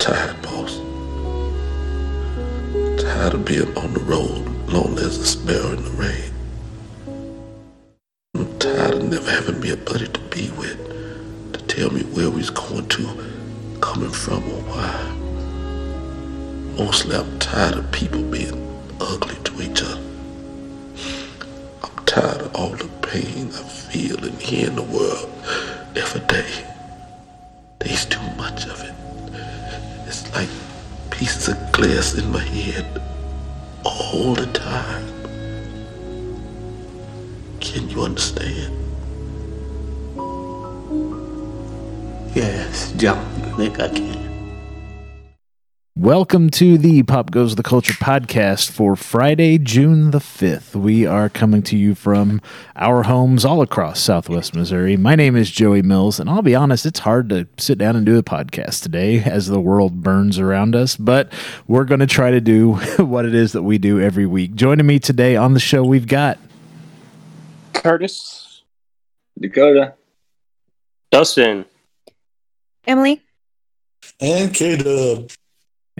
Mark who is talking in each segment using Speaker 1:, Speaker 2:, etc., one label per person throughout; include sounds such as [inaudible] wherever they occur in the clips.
Speaker 1: tired, boss. Tired of being on the road, lonely as a sparrow in the rain. I'm tired of never having me a buddy to be with, to tell me where we's going to, coming from, or why. Mostly, I'm tired of people being ugly to each other. I'm tired of all the pain I feel and hear in the world every day. There's too much of it. Pieces of glass in my head all the time. Can you understand?
Speaker 2: Yes, John, I think I can.
Speaker 3: Welcome to the Pop Goes the Culture podcast for Friday, June the 5th. We are coming to you from our homes all across Southwest Missouri. My name is Joey Mills, and I'll be honest, it's hard to sit down and do a podcast today as the world burns around us, but we're going to try to do [laughs] what it is that we do every week. Joining me today on the show, we've got
Speaker 4: Curtis,
Speaker 5: Dakota.
Speaker 4: Dustin,
Speaker 6: Emily.
Speaker 7: And K Dub.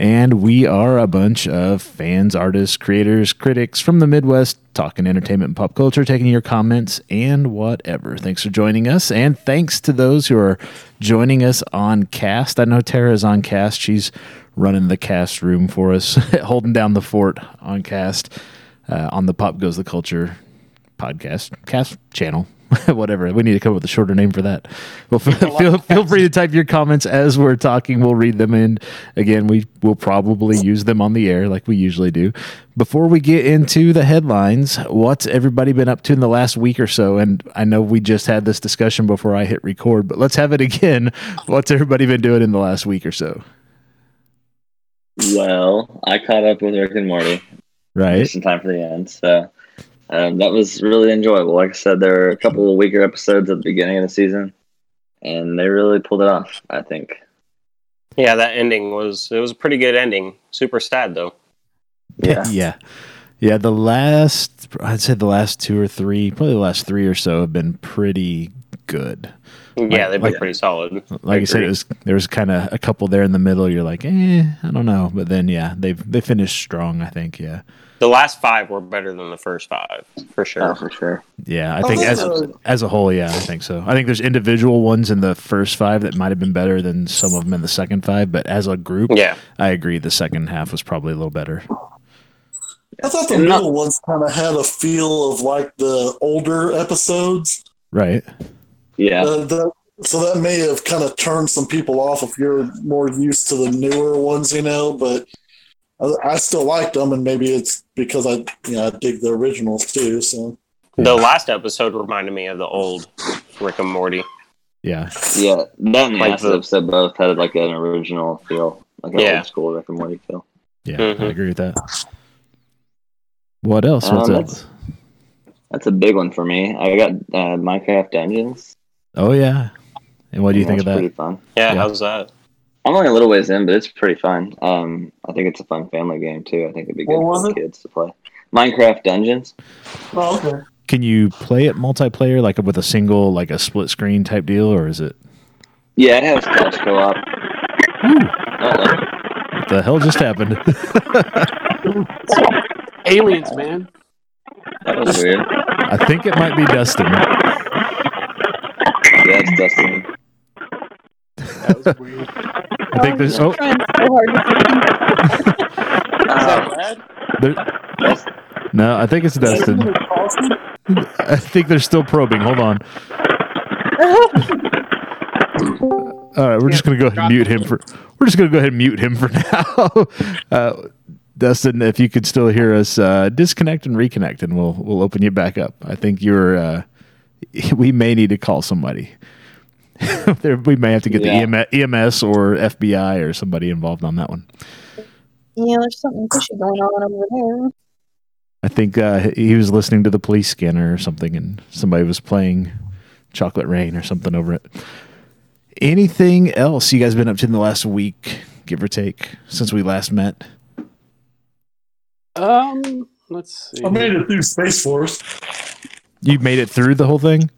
Speaker 3: And we are a bunch of fans, artists, creators, critics from the Midwest talking entertainment and pop culture, taking your comments and whatever. Thanks for joining us. And thanks to those who are joining us on cast. I know Tara's on cast. She's running the cast room for us, [laughs] holding down the fort on cast uh, on the Pop Goes the Culture podcast, cast channel. [laughs] whatever. We need to come up with a shorter name for that. Well, [laughs] feel, feel free to type your comments as we're talking. We'll read them. And again, we will probably use them on the air like we usually do. Before we get into the headlines, what's everybody been up to in the last week or so? And I know we just had this discussion before I hit record, but let's have it again. [laughs] What's everybody been doing in the last week or so?
Speaker 5: Well, I caught up with Rick and Morty
Speaker 3: Right.
Speaker 5: just in time for the end. So um, that was really enjoyable. Like I said, there were a couple of weaker episodes at the beginning of the season, and they really pulled it off, I think.
Speaker 4: yeah, that ending was it was a pretty good ending. Super sad though.
Speaker 5: Yeah.
Speaker 3: yeah. Yeah. The last, I'd say the last two or three, probably the last three or so have been pretty good.
Speaker 4: Yeah, they've been
Speaker 3: like-
Speaker 4: pretty solid.
Speaker 3: like I said, it was there was kind of a couple there in the middle. You're like, eh, I don't know, but then yeah, they've they finished strong. I think, yeah,
Speaker 4: The last five were better than the first five for sure.
Speaker 5: Oh, for sure.
Speaker 3: yeah. I
Speaker 7: Oh,
Speaker 3: think as
Speaker 7: that's-
Speaker 3: as a whole, yeah, I think so. I think there's individual ones in the first five that might have been better than some of them in the second five, but as a group,
Speaker 4: Yeah,
Speaker 3: I agree. The second half was probably a little better.
Speaker 7: I thought the
Speaker 5: And not-
Speaker 7: middle ones kind of had a feel of like the older episodes.
Speaker 3: Right?
Speaker 5: Yeah.
Speaker 7: Uh, that, so that may have kind of turned some people off if you're more used to the newer ones, you know. But I, I still liked them, and maybe it's because I, you know, I dig the originals too. So
Speaker 4: the last episode reminded me of the old Rick and Morty.
Speaker 3: Yeah.
Speaker 5: yeah. That and the
Speaker 4: Like
Speaker 5: last
Speaker 4: the-
Speaker 5: episode both had like an original feel, like an
Speaker 4: Yeah.
Speaker 5: old school Rick and Morty feel.
Speaker 3: Yeah,
Speaker 4: Mhm.
Speaker 3: I agree with that. What else?
Speaker 5: Um,
Speaker 3: What's up?
Speaker 5: that's- That's a big one for me. I got uh, Minecraft Dungeons.
Speaker 3: Oh yeah. And what do you think of that?
Speaker 5: Pretty fun.
Speaker 4: Yeah,
Speaker 3: Yeah.
Speaker 4: how's that?
Speaker 5: I'm only a little ways in, but it's pretty fun. Um, I think it's a fun family game too. I think it'd be good
Speaker 7: What
Speaker 5: for
Speaker 7: it?
Speaker 5: kids to play. Minecraft Dungeons.
Speaker 7: oh, okay.
Speaker 3: Can you play it multiplayer, like with a single, like a split screen type deal, or is it?
Speaker 5: Yeah, it has couch co-op.
Speaker 3: What the hell just happened? [laughs]
Speaker 2: Aliens, man.
Speaker 5: That was weird.
Speaker 3: I think it might be Dustin.
Speaker 5: Yeah, it's Dustin.
Speaker 2: That was weird.
Speaker 3: I think there's oh
Speaker 6: trying so hard to [laughs]
Speaker 2: Is that Brad?
Speaker 3: there, no, I think it's Dustin. I think they're still probing. Hold on. [laughs] All right, we're just gonna go ahead and mute him for. We're just gonna go ahead and mute him for now. Uh, Dustin, if you could still hear us, uh, disconnect and reconnect, and we'll we'll open you back up. I think you're. Uh, [laughs] we may need to call somebody. [laughs] there, we may have to get
Speaker 5: Yeah.
Speaker 3: the EMS, EMS or FBI or somebody involved on that one.
Speaker 6: Yeah, there's something fishy going on over there.
Speaker 3: I think uh, he was listening to the police scanner or something, and somebody was playing Chocolate Rain or something over it. Anything else you guys been up to in the last week, give or take, since we last met?
Speaker 2: Um, let's see.
Speaker 7: I made it through Space Force.
Speaker 3: You made it through the whole thing.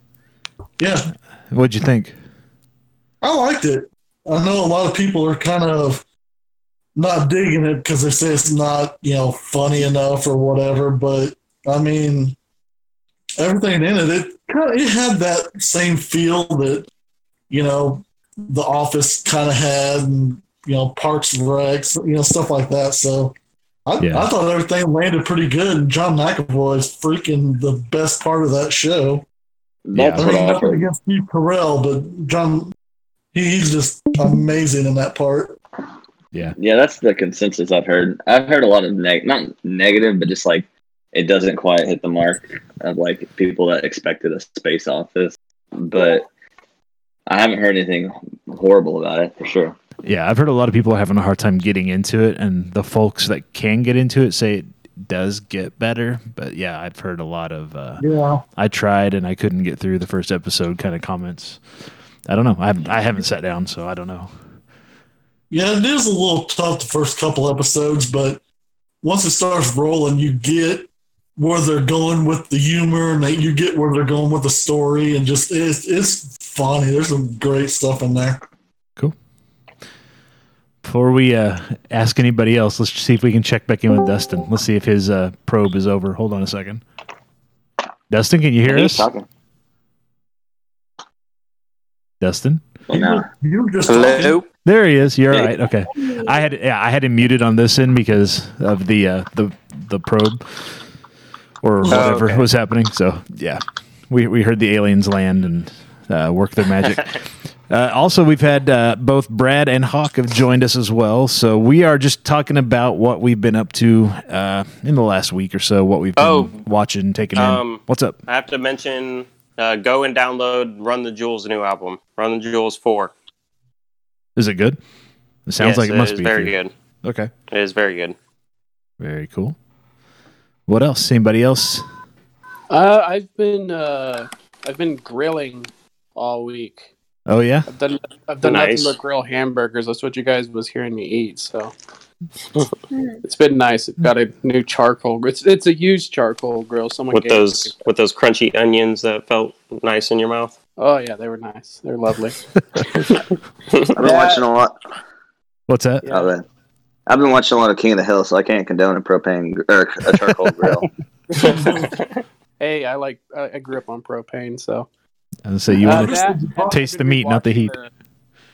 Speaker 7: Yeah,
Speaker 3: What'd you think?
Speaker 7: I liked it. I know a lot of people are kind of not digging it because they say it's not you know funny enough or whatever. But I mean, everything in it, it kind of it had that same feel that you know The Office kind of had, and you know Parks and Recs, you know stuff like that. So. I,
Speaker 3: Yeah.
Speaker 7: I thought everything landed pretty good, and John McAvoy is freaking the best part of that show.
Speaker 3: Yeah.
Speaker 5: That's
Speaker 7: I mean, nothing
Speaker 5: heard.
Speaker 7: against Steve Carell, but John, he's just amazing in that part.
Speaker 3: Yeah.
Speaker 5: Yeah, that's the consensus I've heard. I've heard a lot of neg not negative, but just like it doesn't quite hit the mark of like people that expected a space office. But I haven't heard anything horrible about it for sure.
Speaker 3: Yeah, I've heard a lot of people are having a hard time getting into it, and the folks that can get into it say it does get better. But yeah, I've heard a lot of. Uh,
Speaker 7: Yeah.
Speaker 3: I tried and I couldn't get through the first episode kind of comments. I don't know. I haven't, I haven't sat down, so I don't know.
Speaker 7: Yeah, it is a little tough the first couple episodes, but once it starts rolling, you get where they're going with the humor, and that you get where they're going with the story, and just it's it's funny. There's some great stuff in there.
Speaker 3: Before we uh, ask anybody else, let's see if we can check back in with Dustin. Let's see if his uh, probe is over. Hold on a second. Dustin, can you hear
Speaker 5: He's
Speaker 3: us?
Speaker 5: talking.
Speaker 3: Dustin,
Speaker 5: Well, now,
Speaker 7: You were just talking.
Speaker 4: Hello.
Speaker 3: there he is. You're
Speaker 5: Hey.
Speaker 3: right. Okay. I had yeah, I had him muted on this end because of the uh, the the probe or whatever
Speaker 4: okay.
Speaker 3: was happening. So yeah, we we heard the aliens land and uh, work their magic. [laughs] uh, also, we've had uh, both Brad and Hawk have joined us as well. So we are just talking about what we've been up to uh, in the last week or so. What we've been
Speaker 4: Oh.
Speaker 3: watching, taking in.
Speaker 4: Um,
Speaker 3: What's up?
Speaker 4: I have to mention, uh, go and download Run the Jewels new album, Run the Jewels Four.
Speaker 3: Is it good? It sounds
Speaker 4: Yes,
Speaker 3: like it must
Speaker 4: is
Speaker 3: be
Speaker 4: very
Speaker 3: for you.
Speaker 4: good.
Speaker 3: Okay,
Speaker 4: It is very good.
Speaker 3: very cool. What else? Anybody else?
Speaker 2: Uh, I've been uh, I've been grilling all week.
Speaker 3: Oh yeah.
Speaker 2: I've done I've done
Speaker 4: Nice.
Speaker 2: nothing but grill hamburgers. That's what you guys was hearing me eat. So [laughs] it's been nice. It's got a new charcoal. It's it's a used charcoal grill. Someone
Speaker 4: With
Speaker 2: gave
Speaker 4: those
Speaker 2: me.
Speaker 4: with those crunchy onions that felt nice in your mouth.
Speaker 2: Oh yeah, they were nice. They're lovely. [laughs]
Speaker 5: I've been watching a lot.
Speaker 3: What's that?
Speaker 2: Yeah.
Speaker 5: Of. I've been watching a lot of King of the Hill, so I can't condone a propane or a charcoal grill. [laughs]
Speaker 2: hey, I like I, I grew up on propane, so
Speaker 3: And so you
Speaker 2: Uh,
Speaker 3: want to taste the meat, not the
Speaker 2: rewatching
Speaker 3: heat.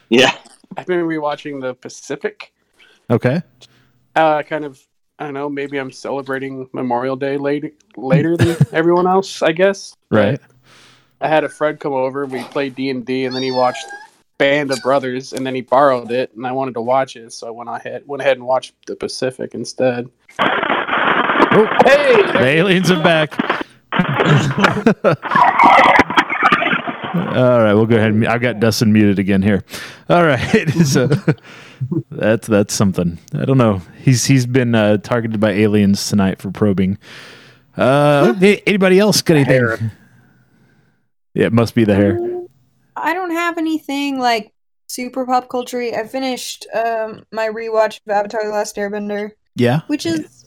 Speaker 5: Yeah,
Speaker 2: I've been rewatching the Pacific.
Speaker 3: Okay.
Speaker 2: Uh, kind of. I don't know. Maybe I'm celebrating Memorial Day later later than [laughs] everyone else. I guess.
Speaker 3: Right.
Speaker 2: I had a friend come over. We played D and D, and then he watched Band of Brothers, and then he borrowed it, and I wanted to watch it, so I went ahead went ahead and watched the Pacific instead.
Speaker 3: Oh,
Speaker 2: Hey,
Speaker 3: the aliens are back. [laughs] All right, we'll go ahead. And, I've got Dustin muted again here. All right, [laughs] so that's that's something. I don't know. He's he's been uh, targeted by aliens tonight for probing. Uh, a- anybody else got anything?
Speaker 4: Hair.
Speaker 3: Yeah, it must be the hair.
Speaker 6: I don't have anything like super pop culture. I finished um, my rewatch of Avatar: The Last Airbender,
Speaker 3: Yeah.
Speaker 6: which is,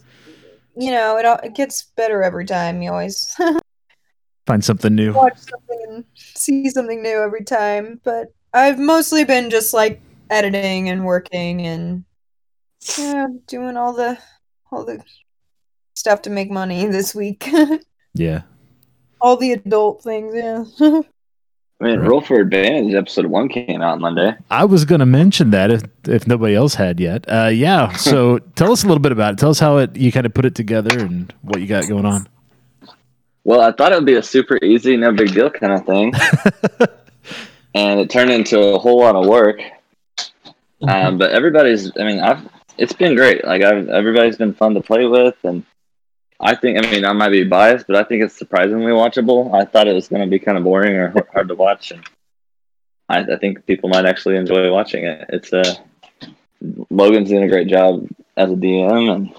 Speaker 6: you know, it all, it gets better every time. You always [laughs]
Speaker 3: Find something new.
Speaker 6: watch something and see something new every time. But I've mostly been just like editing and working and you know, doing all the all the stuff to make money this week. [laughs]
Speaker 3: Yeah.
Speaker 6: all the adult things, yeah. [laughs]
Speaker 5: I mean, Roll for Advantage episode one came out Monday.
Speaker 3: I was going to mention that if if nobody else had yet. Uh, yeah. So [laughs] tell us a little bit about it. Tell us how it you kind of put it together and what you got going on.
Speaker 5: Well, I thought it would be a super easy, no big deal kind of thing, [laughs] and it turned into a whole lot of work. Um, but everybody's, I mean, I've it's been great. Like I've everybody's been fun to play with, and I think, I mean, I might be biased, but I think it's surprisingly watchable. I thought it was going to be kind of boring or hard to watch, and I, I think people might actually enjoy watching it. It's uh, Logan's doing a great job as a DM, and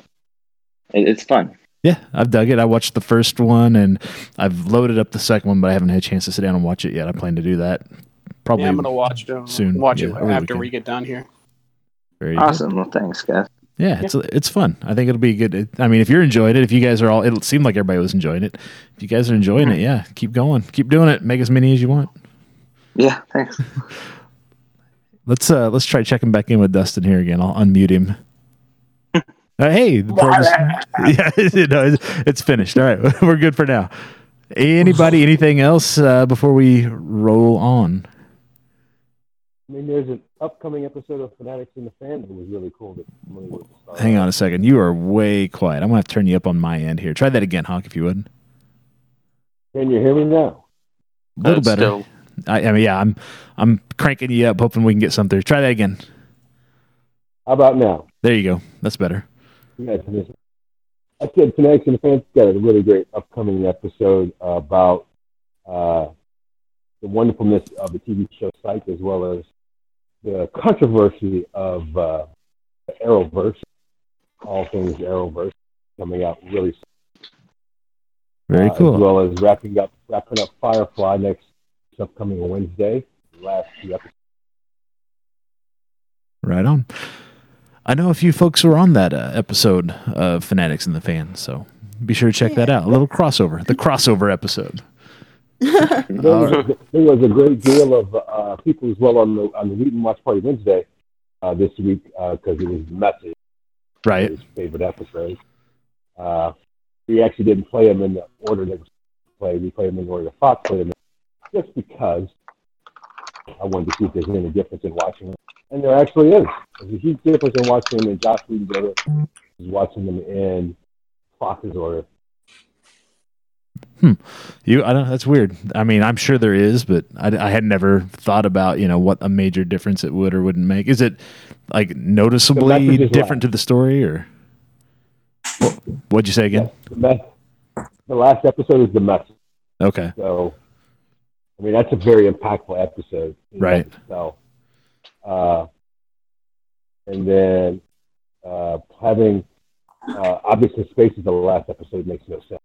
Speaker 5: it, it's fun.
Speaker 3: Yeah, I've dug it. I watched the first one and I've loaded up the second one, but I haven't had a chance to sit down and watch it yet. I plan to do that probably
Speaker 2: yeah, I'm gonna watch it.
Speaker 3: soon,
Speaker 2: Watch
Speaker 3: yeah,
Speaker 2: it after
Speaker 3: weekend.
Speaker 2: we get done here.
Speaker 3: very good.
Speaker 5: Awesome. Well, thanks, guys.
Speaker 3: Yeah, it's it's fun. I think it'll be good. I mean, if you're enjoying it, if you guys are all, it seemed like everybody was enjoying it. If you guys are enjoying it, yeah, keep going, keep doing it. Make as many as you want.
Speaker 5: Yeah, thanks. [laughs]
Speaker 3: Let's uh let's try checking back in with Dustin here again. I'll unmute him. Uh, hey, the program- [laughs] yeah, [laughs] no, it's, it's finished. All right, [laughs] we're good for now. Anybody, anything else uh, before we roll on?
Speaker 8: I mean, there's an upcoming episode of Fanatics in the Fan that was really cool. That was,
Speaker 3: Hang on a second. You are way quiet. I'm gonna have to turn you up on my end here. Try that again, Hawk, if you would.
Speaker 8: Can you hear me now?
Speaker 3: A little
Speaker 4: Uh,
Speaker 3: better.
Speaker 4: still-
Speaker 3: I, I mean, yeah, I'm I'm cranking you up, hoping we can get something. Try that again.
Speaker 8: How about now?
Speaker 3: There you go. That's better.
Speaker 8: You guys can listen. I said in the Fan got a really great upcoming episode about uh, the wonderfulness of the TV show Psych, as well as the controversy of uh, the Arrowverse, all things Arrowverse, coming out really soon.
Speaker 3: Very
Speaker 8: uh,
Speaker 3: cool.
Speaker 8: As well as wrapping up wrapping up Firefly next upcoming Wednesday. Last episode.
Speaker 3: Right on. I know a few folks were on that uh, episode of Fanatics and the Fans, so be sure to check that out. A little crossover, the crossover episode. [laughs]
Speaker 8: There was, there was a great deal of uh, people as well on the on the Whedon Watch Party Wednesday uh, this week because it was the message
Speaker 3: Right.
Speaker 8: his favorite episode. Uh, we actually didn't play them in the order that was played. We played them in the order that Fox played them just because I wanted to see if there's any difference in watching them. And there actually is. There's a huge difference in watching them in Joss Whedon's order is watching them in Fox's order. Hmm.
Speaker 3: You, I don't. That's weird. I mean, I'm sure there is, but I, I had never thought about you know what a major difference it would or wouldn't make. Is it like noticeably different to the story, or What- what'd you say again?
Speaker 8: The, mess, the last episode is the message.
Speaker 3: Okay,
Speaker 8: So, I mean, that's a very impactful episode.
Speaker 3: Right.
Speaker 8: and itself. Uh, and then uh, having uh, obviously space is the last episode makes no sense.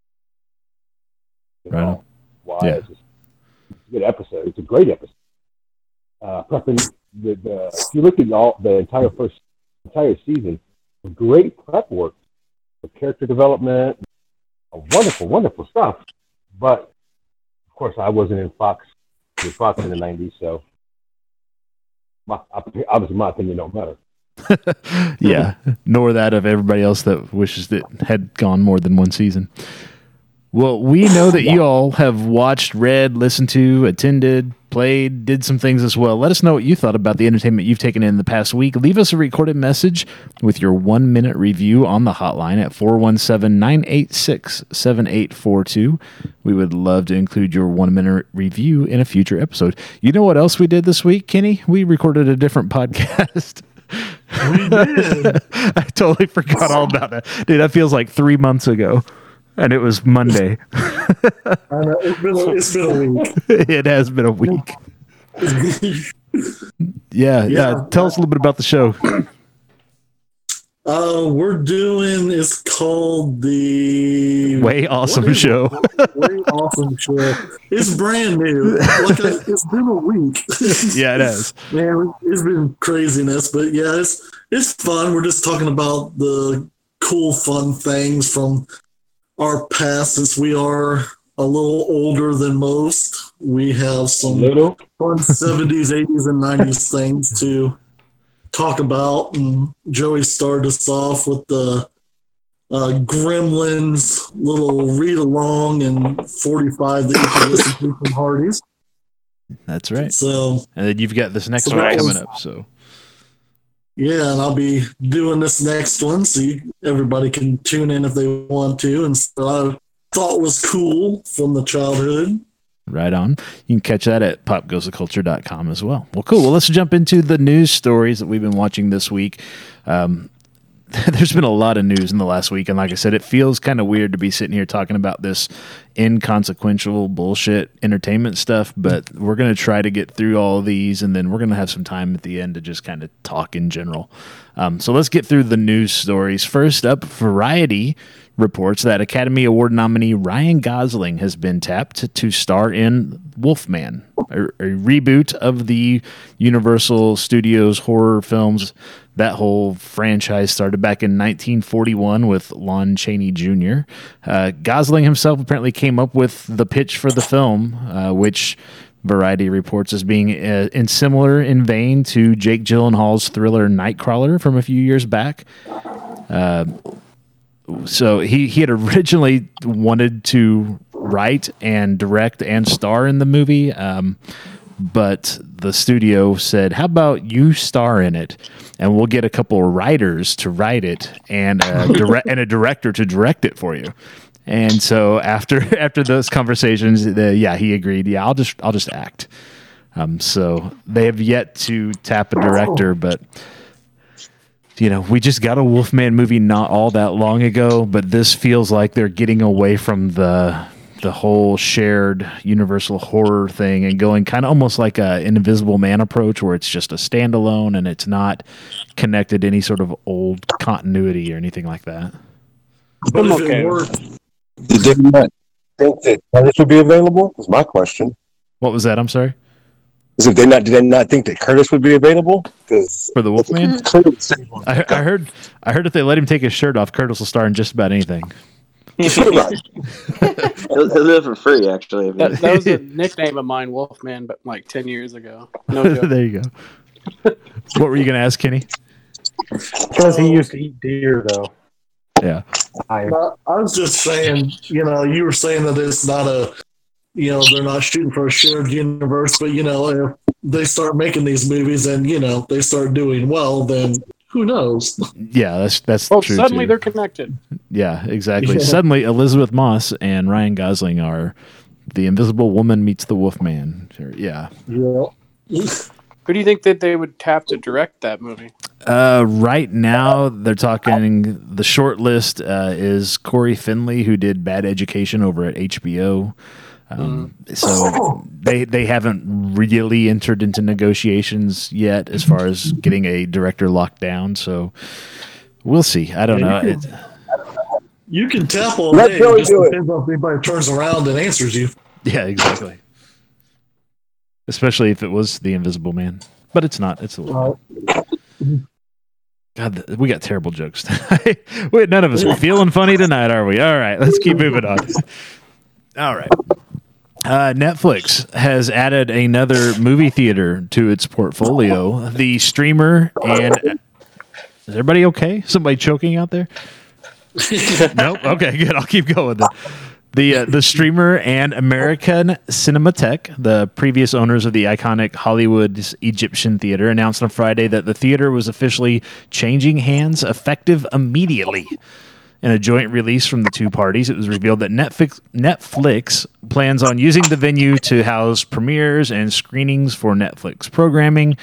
Speaker 8: You
Speaker 3: Right.
Speaker 8: Why?
Speaker 3: Yeah.
Speaker 8: It's, just, it's a good episode. It's a great episode. Uh, prepping the, the if you look at all the entire first entire season, great prep work for character development, wonderful, wonderful stuff. But of course, I wasn't in Fox with Fox in the '90s, so my, obviously my opinion don't matter. [laughs]
Speaker 3: yeah, nor that of everybody else that wishes that had gone more than one season. Well, we know that [laughs] you all have watched, read, listened to, attended, played, did some things as well. Let us know what you thought about the entertainment you've taken in the past week. Leave us a recorded message with your one minute review on the hotline at 417 986 7842. We would love to include your one minute review in a future episode. You know what else we did this week, Kenny? We recorded a different [laughs] podcast.
Speaker 7: We did. [laughs]
Speaker 3: I totally forgot all about that. Dude, that feels like three months ago. And it was Monday. [laughs]
Speaker 7: I know, it's been a, it's been a week. [laughs]
Speaker 3: it has been a week. [laughs] Yeah, yeah,
Speaker 7: Yeah.
Speaker 3: Tell us a little bit about the show. [clears throat]
Speaker 7: Uh, we're doing. It's called the
Speaker 3: Way awesome show.
Speaker 7: Way awesome show. It's brand new. Like I, it's been a week.
Speaker 3: yeah, it has.
Speaker 7: Man, it's been craziness, but yeah, it's it's fun. We're just talking about the cool, fun things from our past. Since we are a little older than most, we have some
Speaker 8: Little,
Speaker 7: fun [laughs] seventies, eighties, and nineties things to talk about. And Joey started us off with the uh, Gremlins little read along and forty five that you can listen to from Hardee's.
Speaker 3: That's right.
Speaker 7: So
Speaker 3: And then you've got this next
Speaker 7: So
Speaker 3: one
Speaker 7: that was-
Speaker 3: coming up. So
Speaker 7: yeah, and I'll be doing this next one, so you, everybody can tune in if they want to. And so I thought was cool from the childhood.
Speaker 3: right on. You can catch that at popgoestheculture.com as well. Well, cool. Well, let's jump into the news stories that we've been watching this week. Um, [laughs] there's been a lot of news in the last week, and like I said, it feels kind of weird to be sitting here talking about this inconsequential bullshit entertainment stuff. But we're gonna try to get through all of these, and then we're gonna have some time at the end to just kind of talk in general. Um, so let's get through the news stories. First up, Variety reports that Academy Award nominee Ryan Gosling has been tapped to star in Wolfman, a, a reboot of the Universal Studios horror films. That whole franchise started back in 1941 with Lon Chaney Jr. Uh, Gosling himself apparently came up with the pitch for the film, uh, which Variety reports as being uh, in similar in vein to Jake Gyllenhaal's thriller Nightcrawler from a few years back. Uh, so he he had originally wanted to write and direct and star in the movie, um, but the studio said, "How about you star in it, and we'll get a couple of writers to write it and a [laughs] direct and a director to direct it for you." And so after [laughs] after those conversations, the, yeah, he agreed. Yeah, I'll just I'll just act. Um, so they have yet to tap a director, but you know, we just got a Wolfman movie not all that long ago, but this feels like they're getting away from the the whole shared universal horror thing and going kind of almost like a an invisible man approach where it's just a standalone and it's not connected to any sort of old continuity or anything like that.
Speaker 2: I'm okay.
Speaker 7: it
Speaker 8: Did they not think that Curtis would be available? Is my question.
Speaker 3: What was that? I'm sorry.
Speaker 8: Is it they not? Did they not think that Curtis would be available? Because
Speaker 3: For the Wolfman? I, I heard I heard if they let him take his shirt off, Curtis will star in just about anything. [laughs] [laughs]
Speaker 5: He'll, he'll do it for free, actually.
Speaker 2: That, that was a nickname of mine, Wolfman, but like ten years ago. No [laughs] joke.
Speaker 3: there you go. what were you going to ask, Kenny?
Speaker 9: Because he used to eat deer, though.
Speaker 3: Yeah.
Speaker 9: I,
Speaker 7: I I was just saying, you know, you were saying that it's not a, you know, they're not shooting for a shared universe, but you know, if they start making these movies and you know they start doing well, then who knows?
Speaker 3: Yeah, that's that's
Speaker 2: Oh,
Speaker 3: true.
Speaker 2: suddenly
Speaker 3: too.
Speaker 2: they're connected.
Speaker 3: Yeah, exactly.
Speaker 7: Yeah.
Speaker 3: Suddenly, Elisabeth Moss and Ryan Gosling are the Invisible Woman meets the Wolfman. Sure, Yeah.
Speaker 7: Yeah.
Speaker 2: Who do you think that they would tap to direct that movie?
Speaker 3: Uh, right now, they're talking. The short list uh, is Cory Finley, who did Bad Education over at HBO. Um, So [laughs] they they haven't really entered into negotiations yet as far as getting a director locked down. So we'll see. I don't know.
Speaker 7: Yeah, you
Speaker 3: It,
Speaker 7: You can tap all
Speaker 8: Let
Speaker 7: day.
Speaker 8: Joey
Speaker 7: It just
Speaker 8: do it.
Speaker 7: depends on if anybody turns around and answers you.
Speaker 3: yeah, exactly. Especially if it was the Invisible Man, but it's not. It's a little. God, we got terrible jokes tonight. [laughs] Wait, none of us are feeling funny tonight, are we? All right, let's keep moving on. [laughs] All right. Uh, Netflix has added another movie theater to its portfolio. The streamer and is everybody okay? Somebody choking out there? [laughs] nope. Okay, good. I'll keep going. Then. The uh, the streamer and American Cinematheque, the previous owners of the iconic Hollywood's Egyptian Theater, announced on Friday that the theater was officially changing hands effective immediately. In a joint release from the two parties, it was revealed that Netflix, Netflix plans on using the venue to house premieres and screenings for Netflix programming,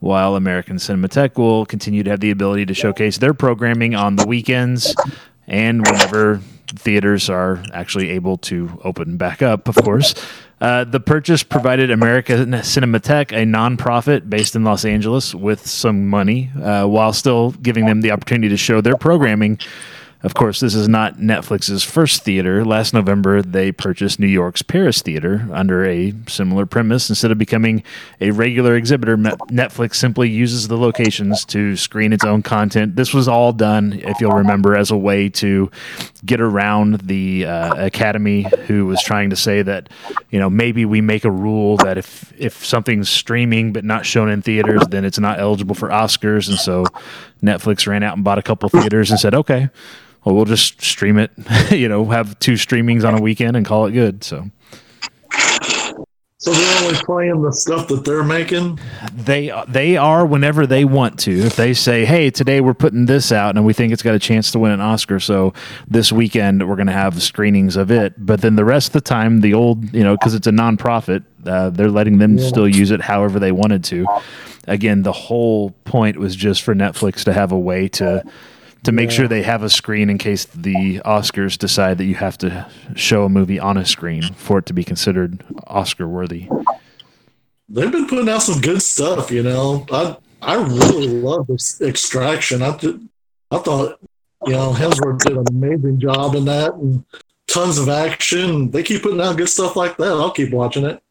Speaker 3: while American Cinematheque will continue to have the ability to showcase their programming on the weekends and whenever theaters are actually able to open back up, of course. Uh, the purchase provided American Cinematheque, a nonprofit based in Los Angeles, with some money uh, while still giving them the opportunity to show their programming. Of course, this is not Netflix's first theater. Last November, they purchased New York's Paris Theater under a similar premise. Instead of becoming a regular exhibitor, Netflix simply uses the locations to screen its own content. This was all done, if you'll remember, as a way to get around the uh, Academy, who was trying to say that, you know, maybe we make a rule that if if something's streaming but not shown in theaters, then it's not eligible for Oscars. And so Netflix ran out and bought a couple theaters and said, okay well, we'll just stream it, [laughs] you know, have two streamings on a weekend and call it good. So
Speaker 7: So they're only playing the stuff that they're making.
Speaker 3: they they are whenever they want to. If they say, "Hey, today we're putting this out and we think it's got a chance to win an Oscar, so this weekend we're going to have screenings of it." But then the rest of the time, the old, you know, because it's a nonprofit, uh, they're letting them still use it however they wanted to. Again, the whole point was just for Netflix to have a way to to make sure they have a screen in case the Oscars decide that you have to show a movie on a screen for it to be considered Oscar worthy.
Speaker 7: They've been putting out some good stuff. You know, I I really love this Extraction. I did, I thought you know Hemsworth did an amazing job in that, and tons of action. They keep putting out good stuff like that. I'll keep watching it.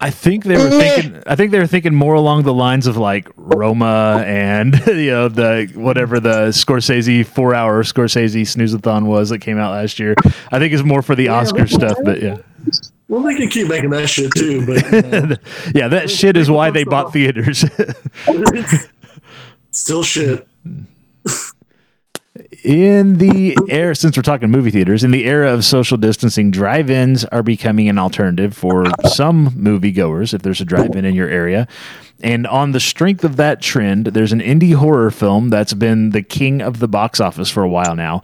Speaker 3: I think they were thinking. [laughs] I think they were thinking more along the lines of like Roma and [laughs] you know the whatever the Scorsese four-hour Scorsese snoozeathon was that came out last year. I think it's more for the Oscar stuff, but yeah,
Speaker 7: Well, they can keep making that shit too, but know, [laughs]
Speaker 3: yeah, that shit is why they bought theaters.
Speaker 7: still shit.
Speaker 3: In the era, since we're talking movie theaters, in the era of social distancing, drive-ins are becoming an alternative for some moviegoers if there's a drive-in in your area. And on the strength of that trend, there's an indie horror film that's been the king of the box office for a while now.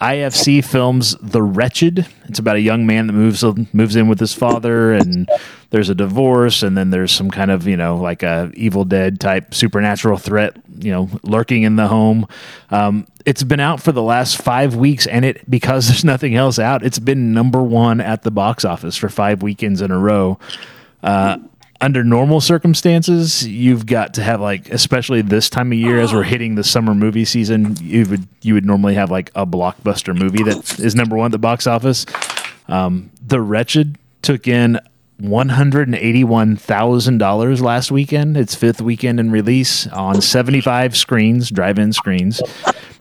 Speaker 3: IFC films The Wretched. It's about a young man that moves moves in with his father, and there's a divorce, and then there's some kind of you know like a Evil Dead type supernatural threat, you know, lurking in the home. Um, it's been out for the last five weeks, and it because [laughs] there's nothing else out, it's been number one at the box office for five weekends in a row. Uh, under normal circumstances, you've got to have like, especially this time of year as we're hitting the summer movie season, you would you would normally have like a blockbuster movie that is number one at the box office. Um, the Wretched took in one hundred and eighty-one thousand dollars last weekend. Its fifth weekend in release on seventy-five screens, drive-in screens,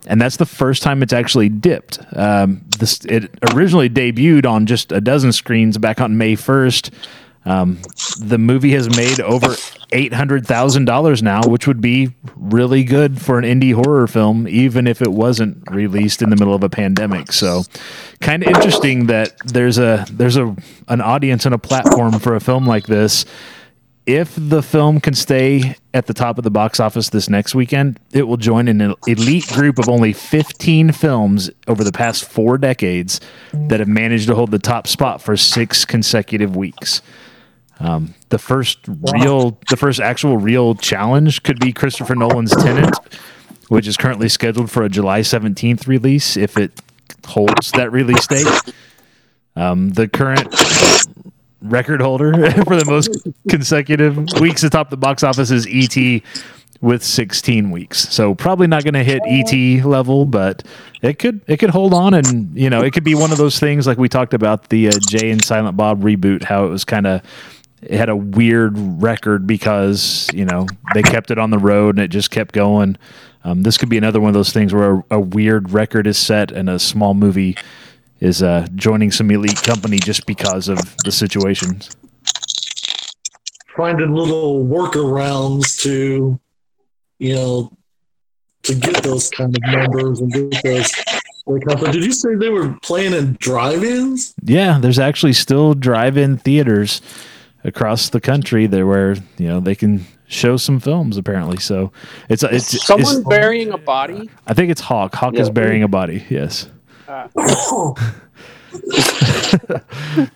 Speaker 3: and that's the first time it's actually dipped. Um, this it originally debuted on just a dozen screens back on May first. Um, the movie has made over eight hundred thousand dollars now, which would be really good for an indie horror film, even if it wasn't released in the middle of a pandemic. So, kind of interesting that there's a there's a an audience and a platform for a film like this. If the film can stay at the top of the box office this next weekend, it will join an elite group of only 15 films over the past four decades that have managed to hold the top spot for six consecutive weeks. Um, the first real, the first actual real challenge could be Christopher Nolan's Tenet, which is currently scheduled for a July 17th release if it holds that release date. Um, the current record holder [laughs] for the most consecutive weeks atop the box office is ET with 16 weeks. So probably not going to hit ET level, but it could it could hold on and you know, it could be one of those things like we talked about the uh, Jay and Silent Bob reboot how it was kind of it had a weird record because you know they kept it on the road and it just kept going. Um, this could be another one of those things where a, a weird record is set and a small movie is uh, joining some elite company just because of the situations.
Speaker 7: Finding little workarounds to, you know, to get those kind of numbers and get those. Did you say they were playing in drive-ins?
Speaker 3: Yeah, there's actually still drive-in theaters across the country there where you know they can show some films apparently. So it's it's
Speaker 2: someone
Speaker 3: it's,
Speaker 2: burying a body.
Speaker 3: I think it's Hawk. Hawk
Speaker 5: Yeah.
Speaker 3: is burying a body. Yes.
Speaker 2: Uh, [laughs]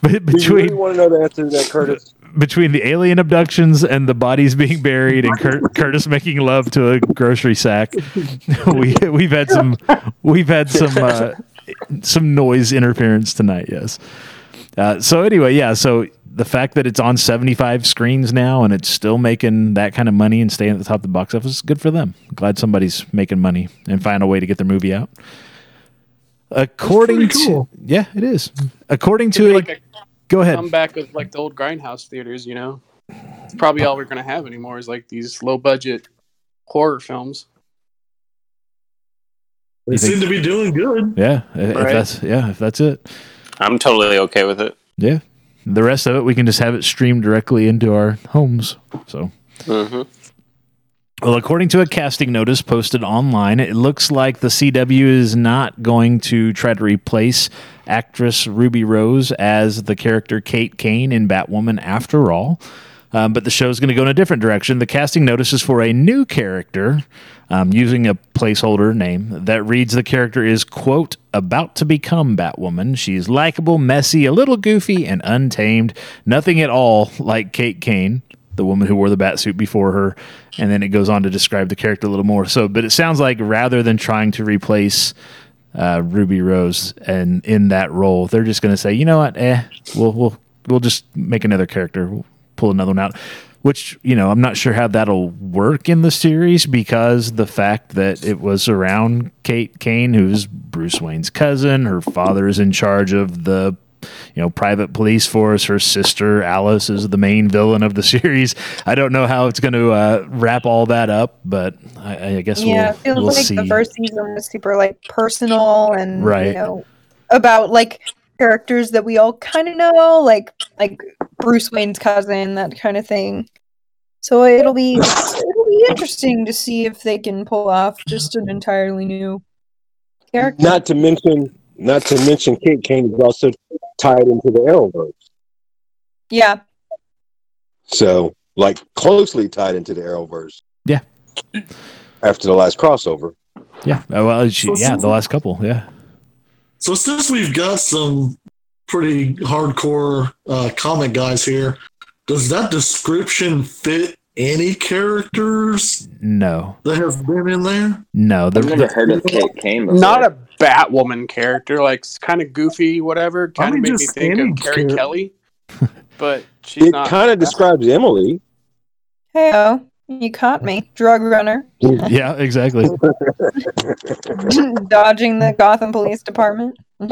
Speaker 3: But between
Speaker 8: really want to know the answer to that, Curtis?
Speaker 3: between the alien abductions and the bodies being buried and Cur- Curtis making love to a grocery sack, [laughs] we we've had some we've had some uh, some noise interference tonight. Yes. Uh, so anyway, yeah. So the fact that it's on 75 screens now and it's still making that kind of money and staying at the top of the box office is good for them. Glad somebody's making money and find a way to get their movie out. According
Speaker 7: pretty
Speaker 3: to yeah, it is.
Speaker 2: Mm-hmm. According
Speaker 3: to a,
Speaker 2: like a
Speaker 3: go ahead.
Speaker 2: Come back with like the old grindhouse theaters. You know, it's probably all we're gonna have anymore is like these low budget horror films.
Speaker 7: They seem to be doing good.
Speaker 3: Yeah, if
Speaker 2: Right.
Speaker 3: that's yeah, if that's it.
Speaker 4: I'm totally okay with it.
Speaker 3: Yeah. The rest of it we can just have it streamed directly into our homes. So
Speaker 4: hmm
Speaker 3: Well, according to a casting notice posted online, it looks like the CW is not going to try to replace actress Ruby Rose as the character Kate Kane in Batwoman after all. Um, but the show's going to go in a different direction. The casting notice is for a new character um, using a placeholder name that reads the character is, quote, about to become Batwoman. She's likable, messy, a little goofy, and untamed. Nothing at all like Kate Kane the woman who wore the bat suit before her, and then it goes on to describe the character a little more. So, but it sounds like rather than trying to replace uh, Ruby Rose and in that role, they're just going to say, you know what, eh, we'll we'll we'll just make another character, we'll pull another one out. Which you know, I'm not sure how that'll work in the series because the fact that it was around Kate Kane, who's Bruce Wayne's cousin, her father is in charge of the you know private police force. Her sister alice is the main villain of the [laughs] series. I don't know how it's going to uh, wrap all that up but i, I guess
Speaker 6: yeah,
Speaker 3: we'll,
Speaker 6: it feels
Speaker 3: we'll
Speaker 6: like
Speaker 3: see.
Speaker 6: the first season was super like personal and
Speaker 3: Right.
Speaker 6: you know about like characters that we all kind of know, like like Bruce Wayne's cousin, that kind of thing. So it'll be it'll be interesting to see if they can pull off just an entirely new character.
Speaker 8: Not to mention, not to mention, Kate Kane is also tied into the Arrowverse.
Speaker 6: Yeah.
Speaker 8: So, like, closely tied into the Arrowverse.
Speaker 3: Yeah.
Speaker 8: After the last crossover.
Speaker 3: Yeah. Well, she, yeah, the last couple. Yeah.
Speaker 7: So since we've got some pretty hardcore uh, comic guys here, does that description fit any characters
Speaker 3: No.
Speaker 7: that have been in there?
Speaker 3: No. The,
Speaker 5: I've never
Speaker 3: the-
Speaker 5: heard of Kate Kane before.
Speaker 2: Not a Batwoman character, like kind of goofy, whatever.
Speaker 7: I
Speaker 2: Kind of
Speaker 7: mean,
Speaker 2: made me think of Carrie
Speaker 7: char-
Speaker 2: Kelly, [laughs] but she's
Speaker 8: It
Speaker 2: not.
Speaker 8: kind of describes Emily.
Speaker 6: Hey, oh, you caught me. Drug runner.
Speaker 3: yeah, exactly. [laughs]
Speaker 6: Dodging the Gotham Police Department. [laughs]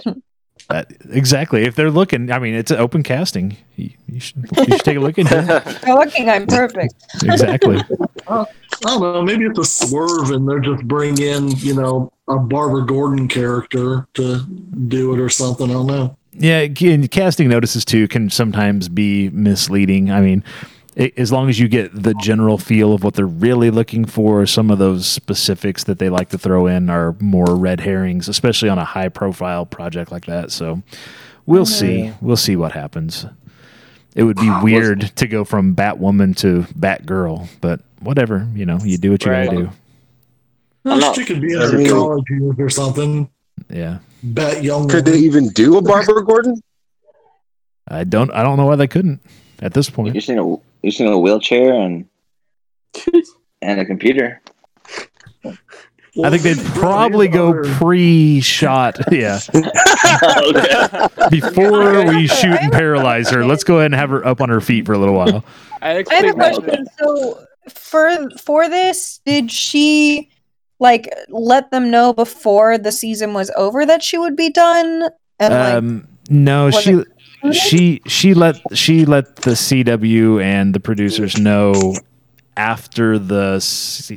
Speaker 3: Uh, exactly. If they're looking, I mean, it's an open casting. You, you should, you should take a look into it. [laughs]
Speaker 6: They're looking, I'm perfect.
Speaker 3: Exactly.
Speaker 7: I don't know. Maybe it's a swerve, and they're just bring in, you know, a Barbara Gordon character to do it or something. I don't know.
Speaker 3: Yeah, and casting notices too can sometimes be misleading. I mean, i as long as you get the general feel of what they're really looking for, some of those specifics that they like to throw in are more red herrings, especially on a high profile project like that. So we'll mm-hmm. see. We'll see what happens. It would be weird to go from Batwoman to Batgirl, but whatever, you know, you do what you
Speaker 2: Right.
Speaker 3: gotta do.
Speaker 5: I'm not-
Speaker 7: she could be in
Speaker 8: I
Speaker 7: her
Speaker 8: mean-
Speaker 7: college years or something.
Speaker 3: Yeah.
Speaker 7: Bat young.
Speaker 8: Could they even do a Barbara Gordon?
Speaker 3: I don't I don't know why they couldn't at this point.
Speaker 5: You seen a you seen a wheelchair and [laughs] and a computer.
Speaker 3: I think they'd probably go pre-shot. [laughs] Yeah. [laughs] Before we shoot and paralyze her, let's go ahead and have her up on her feet for a little while.
Speaker 2: I
Speaker 6: I have a question. So for for this, did she like let them know before the season was over that she would be done? And like,
Speaker 3: Um, no, she
Speaker 6: it-
Speaker 3: she she let she let the CW and the producers know after the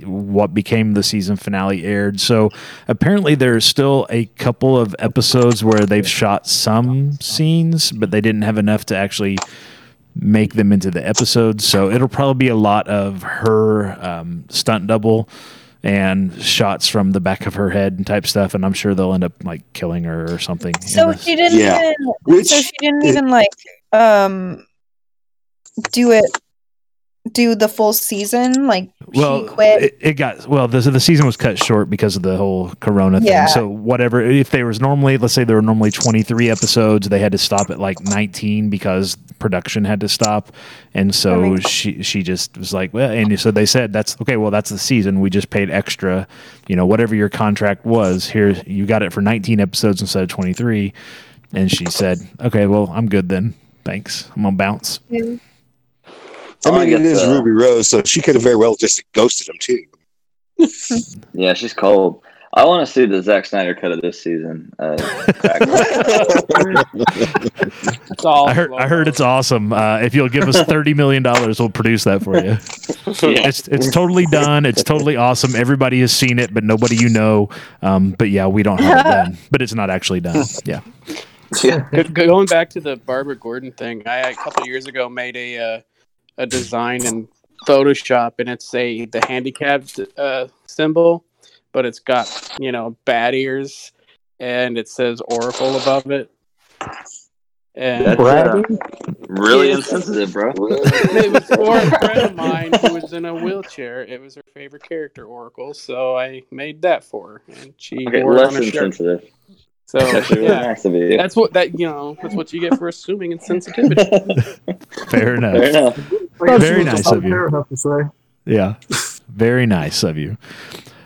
Speaker 3: what became the season finale aired. So apparently there's still a couple of episodes where they've shot some scenes, but they didn't have enough to actually make them into the episodes. So it'll probably be a lot of her um, stunt double and shots from the back of her head and type stuff. And I'm sure they'll end up like killing her or something.
Speaker 6: so she didn't
Speaker 8: Yeah.
Speaker 6: even.
Speaker 8: Which
Speaker 6: so she didn't
Speaker 8: it-
Speaker 6: even like um do it do the full season like
Speaker 3: well,
Speaker 6: she quit
Speaker 3: It, it got well. The the season was cut short because of the whole Corona
Speaker 6: Yeah.
Speaker 3: thing. So whatever, if there was normally, let's say there were normally twenty three episodes, they had to stop at like nineteen because production had to stop, and so she she just was like, well, and so they said that's okay. Well, that's the season. We just paid extra, you know, whatever your contract was. Here, you got it for nineteen episodes instead of twenty three, and she said, okay, well, I'm good then. Thanks. I'm gonna bounce.
Speaker 8: I mean, it
Speaker 5: get
Speaker 8: is
Speaker 5: the-
Speaker 8: Ruby Rose, so she could have very well just ghosted him too. [laughs]
Speaker 5: Yeah, she's cold. I want to see the Zack Snyder cut of this season. Uh, [laughs]
Speaker 2: It's all
Speaker 3: I heard. I heard it's awesome. Uh, if you'll give us thirty million dollars, we'll produce that for you. [laughs]
Speaker 5: yeah.
Speaker 3: It's it's totally done. It's totally awesome. Everybody has seen it, but nobody you know. Um, but yeah, we don't have it done. But it's not actually done. Yeah.
Speaker 5: yeah.
Speaker 2: Going back to the Barbara Gordon thing, I a couple years ago made a uh, a design in Photoshop, and it's a the handicapped uh, symbol, but it's got you know bat ears, and it says Oracle above it. And
Speaker 5: That's uh, really
Speaker 2: Yeah.
Speaker 5: insensitive, bro. [laughs]
Speaker 2: it was for a friend of mine who was in a wheelchair. It was her favorite character, Oracle, so I made that for her, and she
Speaker 5: Okay,
Speaker 2: wore it
Speaker 5: less
Speaker 2: on her shirt.
Speaker 5: Insensitive.
Speaker 2: So
Speaker 5: That's really
Speaker 2: yeah,
Speaker 5: nice of you.
Speaker 2: that's what that you know. That's what you get for assuming insensitivity. [laughs]
Speaker 3: Fair enough.
Speaker 5: Fair enough.
Speaker 7: I guess
Speaker 3: Very nice of you.
Speaker 7: Fair enough to say.
Speaker 3: Yeah. Very nice of you.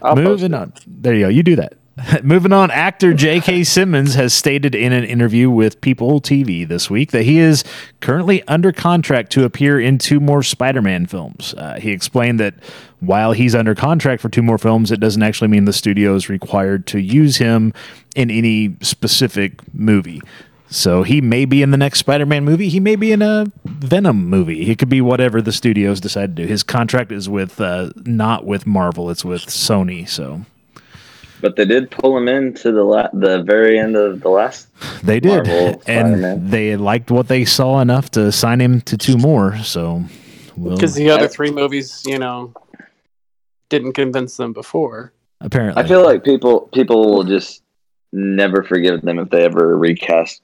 Speaker 2: I'll
Speaker 3: Moving on. There you go. You do that. [laughs] Moving on, actor J.K. Simmons has stated in an interview with People TV this week that he is currently under contract to appear in two more Spider Man films. Uh, he explained that while he's under contract for two more films, it doesn't actually mean the studio is required to use him in any specific movie. So he may be in the next Spider Man movie. He may be in a Venom movie. It could be whatever the studios decide to do. His contract is with, uh, not with Marvel, it's with Sony. So.
Speaker 5: But they did pull him into the la- the very end of the last.
Speaker 3: They did,
Speaker 5: Marvel
Speaker 3: and
Speaker 5: Spider-Man.
Speaker 3: they liked what they saw enough to sign him to two more. So, we'll,
Speaker 2: because the other three movies, you know, didn't convince them before.
Speaker 3: apparently,
Speaker 5: I feel like people people will just never forgive them if they ever recast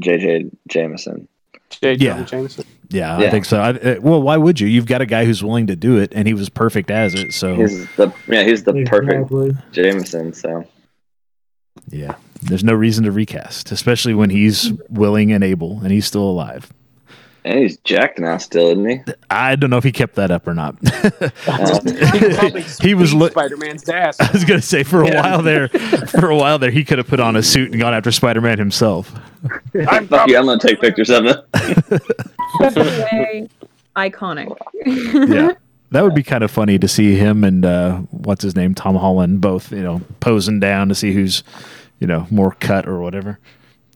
Speaker 5: J.J. Jameson.
Speaker 2: J.
Speaker 3: Yeah.
Speaker 2: Jameson.
Speaker 3: Yeah, I think so. I, uh, well, why would you? You've got a guy who's willing to do it, and he was perfect as it. So
Speaker 5: He's the yeah, he's the perfect Jameson. So
Speaker 3: yeah, there's no reason to recast, especially when he's willing and able, and he's still alive.
Speaker 5: and he's jacked now, still, isn't he?
Speaker 3: I don't know if he kept that up or not. [laughs]
Speaker 5: Uh,
Speaker 2: He, could probably
Speaker 3: He was
Speaker 2: beat
Speaker 3: look-
Speaker 2: Spider-Man's ass. [laughs]
Speaker 3: I was gonna say for a
Speaker 5: Yeah.
Speaker 3: while there, [laughs] for a while there, he could have put on a suit and gone after Spider-Man himself. [laughs]
Speaker 2: I'm
Speaker 5: fuck you, I'm gonna take pictures of it.
Speaker 6: Way iconic.
Speaker 3: Yeah, [laughs] that would be kind of funny to see him and uh, what's his name, Tom Holland, both you know posing down to see who's you know more cut or whatever.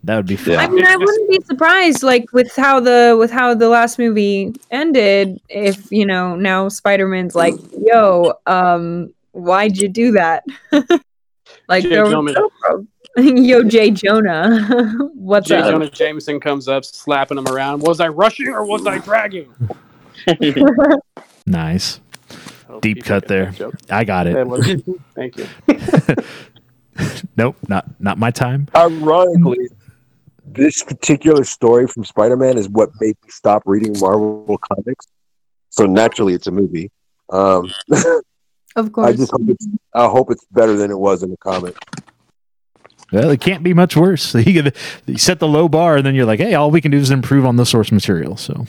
Speaker 3: That would be fun.
Speaker 5: Yeah.
Speaker 6: I mean, I wouldn't be surprised, like with how the with how the last movie ended, if you know now Spider Man's like, "Yo, um, why'd you do that?" [laughs] like,
Speaker 2: J.
Speaker 6: there was
Speaker 2: Jonah-
Speaker 6: no prob- [laughs] Yo, Jay Jonah, [laughs] what's
Speaker 2: J.
Speaker 6: up?
Speaker 2: Jonah Jameson comes up, slapping him around. Was I rushing or was I dragging? [laughs]
Speaker 3: Nice,
Speaker 2: Hope
Speaker 3: deep cut there. I got it.
Speaker 2: Thank you.
Speaker 3: Nope, not not my time.
Speaker 8: Ironically, this particular story from Spider-Man is what made me stop reading Marvel comics. So naturally, it's a movie. Um,
Speaker 6: Of course.
Speaker 8: I just hope it's. I hope it's better than it was in the comic.
Speaker 3: Well, it can't be much worse. [laughs] You, you set the low bar, and then you're like, "Hey, all we can do is improve on the source material." So,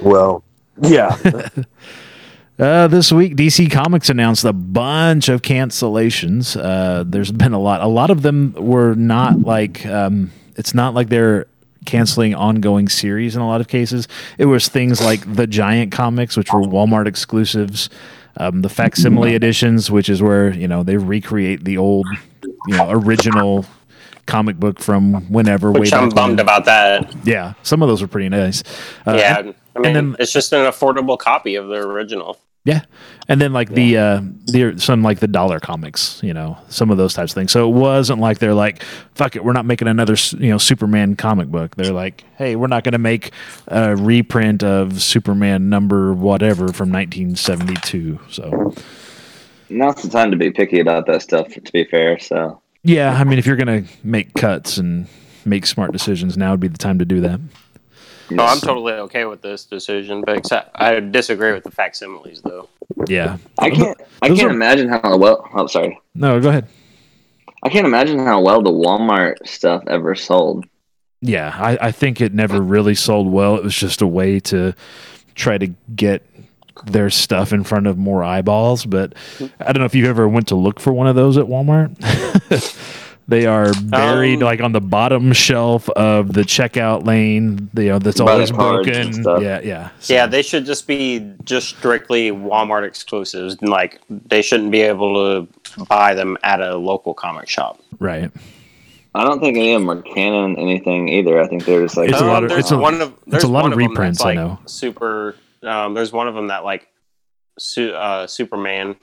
Speaker 8: Well, yeah. [laughs]
Speaker 3: uh, this week, DC Comics announced a bunch of cancellations. Uh, there's been a lot. A lot of them were not like. Um, it's not like they're canceling ongoing series in a lot of cases. It was things like the Giant comics, which were Walmart exclusives. Um, the facsimile editions, which is where you know they recreate the old, you know, original comic book from whenever. way
Speaker 4: Which I'm bummed
Speaker 3: when.
Speaker 4: about that.
Speaker 3: Yeah, some of those were pretty nice. Uh,
Speaker 4: yeah,
Speaker 3: and-
Speaker 4: I mean,
Speaker 3: then-
Speaker 4: it's just an affordable copy of the original.
Speaker 3: yeah, and then like the uh, the some like the dollar comics, you know, some of those types of things. So it wasn't like they're like, "Fuck it, we're not making another you know Superman comic book." They're like, "Hey, we're not going to make a reprint of Superman number whatever from 1972." So
Speaker 5: Now's the time to be picky about that stuff. To be fair, so
Speaker 3: yeah, I mean, if you're going to make cuts and make smart decisions, now would be the time to do that.
Speaker 4: No, I'm totally okay with this decision, but except I disagree with the facsimiles, though.
Speaker 3: Yeah,
Speaker 5: I can't. I
Speaker 3: Those
Speaker 5: can't
Speaker 3: are-
Speaker 5: imagine how well. I'm sorry.
Speaker 3: no, go ahead.
Speaker 5: I can't imagine how well the Walmart stuff ever sold.
Speaker 3: Yeah, I, I think it never really sold well. It was just a way to try to get their stuff in front of more eyeballs. But I don't know if you ever went to look for one of those at Walmart. [laughs] they are buried
Speaker 4: Um,
Speaker 3: like on the bottom shelf of the checkout lane. You know, that's always broken. Yeah, yeah. So-
Speaker 4: Yeah, they should just be just strictly Walmart exclusives. and, Like they shouldn't be able to buy them at a local comic shop.
Speaker 3: right.
Speaker 5: I don't think any of them are canon anything either. I think they're just like
Speaker 3: It's a
Speaker 4: Um,
Speaker 3: lot of- it's a-
Speaker 4: one of there's
Speaker 3: a lot
Speaker 4: one
Speaker 3: of
Speaker 4: them that's,
Speaker 3: reprints, I know.
Speaker 4: Super. Um, there's one of them that like su- uh, Superman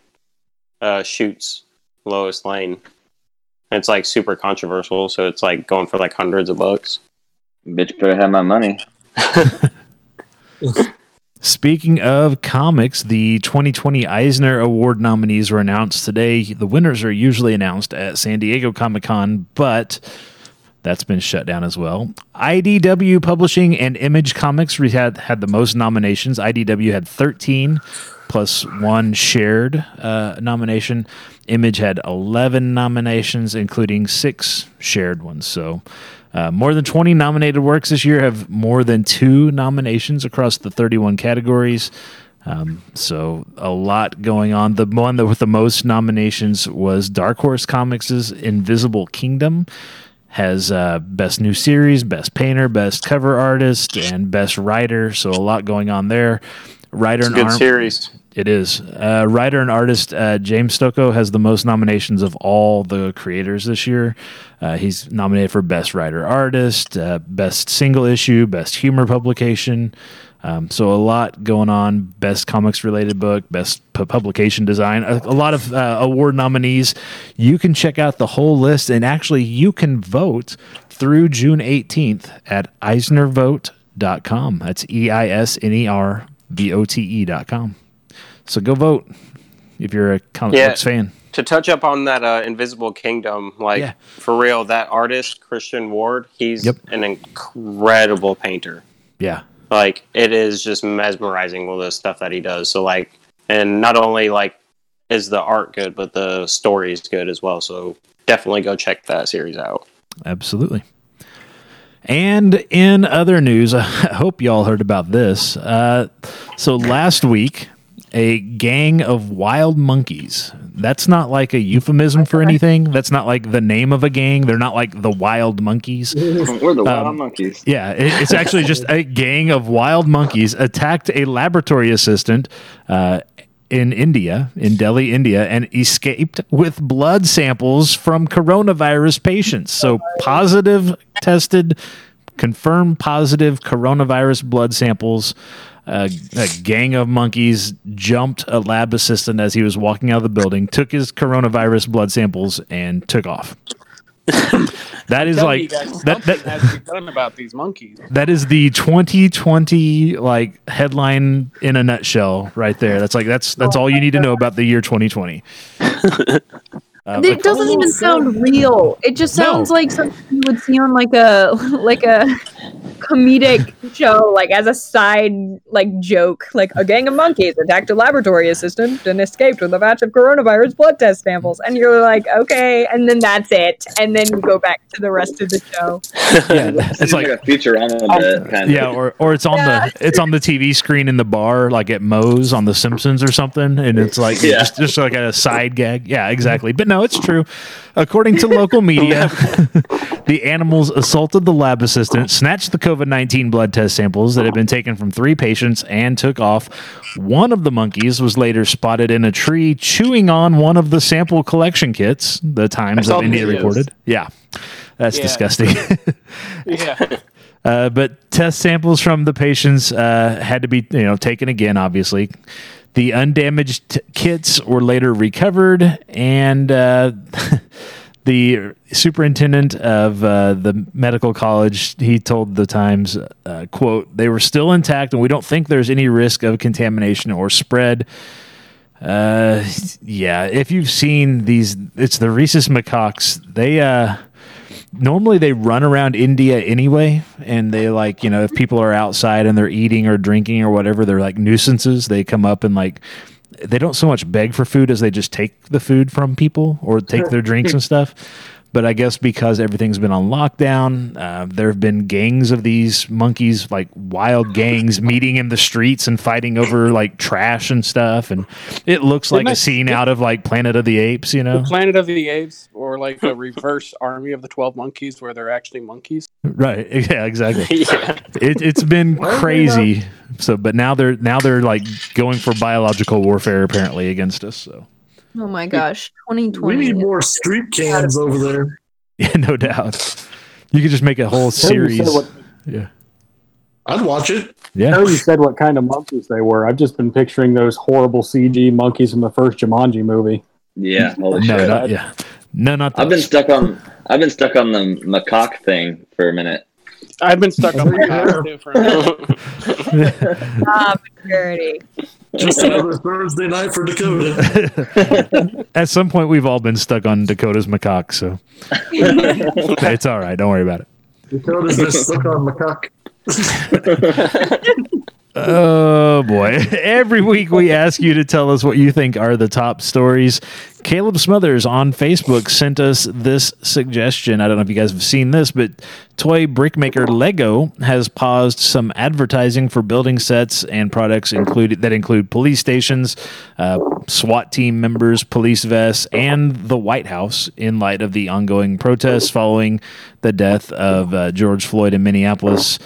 Speaker 4: uh, shoots Lois Lane. It's like super controversial, so it's like going for like hundreds of bucks.
Speaker 5: bitch. Better have my money. [laughs]
Speaker 3: Speaking of comics, the 2020 Eisner Award nominees were announced today. The winners are usually announced at San Diego Comic Con, but that's been shut down as well. IDW Publishing and Image Comics had, had the most nominations. IDW had 13 plus one shared uh, nomination. Image had 11 nominations, including six shared ones. So, uh, more than 20 nominated works this year have more than two nominations across the 31 categories. Um, so, a lot going on. The one that with the most nominations was Dark Horse Comics' Invisible Kingdom. Has uh, best new series, best painter, best cover artist, and best writer. So a lot going on there. Writer
Speaker 4: It's a
Speaker 3: and
Speaker 4: good
Speaker 3: arm-
Speaker 4: series.
Speaker 3: it is. Uh, writer and artist uh, James Stocco has the most nominations of all the creators this year. Uh, he's nominated for Best Writer Artist, uh, Best Single Issue, Best Humor Publication. Um, so a lot going on. Best comics related book, best pu- publication design. A, a lot of uh, award nominees. You can check out the whole list, and actually, you can vote through June 18th at eisnervote.com. That's E I S N E R V O T E.com. So go vote. if you're a comic
Speaker 4: Yeah.
Speaker 3: books fan.
Speaker 4: to touch up on that uh, Invisible Kingdom, like
Speaker 3: Yeah.
Speaker 4: for real, that artist Christian Ward, he's
Speaker 3: Yep.
Speaker 4: an incredible painter.
Speaker 3: Yeah.
Speaker 4: Like it is just mesmerizing with the stuff that he does. So like, and not only like is the art good, but the story is good as well. So definitely go check that series out.
Speaker 3: Absolutely. And in other news, [laughs] I hope y'all heard about this. Uh, so last week, a gang of wild monkeys. That's not like a euphemism for anything. That's not like the name of a gang. They're not like the wild monkeys. [laughs]
Speaker 5: We're the wild
Speaker 3: Um,
Speaker 5: monkeys.
Speaker 3: Yeah, it, it's actually just a [laughs] gang of wild monkeys attacked a laboratory assistant uh, in India, in Delhi, India, and escaped with blood samples from coronavirus patients. So positive tested, confirmed positive coronavirus blood samples. A gang of monkeys jumped a lab assistant as he was walking out of the building, took his coronavirus blood samples, and took off. [coughs] that is like that, that,
Speaker 2: has to be done about these monkeys.
Speaker 3: that is the 2020 like headline in a nutshell right there. That's like that's that's oh all you need to know about the year 2020. [laughs] Uh,
Speaker 10: it doesn't even sound real. It just
Speaker 3: No.
Speaker 10: sounds like something you would see on like a [laughs] like a comedic show, like as a side like joke. Like a gang of monkeys attacked a laboratory assistant and escaped with a batch of coronavirus blood test samples. And you're like, okay, and then that's it. And then you go back to the rest of the show. [laughs]
Speaker 3: yeah, it's
Speaker 5: Seems
Speaker 3: like
Speaker 5: a Futurama bit, kind
Speaker 3: yeah,
Speaker 5: of.
Speaker 3: or or it's on the it's on the TV screen in the bar, like at Moe's on The Simpsons or something, and it's like
Speaker 5: Yeah.
Speaker 3: just just like a side gag. Yeah, exactly. But no, it's true. According to local media, [laughs] [laughs] the animals assaulted the lab assistant, snatched the COVID nineteen blood test samples that had been taken from three patients, and took off. One of the monkeys was later spotted in a tree chewing on one of the sample collection kits. The Times of India
Speaker 4: videos.
Speaker 3: reported. Yeah, that's
Speaker 2: Yeah.
Speaker 3: disgusting. [laughs]
Speaker 2: Yeah.
Speaker 3: Uh, but test samples from the patients uh, had to be, you know, taken again. Obviously, the undamaged kits were later recovered, and uh, [laughs] the superintendent of uh, the medical college he told the Times, uh, "quote They were still intact, and we don't think there's any risk of contamination or spread." Uh, yeah. If you've seen these, it's the rhesus macaques. They uh normally they run around India anyway, and they like you know if people are outside and they're eating or drinking or whatever, they're like nuisances. They come up and like they don't so much beg for food as they just take the food from people or take their drinks and stuff. But I guess because everything's been on lockdown, uh, there have been gangs of these monkeys, like wild gangs, [laughs] meeting in the streets and fighting over like trash and stuff. And it looks like
Speaker 2: Didn't
Speaker 3: a
Speaker 2: I-
Speaker 3: scene out of like Planet of the Apes, you know?
Speaker 2: Planet of the Apes, or like a reverse [laughs] army of the Twelve Monkeys, where they're actually monkeys.
Speaker 3: Right? [laughs] Yeah, exactly.
Speaker 4: yeah.
Speaker 3: it, it's been crazy. So, but now they're now they're like going for biological warfare apparently against us. So,
Speaker 10: Oh my gosh, 2020.
Speaker 7: We need more street cams over there. [laughs]
Speaker 3: yeah, no doubt. You could just make a whole series.
Speaker 9: what-
Speaker 3: Yeah,
Speaker 7: I'd watch it.
Speaker 3: Yeah.
Speaker 9: know you said what kind of monkeys they were. I've just been picturing those horrible CG monkeys from the first Jumanji movie.
Speaker 5: Yeah, holy
Speaker 3: No,
Speaker 5: shit.
Speaker 3: not yeah. No, not
Speaker 5: I've been stuck on. I've been stuck on the macaque thing for a minute.
Speaker 2: I've been stuck on my [laughs] cock too for a minute. [laughs]
Speaker 10: Ah, security.
Speaker 7: Just another Thursday night for Dakota. [laughs]
Speaker 3: At some point, we've all been stuck on Dakota's macaque, so it's all right. Don't worry about it.
Speaker 7: Dakota's just stuck on macaque.
Speaker 3: Oh boy. [laughs] Every week we ask you to tell us what you think are the top stories. Caleb Smothers on Facebook sent us this suggestion. I don't know if you guys have seen this, but toy brickmaker Lego has paused some advertising for building sets and products included that include police stations, uh, SWAT team members, police vests, and the White House in light of the ongoing protests following the death of uh, George Floyd in Minneapolis.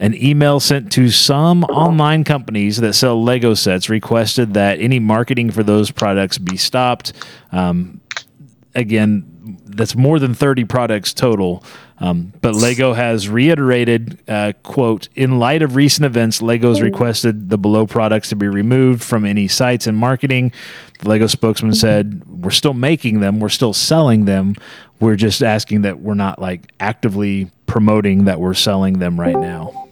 Speaker 3: An email sent to some online companies that sell Lego sets requested that any marketing for those products be stopped. Um, again, that's more than 30 products total. Um, but Lego has reiterated, uh, quote, in light of recent events, Lego's requested the below products to be removed from any sites and marketing. The Lego spokesman said, we're still making them, we're still selling them. We're just asking that we're not like actively promoting that we're selling them right now.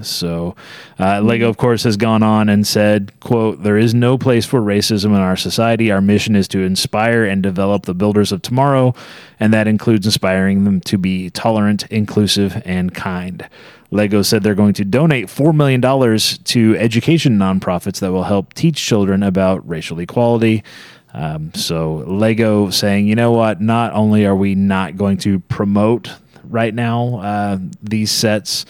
Speaker 3: So, uh, Lego, of course, has gone on and said, "quote There is no place for racism in our society. Our mission is to inspire and develop the builders of tomorrow, and that includes inspiring them to be tolerant, inclusive, and kind." Lego said they're going to donate $4 million to education nonprofits that will help teach children about racial equality. Um, so, Lego saying, you know what? Not only are we not going to promote right now uh, these sets,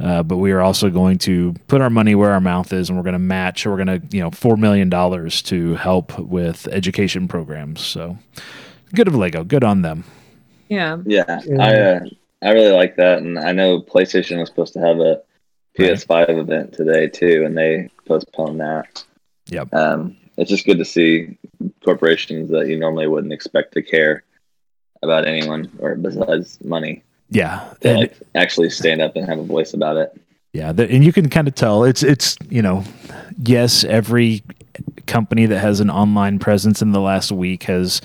Speaker 3: uh, but we are also going to put our money where our mouth is, and we're going to match. We're going to, you know, four million dollars to help with education programs. So, good of Lego. Good on them.
Speaker 10: Yeah.
Speaker 5: Yeah, I uh, I really like that, and I know PlayStation was supposed to have a PS5 event today too, and they postponed that.
Speaker 3: Yep.
Speaker 5: Um, it's just good to see corporations that you normally wouldn't expect to care about anyone or besides money
Speaker 3: Yeah, and
Speaker 5: like, actually stand up and have a voice about it.
Speaker 3: Yeah, the, and you can kind of tell it's it's you know, yes, every company that has an online presence in the last week has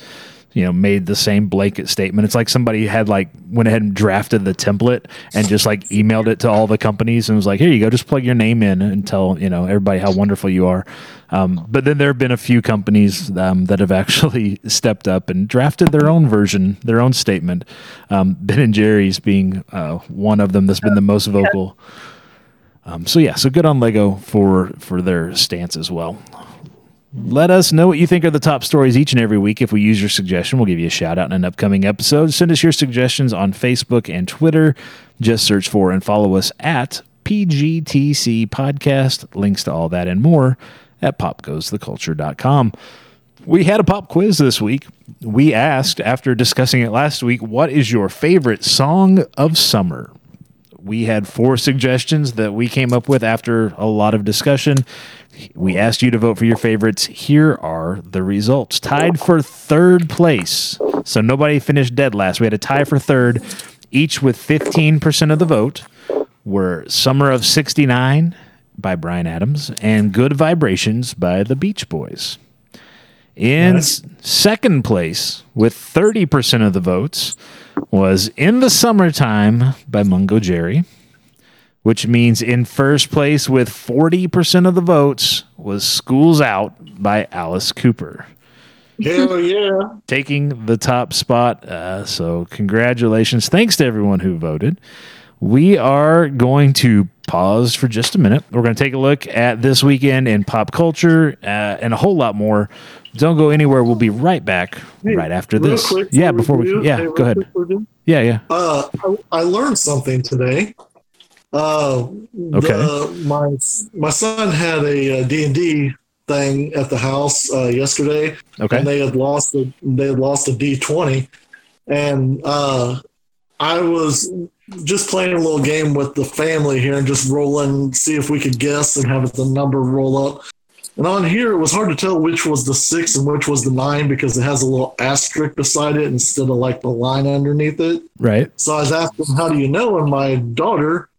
Speaker 3: you know made the same blanket statement. It's like somebody had like went ahead and drafted the template and just like emailed it to all the companies and was like, here you go, just plug your name in and tell you know everybody how wonderful you are. Um, but then there have been a few companies um, that have [laughs] actually stepped up and drafted their own version, their own statement. Um, ben and Jerry's being uh, one of them that's been the most vocal. Um, so yeah, so good on Lego for for their stance as well. Let us know what you think are the top stories each and every week. If we use your suggestion, we'll give you a shout out in an upcoming episode. Send us your suggestions on Facebook and Twitter. Just search for and follow us at PGTC Podcast. Links to all that and more at popgoestheculture.com. We had a pop quiz this week. We asked, after discussing it last week, what is your favorite song of summer? We had four suggestions that we came up with after a lot of discussion. We asked you to vote for your favorites. Here are the results. Tied for third place. So nobody finished dead last. We had a tie for third, each with 15% of the vote, were Summer of 69 by Bryan Adams and Good Vibrations by the Beach Boys. In second place, with 30% of the votes, was In the Summertime by Mungo Jerry, which means in first place with 40% of the votes was School's Out by Alice Cooper,
Speaker 7: Hell yeah.
Speaker 3: taking the top spot. Uh, so, congratulations. Thanks to everyone who voted. We are going to pause for just a minute. We're going to take a look at this weekend in pop culture uh, and a whole lot more. Don't go anywhere. We'll be right back
Speaker 7: Hey,
Speaker 3: right after this. yeah, before we
Speaker 7: do-
Speaker 3: yeah,
Speaker 7: hey,
Speaker 3: go ahead.
Speaker 7: quick before we do-
Speaker 3: Yeah, yeah.
Speaker 7: Uh, I, I learned something today. Uh,
Speaker 3: Okay.
Speaker 7: the- my my son had a D and D thing at the house uh, yesterday,
Speaker 3: Okay.
Speaker 7: and they had lost the they had lost a D twenty, and uh, I was just playing a little game with the family here and just rolling, see if we could guess and have the number roll up. And on here, it was hard to tell which was the six and which was the nine because it has a little asterisk beside it instead of like the line underneath it.
Speaker 3: Right.
Speaker 7: So I was asking, how do you know? And my daughter,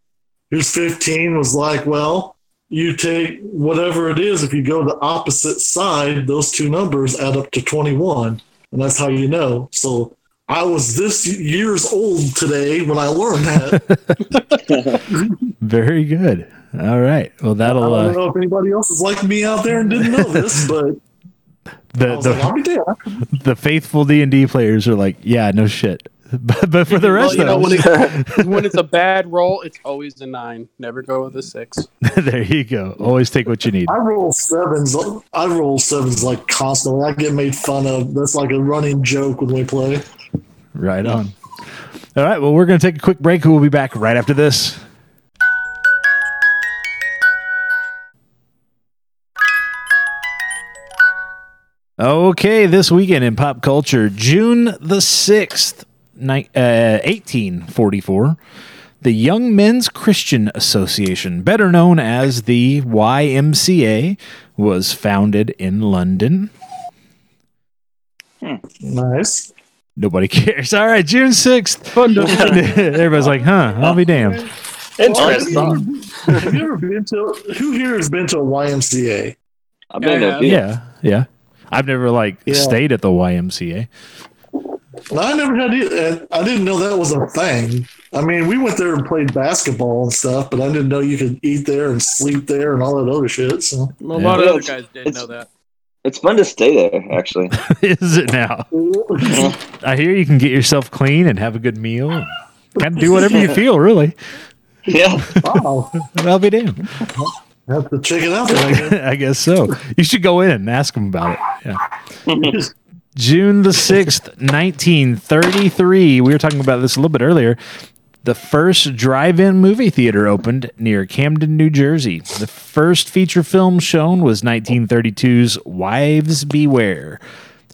Speaker 7: who's 15, was like, well, you take whatever it is. If you go the opposite side, those two numbers add up to 21. And that's how you know. So I was this years old today when I learned that. [laughs] [laughs]
Speaker 3: Very good. All right. Well, that'll I
Speaker 7: don't
Speaker 3: uh,
Speaker 7: know if anybody else is like me out there and didn't know this, but [laughs] I
Speaker 3: the
Speaker 7: like,
Speaker 3: the, the faithful D and D players are like, yeah, no shit. [laughs] But, but for the
Speaker 2: Well,
Speaker 3: rest
Speaker 2: you know,
Speaker 3: of
Speaker 2: when,
Speaker 3: us,
Speaker 2: it, [laughs] when it's a bad roll, it's always a nine. Never go with a six. [laughs]
Speaker 3: there you go. Always take what you need.
Speaker 7: I roll sevens. I roll sevens like constantly. I get made fun of. That's like a running joke when we play.
Speaker 3: Right on. All right. Well, we're going to take a quick break. We'll be back right after this. Okay, this weekend in pop culture, June the 6th, ni- uh, 1844, the Young Men's Christian Association, better known as the YMCA, was founded in London.
Speaker 7: Nice.
Speaker 3: Nobody [laughs] cares. All right, June 6th. [laughs] Everybody's like, huh, I'll be damned.
Speaker 5: Interesting.
Speaker 7: Have you ever been to? Who here has been to a YMCA?
Speaker 5: I've been
Speaker 2: Yeah,
Speaker 5: to a few.
Speaker 3: Yeah, yeah. I've never like
Speaker 7: Yeah.
Speaker 3: stayed at the YMCA.
Speaker 7: Well, I never had it. I didn't know that was a thing. I mean, we went there and played basketball and stuff, but I didn't know you could eat there and sleep there and all that other shit. So
Speaker 2: A lot of other guys didn't
Speaker 5: it's-
Speaker 2: know that.
Speaker 5: It's fun to stay there, actually. [laughs]
Speaker 3: Is it now? I hear you can get yourself clean and have a good meal. Kind of do whatever you [laughs] feel, really.
Speaker 5: yeah.
Speaker 7: wow, [laughs]
Speaker 3: I'll be damned.
Speaker 7: have to check it out. There, I
Speaker 3: I guess so. You should go in and ask them about it. Yeah. June the 6th, 1933. We were talking about this a little bit earlier. The first drive in movie theater opened near Camden, New Jersey. The first feature film shown was 1932's Wives Beware.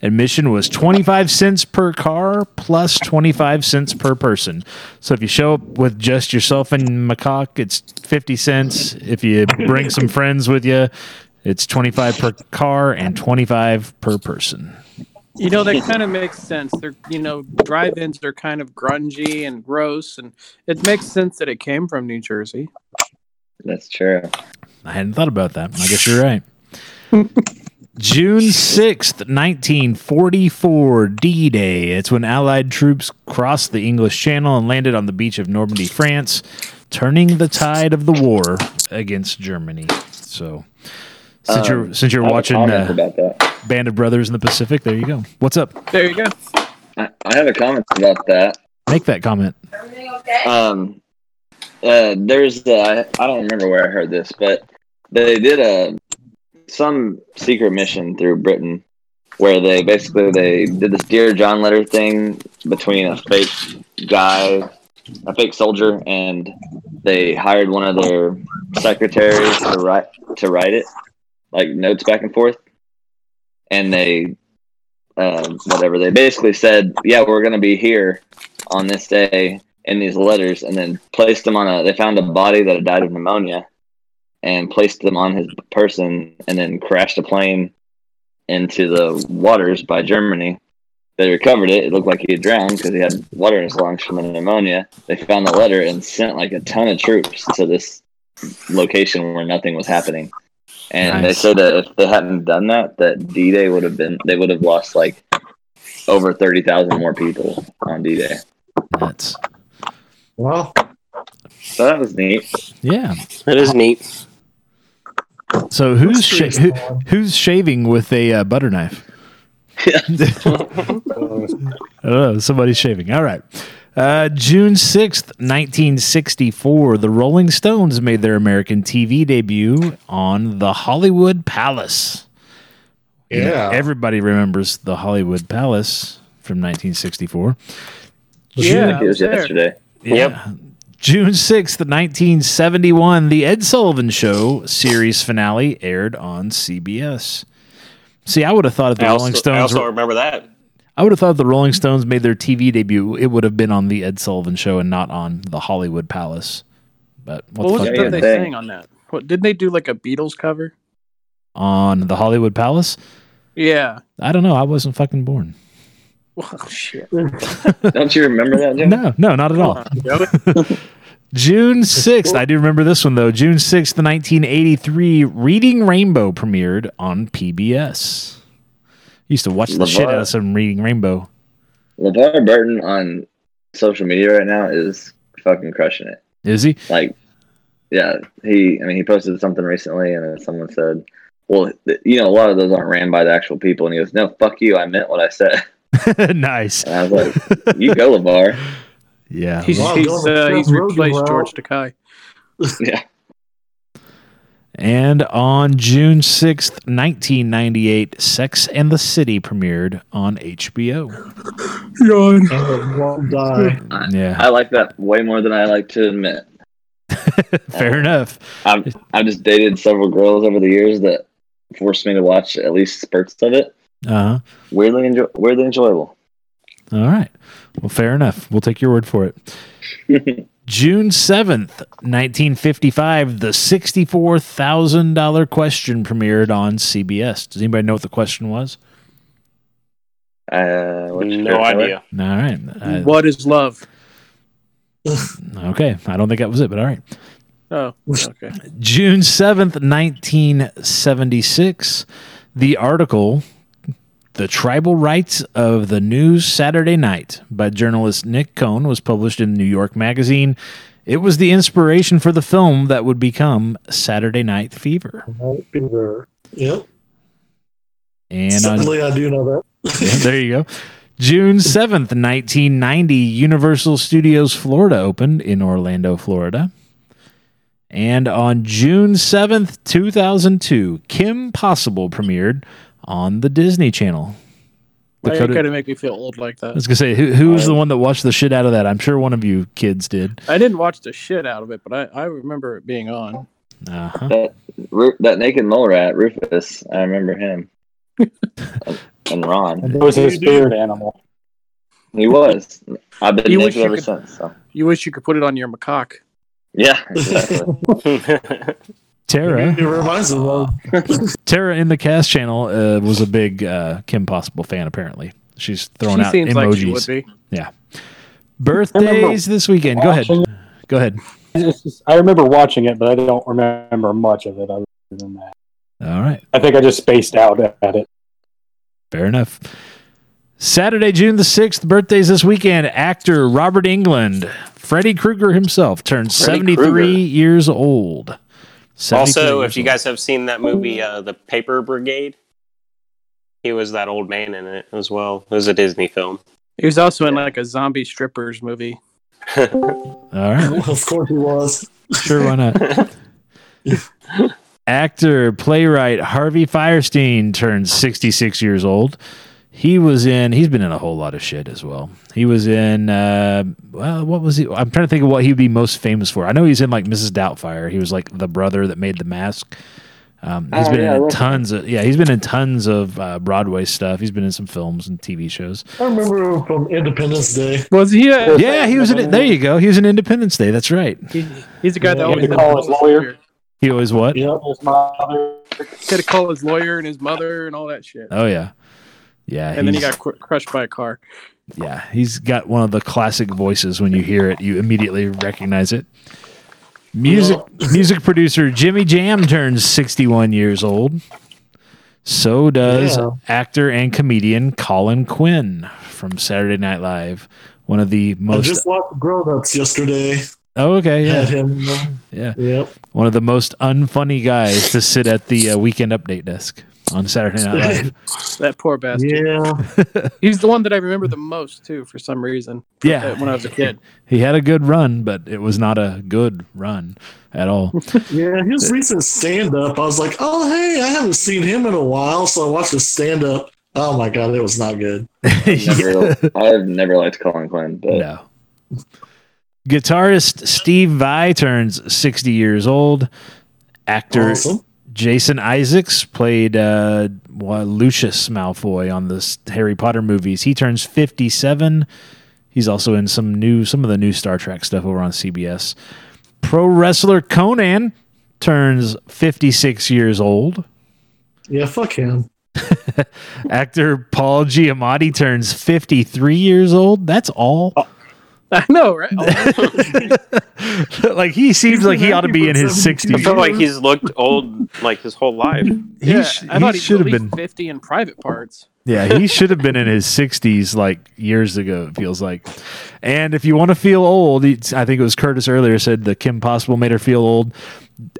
Speaker 3: Admission was 25 cents per car plus 25 cents per person. So if you show up with just yourself and macaque, it's 50 cents. If you bring some friends with you, it's 25 per car and 25 per person.
Speaker 2: You know, that [laughs] kind of makes sense. They're, you know, drive-ins are kind of grungy and gross, and it makes sense that it came from New Jersey.
Speaker 5: That's true.
Speaker 3: I hadn't thought about that. I guess you're right. [laughs] June 6th, 1944, D Day. It's when Allied troops crossed the English Channel and landed on the beach of Normandy, France, turning the tide of the war against Germany. So, since you're
Speaker 5: Um,
Speaker 3: since you're
Speaker 5: I
Speaker 3: watching uh,
Speaker 5: about that.
Speaker 3: Band of Brothers in the Pacific, there you go. What's up?
Speaker 2: There you go.
Speaker 5: I, I have a comment about that.
Speaker 3: Make that comment. Everything okay?
Speaker 5: Um, uh, there's uh, I, I don't remember where I heard this, but they did a some secret mission through Britain where they basically they did this Dear John letter thing between a fake guy, a fake soldier, and they hired one of their secretaries to write to write it, like notes back and forth, and they. Um, whatever they basically said, yeah, we're gonna be here on this day in these letters and then placed them on a they found a body that had died of pneumonia and placed them on his person and then crashed a plane into the waters by Germany. They recovered it. It looked like he had drowned because he had water in his lungs from the pneumonia. They found the letter and sent like a ton of troops to this location where nothing was happening. And they
Speaker 3: Nice.
Speaker 5: said that if they hadn't done that, that D Day would have been they would have lost like over thirty thousand more people on D Day.
Speaker 3: That's
Speaker 7: Well,
Speaker 5: So that was neat.
Speaker 3: Yeah.
Speaker 4: It is neat.
Speaker 3: So who's
Speaker 7: History is
Speaker 3: sha- who, who's shaving with a uh, butter knife? [laughs] [laughs] Oh, somebody's shaving. All right. Uh, June 6th, 1964, the Rolling Stones made their American TV debut on the Hollywood Palace. You know,
Speaker 7: Yeah.
Speaker 3: everybody remembers the Hollywood Palace from 1964.
Speaker 2: Yeah,
Speaker 5: I
Speaker 2: I
Speaker 5: it was
Speaker 2: was
Speaker 5: yesterday.
Speaker 3: Yeah. June 6th, 1971, The Ed Sullivan Show series finale aired on CBS. See, I would have thought if the
Speaker 4: I
Speaker 3: Rolling
Speaker 4: Stones. I
Speaker 3: Stones
Speaker 4: also
Speaker 3: were-
Speaker 4: remember that.
Speaker 3: I would have thought the Rolling Stones made their TV debut, it would have been on the Ed Sullivan Show and not on the Hollywood Palace. But what,
Speaker 2: What was
Speaker 3: the
Speaker 2: it
Speaker 3: fuck?
Speaker 5: Yeah,
Speaker 2: that they
Speaker 5: dang.
Speaker 2: sang on that? What did they do like a Beatles cover?
Speaker 3: on the Hollywood Palace?
Speaker 2: Yeah.
Speaker 3: I don't know. I wasn't fucking born.
Speaker 2: Well, [laughs] oh, shit. [laughs]
Speaker 5: Don't you remember that, Joe?
Speaker 3: No, no, not at all.
Speaker 2: Come on, Joey. [laughs]
Speaker 3: June 6th. I do remember this one though. June 6th, 1983, Reading Rainbow premiered on PBS. Used to watch the shit out of some Reading Rainbow.
Speaker 5: LeVar Burton on social media right now is fucking crushing it.
Speaker 3: Is he?
Speaker 5: Like, yeah, he. I mean, he posted something recently, and then someone said, "Well, th- you know, a lot of those aren't ran by the actual people." And he goes, "No, fuck you. I meant what I said." [laughs]
Speaker 3: nice.
Speaker 5: And I was like, "You go, [laughs] LeVar."
Speaker 3: Yeah.
Speaker 2: He's, he's, uh, he's replaced. George Takei. [laughs]
Speaker 5: yeah,
Speaker 3: And on June 6th, 1998, Sex and the City premiered on HBO.
Speaker 7: uh, won't. [laughs]
Speaker 3: Yeah,
Speaker 5: I like that way more than I like to admit. [laughs]
Speaker 3: fair enough.
Speaker 5: I've I've just dated several girls over the years that forced me to watch at least spurts of it.
Speaker 3: Uh huh.
Speaker 5: Weirdly enjoy, weirdly enjoyable.
Speaker 3: All right. Well, fair enough. We'll take your word for it. [laughs] June 7th, 1955, the $64,000 question premiered on CBS. Does anybody know what the question was?
Speaker 5: Uh,
Speaker 4: No idea.
Speaker 3: All right. Uh,
Speaker 2: what is love? [laughs]
Speaker 3: okay. I don't think that was it, but all right.
Speaker 2: Oh, okay.
Speaker 3: June 7th, 1976, the article The Tribal Rites of the News Saturday Night by journalist Nick Cohn was published in New York Magazine. It was the inspiration for the film that would become Saturday Night Fever.
Speaker 7: Might be there. Yep.
Speaker 3: And on,
Speaker 7: I do know that. [laughs]
Speaker 3: Yeah, there you go. June 7th, 1990, Universal Studios Florida opened in Orlando, Florida. And on June 7th, 2002, Kim Possible premiered on the Disney Channel.
Speaker 2: Why you
Speaker 3: Dakota-
Speaker 2: gotta make me feel old like that.
Speaker 3: I was going to say, who, who was the one that watched the shit out of that? I'm sure one of you kids did.
Speaker 2: I didn't watch the shit out of it, but I, I remember it being on.
Speaker 3: Uh-huh.
Speaker 5: That that naked mole rat, Rufus. I remember him. [laughs] and Ron,
Speaker 9: It was his spirit animal.
Speaker 5: he was. I've been
Speaker 2: You wish
Speaker 5: naked
Speaker 2: you
Speaker 5: ever
Speaker 2: could-
Speaker 5: since. So
Speaker 2: You wish you could put it on your macaque.
Speaker 5: yeah, exactly. [laughs] [laughs]
Speaker 3: Tara,
Speaker 7: It reminds me of [laughs]
Speaker 3: Tara in the cast channel uh, was a big uh, Kim Possible fan, apparently. She's throwing
Speaker 2: She
Speaker 3: out
Speaker 2: seems like she
Speaker 3: emojis.
Speaker 2: would be.
Speaker 3: Yeah. Birthdays this weekend. Go ahead.
Speaker 9: Watching
Speaker 3: Go ahead.
Speaker 9: Just- I remember watching it, but I don't remember much of it other than that.
Speaker 3: All right.
Speaker 9: I think I just spaced out at it.
Speaker 3: Fair enough. Saturday, June the 6th, birthdays this weekend. Actor Robert Englund, Freddy Krueger himself, turned
Speaker 4: Freddy
Speaker 3: 73
Speaker 4: Krueger.
Speaker 3: years old. 73
Speaker 4: Also, if you
Speaker 3: old.
Speaker 4: guys have seen that movie, uh, The Paper Brigade, he was that old man in it as well. It was a Disney film.
Speaker 2: He was also in like a zombie strippers movie. [laughs]
Speaker 3: All right.
Speaker 7: Of course he was.
Speaker 3: Sure, why not? [laughs] Actor, playwright Harvey Fierstein turned 66 years old. He was in, he's been in a whole lot of shit as well. He was in, uh, well, what was he? I'm trying to think of what he'd be most famous for. I know he's in like Mrs. Doubtfire. He was like the brother that made the mask. Um, he's
Speaker 5: Oh,
Speaker 3: been
Speaker 5: yeah,
Speaker 3: in tons of, yeah, he's been in tons of uh, Broadway stuff. He's been in some films and TV shows.
Speaker 7: I remember him from Independence Day.
Speaker 2: Was he? A,
Speaker 3: Yeah, he was in it. There you go. He was in Independence Day. That's right.
Speaker 2: he he's the guy that always
Speaker 9: he had call his lawyer.
Speaker 3: He always what?
Speaker 7: yeah
Speaker 9: His mother.
Speaker 2: Had to call his lawyer and his mother and all that shit.
Speaker 3: Oh, yeah. Yeah.
Speaker 2: and then he got cr- crushed by a car.
Speaker 3: Yeah, he's got one of the classic voices. When you hear it, you immediately recognize it. Music music producer Jimmy Jam turns 61 years old. So does
Speaker 7: Yeah.
Speaker 3: actor and comedian Colin Quinn from Saturday Night Live. One of the most.
Speaker 7: I
Speaker 3: most
Speaker 7: just watched Grown Ups yesterday.
Speaker 3: Oh, okay,
Speaker 7: Had
Speaker 3: yeah.
Speaker 7: him. uh,
Speaker 3: Yeah.
Speaker 7: Yep.
Speaker 3: One of the most unfunny guys to sit at the uh, weekend update desk on Saturday Night Live. [laughs]
Speaker 2: That poor bastard.
Speaker 7: Yeah. [laughs]
Speaker 2: He's the one that I remember the most too, for some reason.
Speaker 3: Yeah.
Speaker 2: when I was a kid. [laughs]
Speaker 3: He had a good run, but it was not a good run at all.
Speaker 7: Yeah. His recent stand up, I was like, oh, hey, I haven't seen him in a while. So I watched his stand up. Oh my God, it was not good.
Speaker 5: Never, I've never liked Colin Quinn, but
Speaker 3: No. Guitarist Steve Vai turns 60 years old. Actor
Speaker 7: Awesome.
Speaker 3: Jason Isaacs played uh, Lucius Malfoy on the Harry Potter movies. He turns 57. He's also in some new, some of the new Star Trek stuff over on CBS. Pro wrestler Conan turns 56 years old.
Speaker 7: Yeah, fuck him. [laughs]
Speaker 3: Actor Paul Giamatti turns 53 years old. That's all. [laughs]
Speaker 2: I know, right? [laughs]
Speaker 3: Oh, [laughs] like he seems like he ought to be in his
Speaker 4: sixties.
Speaker 3: I
Speaker 4: feel like he's looked old like his whole life.
Speaker 3: He,
Speaker 2: yeah,
Speaker 3: sh-
Speaker 2: I thought
Speaker 3: he
Speaker 2: he
Speaker 3: should
Speaker 2: should
Speaker 3: have
Speaker 2: been
Speaker 3: been.
Speaker 2: fifty in private parts.
Speaker 3: Yeah, he should have been in his 60s like years ago, it feels like. And if you want to feel old, I think it was Curtis earlier said the Kim Possible made her feel old.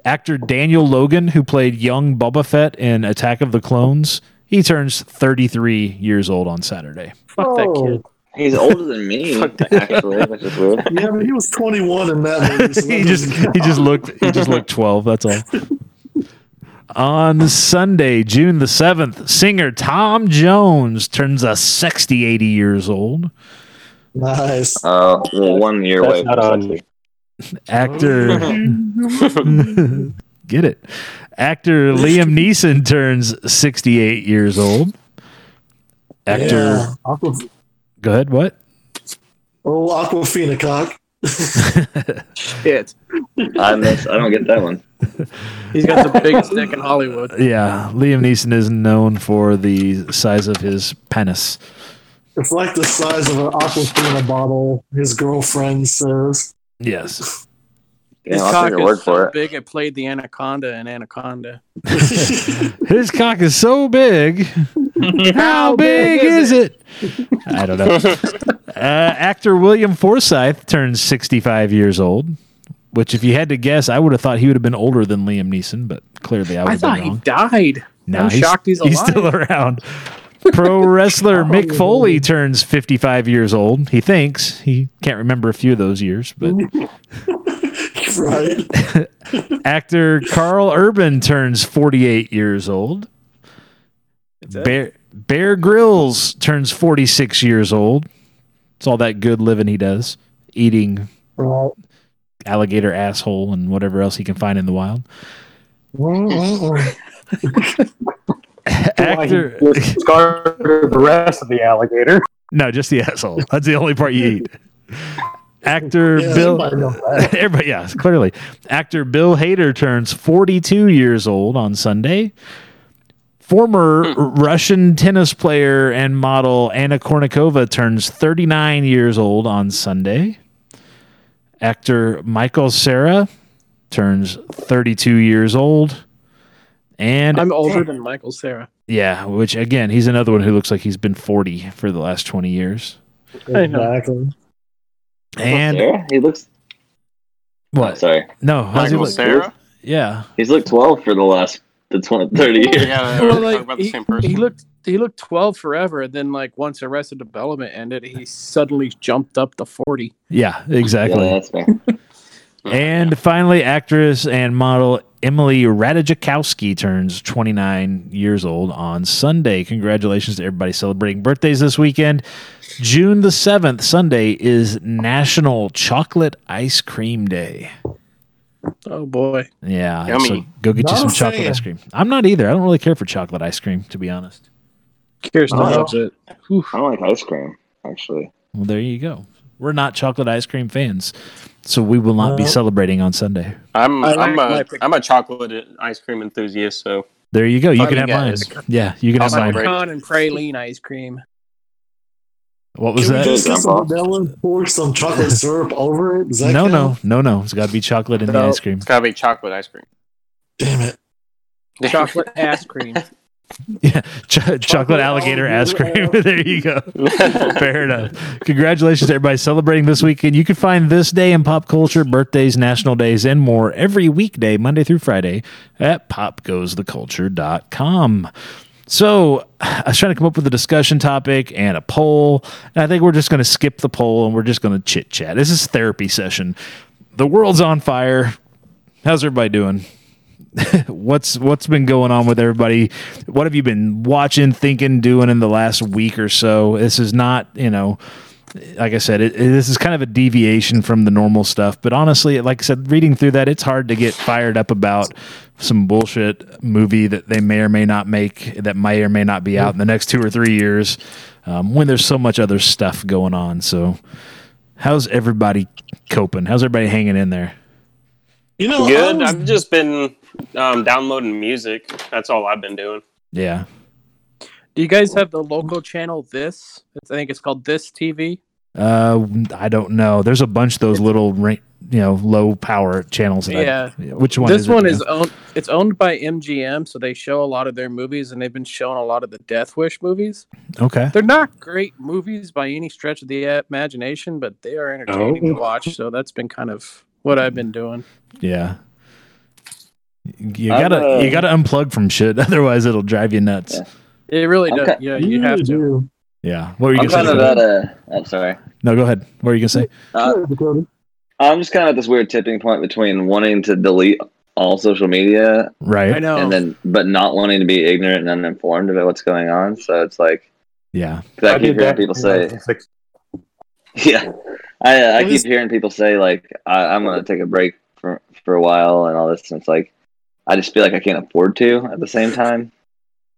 Speaker 3: Actor Daniel Logan, who played young Boba Fett in Attack of the Clones, he turns 33 years old on Saturday.
Speaker 2: Fuck that
Speaker 7: Oh.
Speaker 2: kid.
Speaker 5: He's older than me, [laughs] actually, which is weird. [laughs]
Speaker 7: Yeah, but he was 21 in that movie. so [laughs]
Speaker 3: he just he just looked he just looked 12 that's all on sunday june the 7th singer tom jones turns a sexty 80 years old
Speaker 7: Nice.
Speaker 5: Uh, well, one year away
Speaker 9: That's
Speaker 5: from
Speaker 9: not on.
Speaker 3: actor get it actor liam neeson turns 68 years old actor
Speaker 7: Yeah. Aqua,
Speaker 3: go ahead what
Speaker 7: oh, Aquafina cock.
Speaker 2: Shit.
Speaker 5: I miss. I don't get that one.
Speaker 2: He's got the biggest dick in Hollywood. [laughs]
Speaker 3: yeah liam neeson is known for the size of his penis
Speaker 7: It's like the size of an Aquafina bottle, his girlfriend says.
Speaker 3: yes
Speaker 5: Yeah,
Speaker 2: His
Speaker 5: I'll
Speaker 2: cock
Speaker 5: take your word
Speaker 2: is
Speaker 5: for
Speaker 2: so
Speaker 5: it.
Speaker 2: big it played the anaconda in Anaconda. [laughs] [laughs]
Speaker 3: His cock is so big. [laughs] How big is it? I don't know. Uh, actor William Forsythe turns 65 years old, which, if you had to guess, I would have thought he would have been older than Liam Neeson, but clearly I would
Speaker 2: I
Speaker 3: have
Speaker 2: thought
Speaker 3: been
Speaker 2: he
Speaker 3: wrong.
Speaker 2: died.
Speaker 3: No,
Speaker 2: I'm shocked he's alive.
Speaker 3: still around. Pro wrestler Mick Foley turns 55 years old. He thinks he can't remember a few of those years, but [laughs]
Speaker 7: right. [laughs]
Speaker 3: actor Karl Urban turns 48 years old. Bear Bear Grylls turns 46 years old. It's all that good living he does, eating alligator asshole and whatever else he can find in the wild. [laughs] Actor,
Speaker 9: Scarred the rest of the alligator.
Speaker 3: no, just the asshole. That's the only part you eat. Actor
Speaker 7: Yeah,
Speaker 3: Bill,
Speaker 7: everybody [laughs]
Speaker 3: everybody, yeah, clearly. Actor Bill Hader turns 42 years old on Sunday. Former hmm. Russian tennis player and model Anna Kournikova turns 39 years old on Sunday. Actor Michael Cera turns 32 years old. And
Speaker 2: I'm older than Michael Cera.
Speaker 3: yeah, which again, he's another one who looks like he's been 40 for the last 20 years.
Speaker 2: I know.
Speaker 7: Exactly.
Speaker 3: And
Speaker 5: Cera? He looks.
Speaker 3: what?
Speaker 5: Sorry,
Speaker 3: No, how's he
Speaker 4: Michael
Speaker 3: look?
Speaker 4: Cera?
Speaker 3: Yeah.
Speaker 5: he's looked 12 for the last the 20, [laughs] 30 years.
Speaker 4: Yeah,
Speaker 2: Well, like,
Speaker 4: about the
Speaker 2: he,
Speaker 4: same person.
Speaker 2: he looked he looked 12 forever, and then like once Arrested Development ended, he suddenly jumped up to 40.
Speaker 3: Yeah, exactly.
Speaker 5: Yeah, that's fair. [laughs]
Speaker 3: And finally, actress and model Emily Ratajkowski turns 29 years old on Sunday. Congratulations to everybody celebrating birthdays this weekend. June the 7th, Sunday, is National Chocolate Ice Cream Day.
Speaker 2: Oh boy.
Speaker 3: Yeah,
Speaker 4: Yummy.
Speaker 3: so go get you
Speaker 7: Not
Speaker 3: some
Speaker 7: a
Speaker 3: chocolate
Speaker 7: fan.
Speaker 3: ice cream. I'm not either. I don't really care for chocolate ice cream, to be honest.
Speaker 2: Kirsten
Speaker 7: Oh.
Speaker 2: loves it. Whew.
Speaker 5: I don't like ice cream, actually.
Speaker 3: Well, there you go. We're not chocolate ice cream fans, so we will not be celebrating on Sunday.
Speaker 4: I'm
Speaker 2: I
Speaker 4: I'm
Speaker 2: like
Speaker 4: a
Speaker 2: my pic-
Speaker 4: am a chocolate ice cream enthusiast, so
Speaker 3: There you go. You
Speaker 4: Fun
Speaker 3: can have mine.
Speaker 4: is-
Speaker 3: Yeah, you can
Speaker 4: I'll
Speaker 3: have mine.
Speaker 4: celebrate.
Speaker 2: Pecan and praline ice cream.
Speaker 3: What was
Speaker 7: Can we
Speaker 3: that?
Speaker 7: just get some vanilla and pour some chocolate [laughs] syrup over it? Does that
Speaker 3: No,
Speaker 7: count?
Speaker 3: no, no, no. It's got to be chocolate in the
Speaker 2: No.
Speaker 3: ice cream.
Speaker 4: it's gotta be chocolate ice cream.
Speaker 7: Damn it.
Speaker 2: Chocolate ice cream. [laughs]
Speaker 3: Yeah, [laughs] Ch- chocolate, alligator ice cream. [laughs] there you go. [laughs] Fair enough. Congratulations to everybody celebrating this weekend. You can find this day in pop culture, birthdays, national days, and more every weekday, Monday through Friday, at popgoestheculture.com. So I was trying to come up with a discussion topic and a poll. And I think we're just going to skip the poll and we're just going to chit chat. This is therapy session. The world's on fire. How's everybody doing? [laughs] what's what's been going on with everybody? What have you been watching, thinking, doing in the last week or so? This is not, you know, like I said, it, it- this is kind of a deviation from the normal stuff. But honestly, like I said, reading through that, it's hard to get fired up about some bullshit movie that they may or may not make that may or may not be out in the next two or three years um, when there's so much other stuff going on. So, how's everybody coping? How's everybody hanging in there?
Speaker 7: You know, I
Speaker 4: Good.
Speaker 7: was-
Speaker 4: I've just been um, downloading music. That's all I've been doing.
Speaker 3: Yeah.
Speaker 2: Do you guys have the local channel This? I think it's called This TV.
Speaker 3: Uh, I don't know. There's a bunch of those little, you know, low power channels. That I-
Speaker 2: Yeah.
Speaker 3: which one?
Speaker 2: this
Speaker 3: is it,
Speaker 2: one
Speaker 3: you
Speaker 2: is
Speaker 3: know?
Speaker 2: owned. It's owned by MGM, so they show a lot of their movies, and they've been showing a lot of the Death Wish movies.
Speaker 3: okay.
Speaker 2: They're not great movies by any stretch of the imagination, but they are entertaining
Speaker 7: Oh.
Speaker 2: to watch. So that's been kind of what I've been doing.
Speaker 3: Yeah. You
Speaker 5: I've,
Speaker 3: gotta
Speaker 5: uh,
Speaker 3: you gotta unplug from shit, [laughs] otherwise it'll drive you nuts.
Speaker 5: Yeah.
Speaker 2: It really
Speaker 5: I'm
Speaker 2: does.
Speaker 5: ki-
Speaker 2: Yeah, you have to.
Speaker 7: do.
Speaker 3: Yeah. What were you
Speaker 5: I'm
Speaker 3: gonna
Speaker 5: kind
Speaker 3: say?
Speaker 5: of
Speaker 3: Dakota?
Speaker 5: at a. I'm sorry.
Speaker 3: No, go ahead. What were you gonna say?
Speaker 5: Uh, I'm just kind of at this weird tipping point between wanting to delete all social media
Speaker 3: Right.
Speaker 2: I know.
Speaker 5: and then, but not wanting to be ignorant and uninformed about what's going on. So it's like,
Speaker 3: Yeah.
Speaker 5: 'cause I, keep hearing
Speaker 9: that
Speaker 5: people say, [laughs] yeah, I, uh, I keep hearing people say like, I, I'm going to take a break for for a while and all this. And it's like, I just feel like I can't afford to at the same time.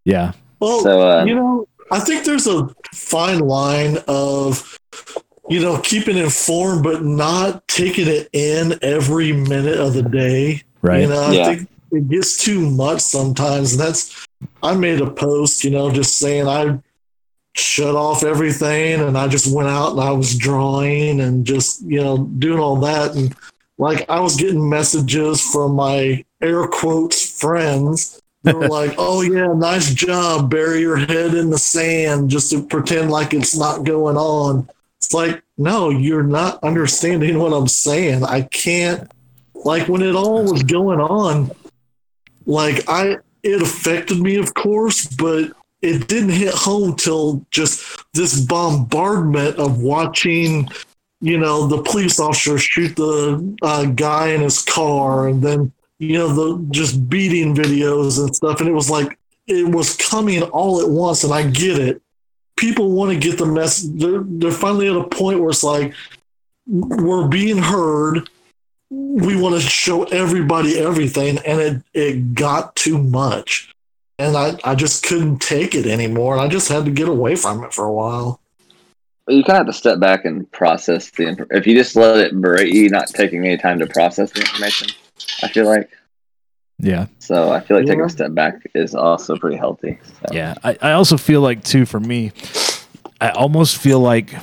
Speaker 3: Yeah.
Speaker 7: Well,
Speaker 5: So, uh,
Speaker 7: you know, I think there's a fine line of, you know, keeping informed but not taking it in every minute of the day.
Speaker 3: Right.
Speaker 7: You know, I
Speaker 5: Yeah.
Speaker 7: think it gets too much sometimes, and that's. I made a post, you know, just saying I shut off everything, and I just went out and I was drawing and just, you know, doing all that, and like I was getting messages from my air quotes friends. They were [laughs] like, "Oh yeah, nice job. Bury your head in the sand just to pretend like it's not going on." It's like, no, you're not understanding what I'm saying. I can't. Like when it all was going on, like I, it affected me, of course, but it didn't hit home till just this bombardment of watching you know the police officer shoot the uh, guy in his car and then you know the just beating videos and stuff. And it was like it was coming all at once and i get it. People want to get the mess they're, they're finally at a point where it's like we're being heard. We want to show everybody everything and it, it got too much. And I, I just couldn't take it anymore and i just had to get away from it for a while.
Speaker 5: You kind of have to step back and process the inf- if you just let it berate you not taking any time to process the information i feel like
Speaker 3: Yeah.
Speaker 5: so i feel like taking a step back is also pretty healthy so.
Speaker 3: Yeah, I, I also feel like too for me, I almost feel like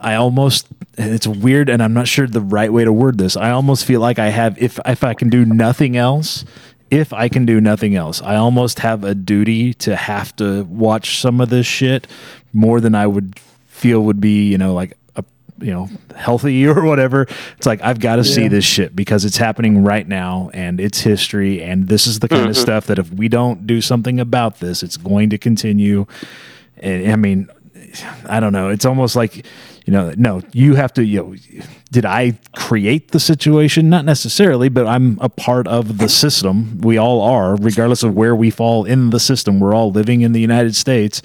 Speaker 3: I almost it's weird and I'm not sure the right way to word this. I almost feel like I have if if I can do nothing else, if I can do nothing else, I almost have a duty to have to watch some of this shit more than I would feel would be, you know, like a you know, healthy [laughs] or whatever. It's like I've got to see this shit because it's happening right now and it's history and this is the kind of
Speaker 4: Mhm.
Speaker 3: stuff that if we don't do something about this, it's going to continue. And I mean, I don't know. It's almost like, you know, no, you have to, you know, did I create the situation? Not necessarily, but I'm a part of the system. We all are, regardless of where we fall in the system. We're all living in the United States.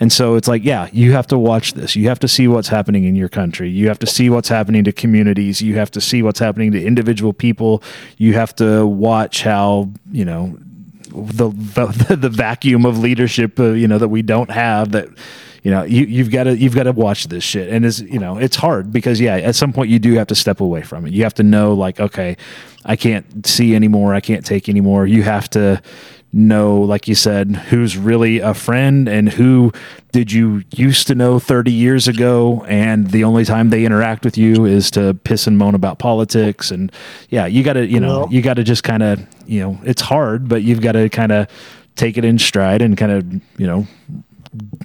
Speaker 3: And so it's like, yeah, you have to watch this. You have to see what's happening in your country. You have to see what's happening to communities. You have to see what's happening to individual people. You have to watch how, you know, the the, [laughs] the vacuum of leadership uh, you know that we don't have that you know you, you've got to you've got to watch this shit and is you know it's hard because yeah at some point you do have to step away from it you have to know like okay i can't see anymore i can't take anymore you have to know like you said who's really a friend and who did you used to know 30 years ago? And the only time they interact with you is to piss and moan about politics. And yeah you got to you know you got to just kind of you know it's hard but you've got to kind of take it in stride and kind of you know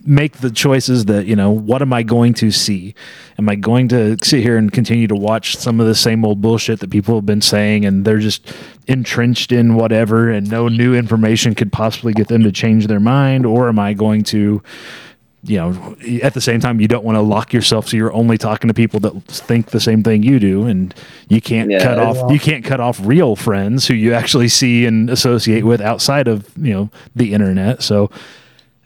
Speaker 3: make the choices that you know what am i going to see am i going to sit here and continue to watch some of the same old bullshit that people have been saying and they're just entrenched in whatever and no new information could possibly get them to change their mind or am i going to you know at the same time you don't want to lock yourself so you're only talking to people that think the same thing you do and you can't
Speaker 5: Yeah,
Speaker 3: cut off
Speaker 7: yeah.
Speaker 3: you can't cut off real friends who you actually see and associate with outside of you know the internet so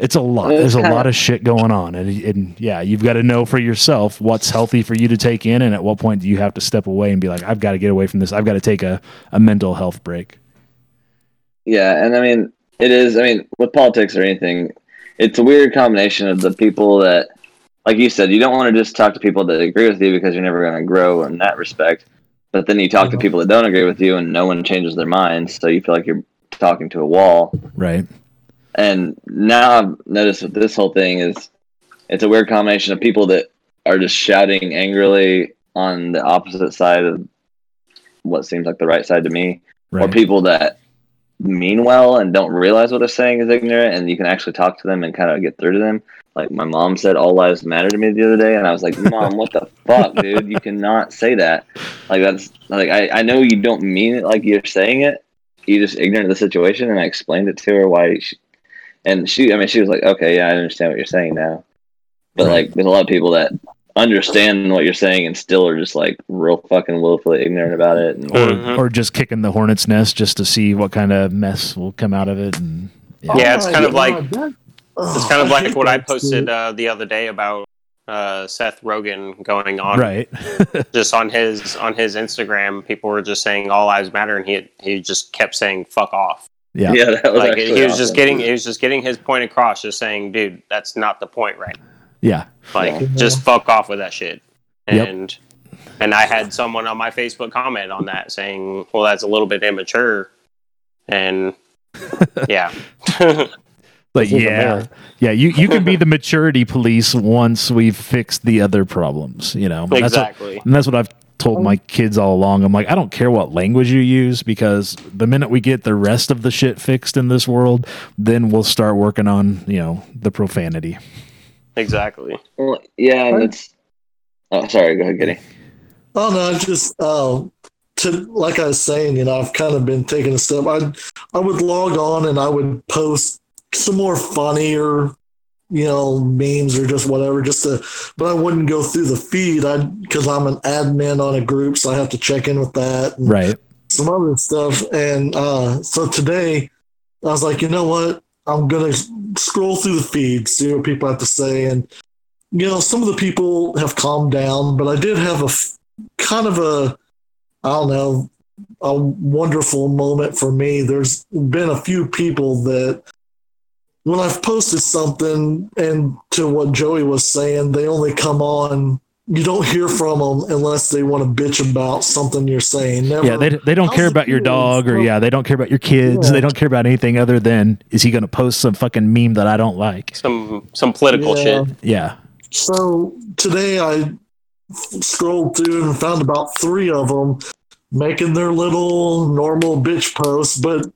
Speaker 3: it's a lot there's a lot of shit going on and, and yeah you've got to know for yourself what's healthy for you to take in and at what point do you have to step away and be like i've got to get away from this i've got to take a, a mental health break
Speaker 5: Yeah, and I mean, it is. I mean, with politics or anything, it's a weird combination of the people that, like you said, you don't want to just talk to people that agree with you because you're never going to grow in that respect. But then you talk to people that don't agree with you, and no one changes their minds, so you feel like you're talking to a wall.
Speaker 3: right
Speaker 5: And now I've noticed with this whole thing is, it's a weird combination of people that are just shouting angrily on the opposite side of what seems like the right side to me, or people that mean well and don't realize what they're saying is ignorant and you can actually talk to them and kind of get through to them. Like my mom said all lives matter to me the other day and i was like mom what the [laughs] fuck dude? You cannot say that. Like that's like I, I know you don't mean it like you're saying it. You're just ignorant of the situation and i explained it to her why she, and she i mean she was like okay yeah i understand what you're saying now but
Speaker 3: Right.
Speaker 5: like there's a lot of people that understand what you're saying and still are just like real fucking willfully ignorant about it and
Speaker 3: or,
Speaker 4: Mhm.
Speaker 3: or just kicking the hornet's nest just to see what kind of mess will come out of it and
Speaker 4: Yeah, it's
Speaker 7: Oh
Speaker 4: kind of like-
Speaker 7: God,
Speaker 4: It's kind of like what I posted uh, the other day about uh, Seth Rogen going on
Speaker 3: right [laughs]
Speaker 4: just on his on his Instagram. People were just saying all lives matter, and he he just kept saying "fuck off."
Speaker 3: Yeah
Speaker 5: yeah that was
Speaker 4: Like
Speaker 5: actually
Speaker 4: he was just getting he was just getting his point across, just saying, "Dude, that's not the point, right?"
Speaker 3: yeah
Speaker 4: Like,
Speaker 7: Yeah.
Speaker 4: just fuck off with that shit.
Speaker 3: Yep.
Speaker 4: And and I had someone on my Facebook comment on that saying, "Well, that's a little bit immature." And [laughs] yeah,
Speaker 3: But
Speaker 9: This
Speaker 3: yeah, yeah, you, you can be the [laughs] maturity police once we've fixed the other problems, you know. And That's what,
Speaker 4: exactly.
Speaker 3: and that's what I've told my kids all along. I'm like, I don't care what language you use because the minute we get the rest of the shit fixed in this world, then we'll start working on you know the profanity.
Speaker 4: Exactly.
Speaker 5: Well, yeah, and it's. Oh, sorry. Go ahead, Giddy.
Speaker 7: Oh no, I just uh, to like I was saying, you know, I've kind of been taking a step. I I would log on and I would post some more funnier, you know, memes or just whatever, just to. But I wouldn't go through the feed. I because I'm an admin on a group, so I have to check in with that. And
Speaker 3: Right.
Speaker 7: some other stuff. And uh, so today, I was like, you know what? I'm gonna scroll through the feed, see what people have to say, and you know, some of the people have calmed down, but I did have a f- kind of a, I don't know, a wonderful moment for me. There's been a few people that when I've posted something, and to what Joey was saying, they only come on. You don't hear from them unless they want to bitch about something you're saying. Never,
Speaker 3: Yeah, they, they don't
Speaker 7: How's
Speaker 3: care about your dog or yeah, they don't care about your kids.
Speaker 7: Yeah.
Speaker 3: They don't care about anything other than is he going to post some fucking meme that I don't like?
Speaker 4: Some some political
Speaker 7: Yeah.
Speaker 4: shit.
Speaker 3: Yeah.
Speaker 7: So today I scrolled through and found about three of them making their little normal bitch posts, but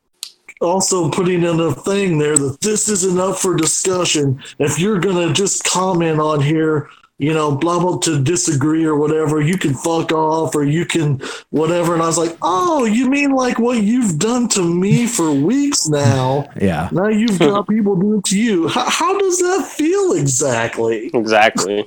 Speaker 7: also putting in a thing there that this isn't up for discussion. If you're gonna just comment on here, you know, blah blah to disagree or whatever, you can fuck off or you can whatever. And I was like, oh, you mean like what you've done to me for weeks now? [laughs]
Speaker 3: Yeah.
Speaker 7: Now you've got people doing it to you. How, how does that feel exactly?
Speaker 4: Exactly.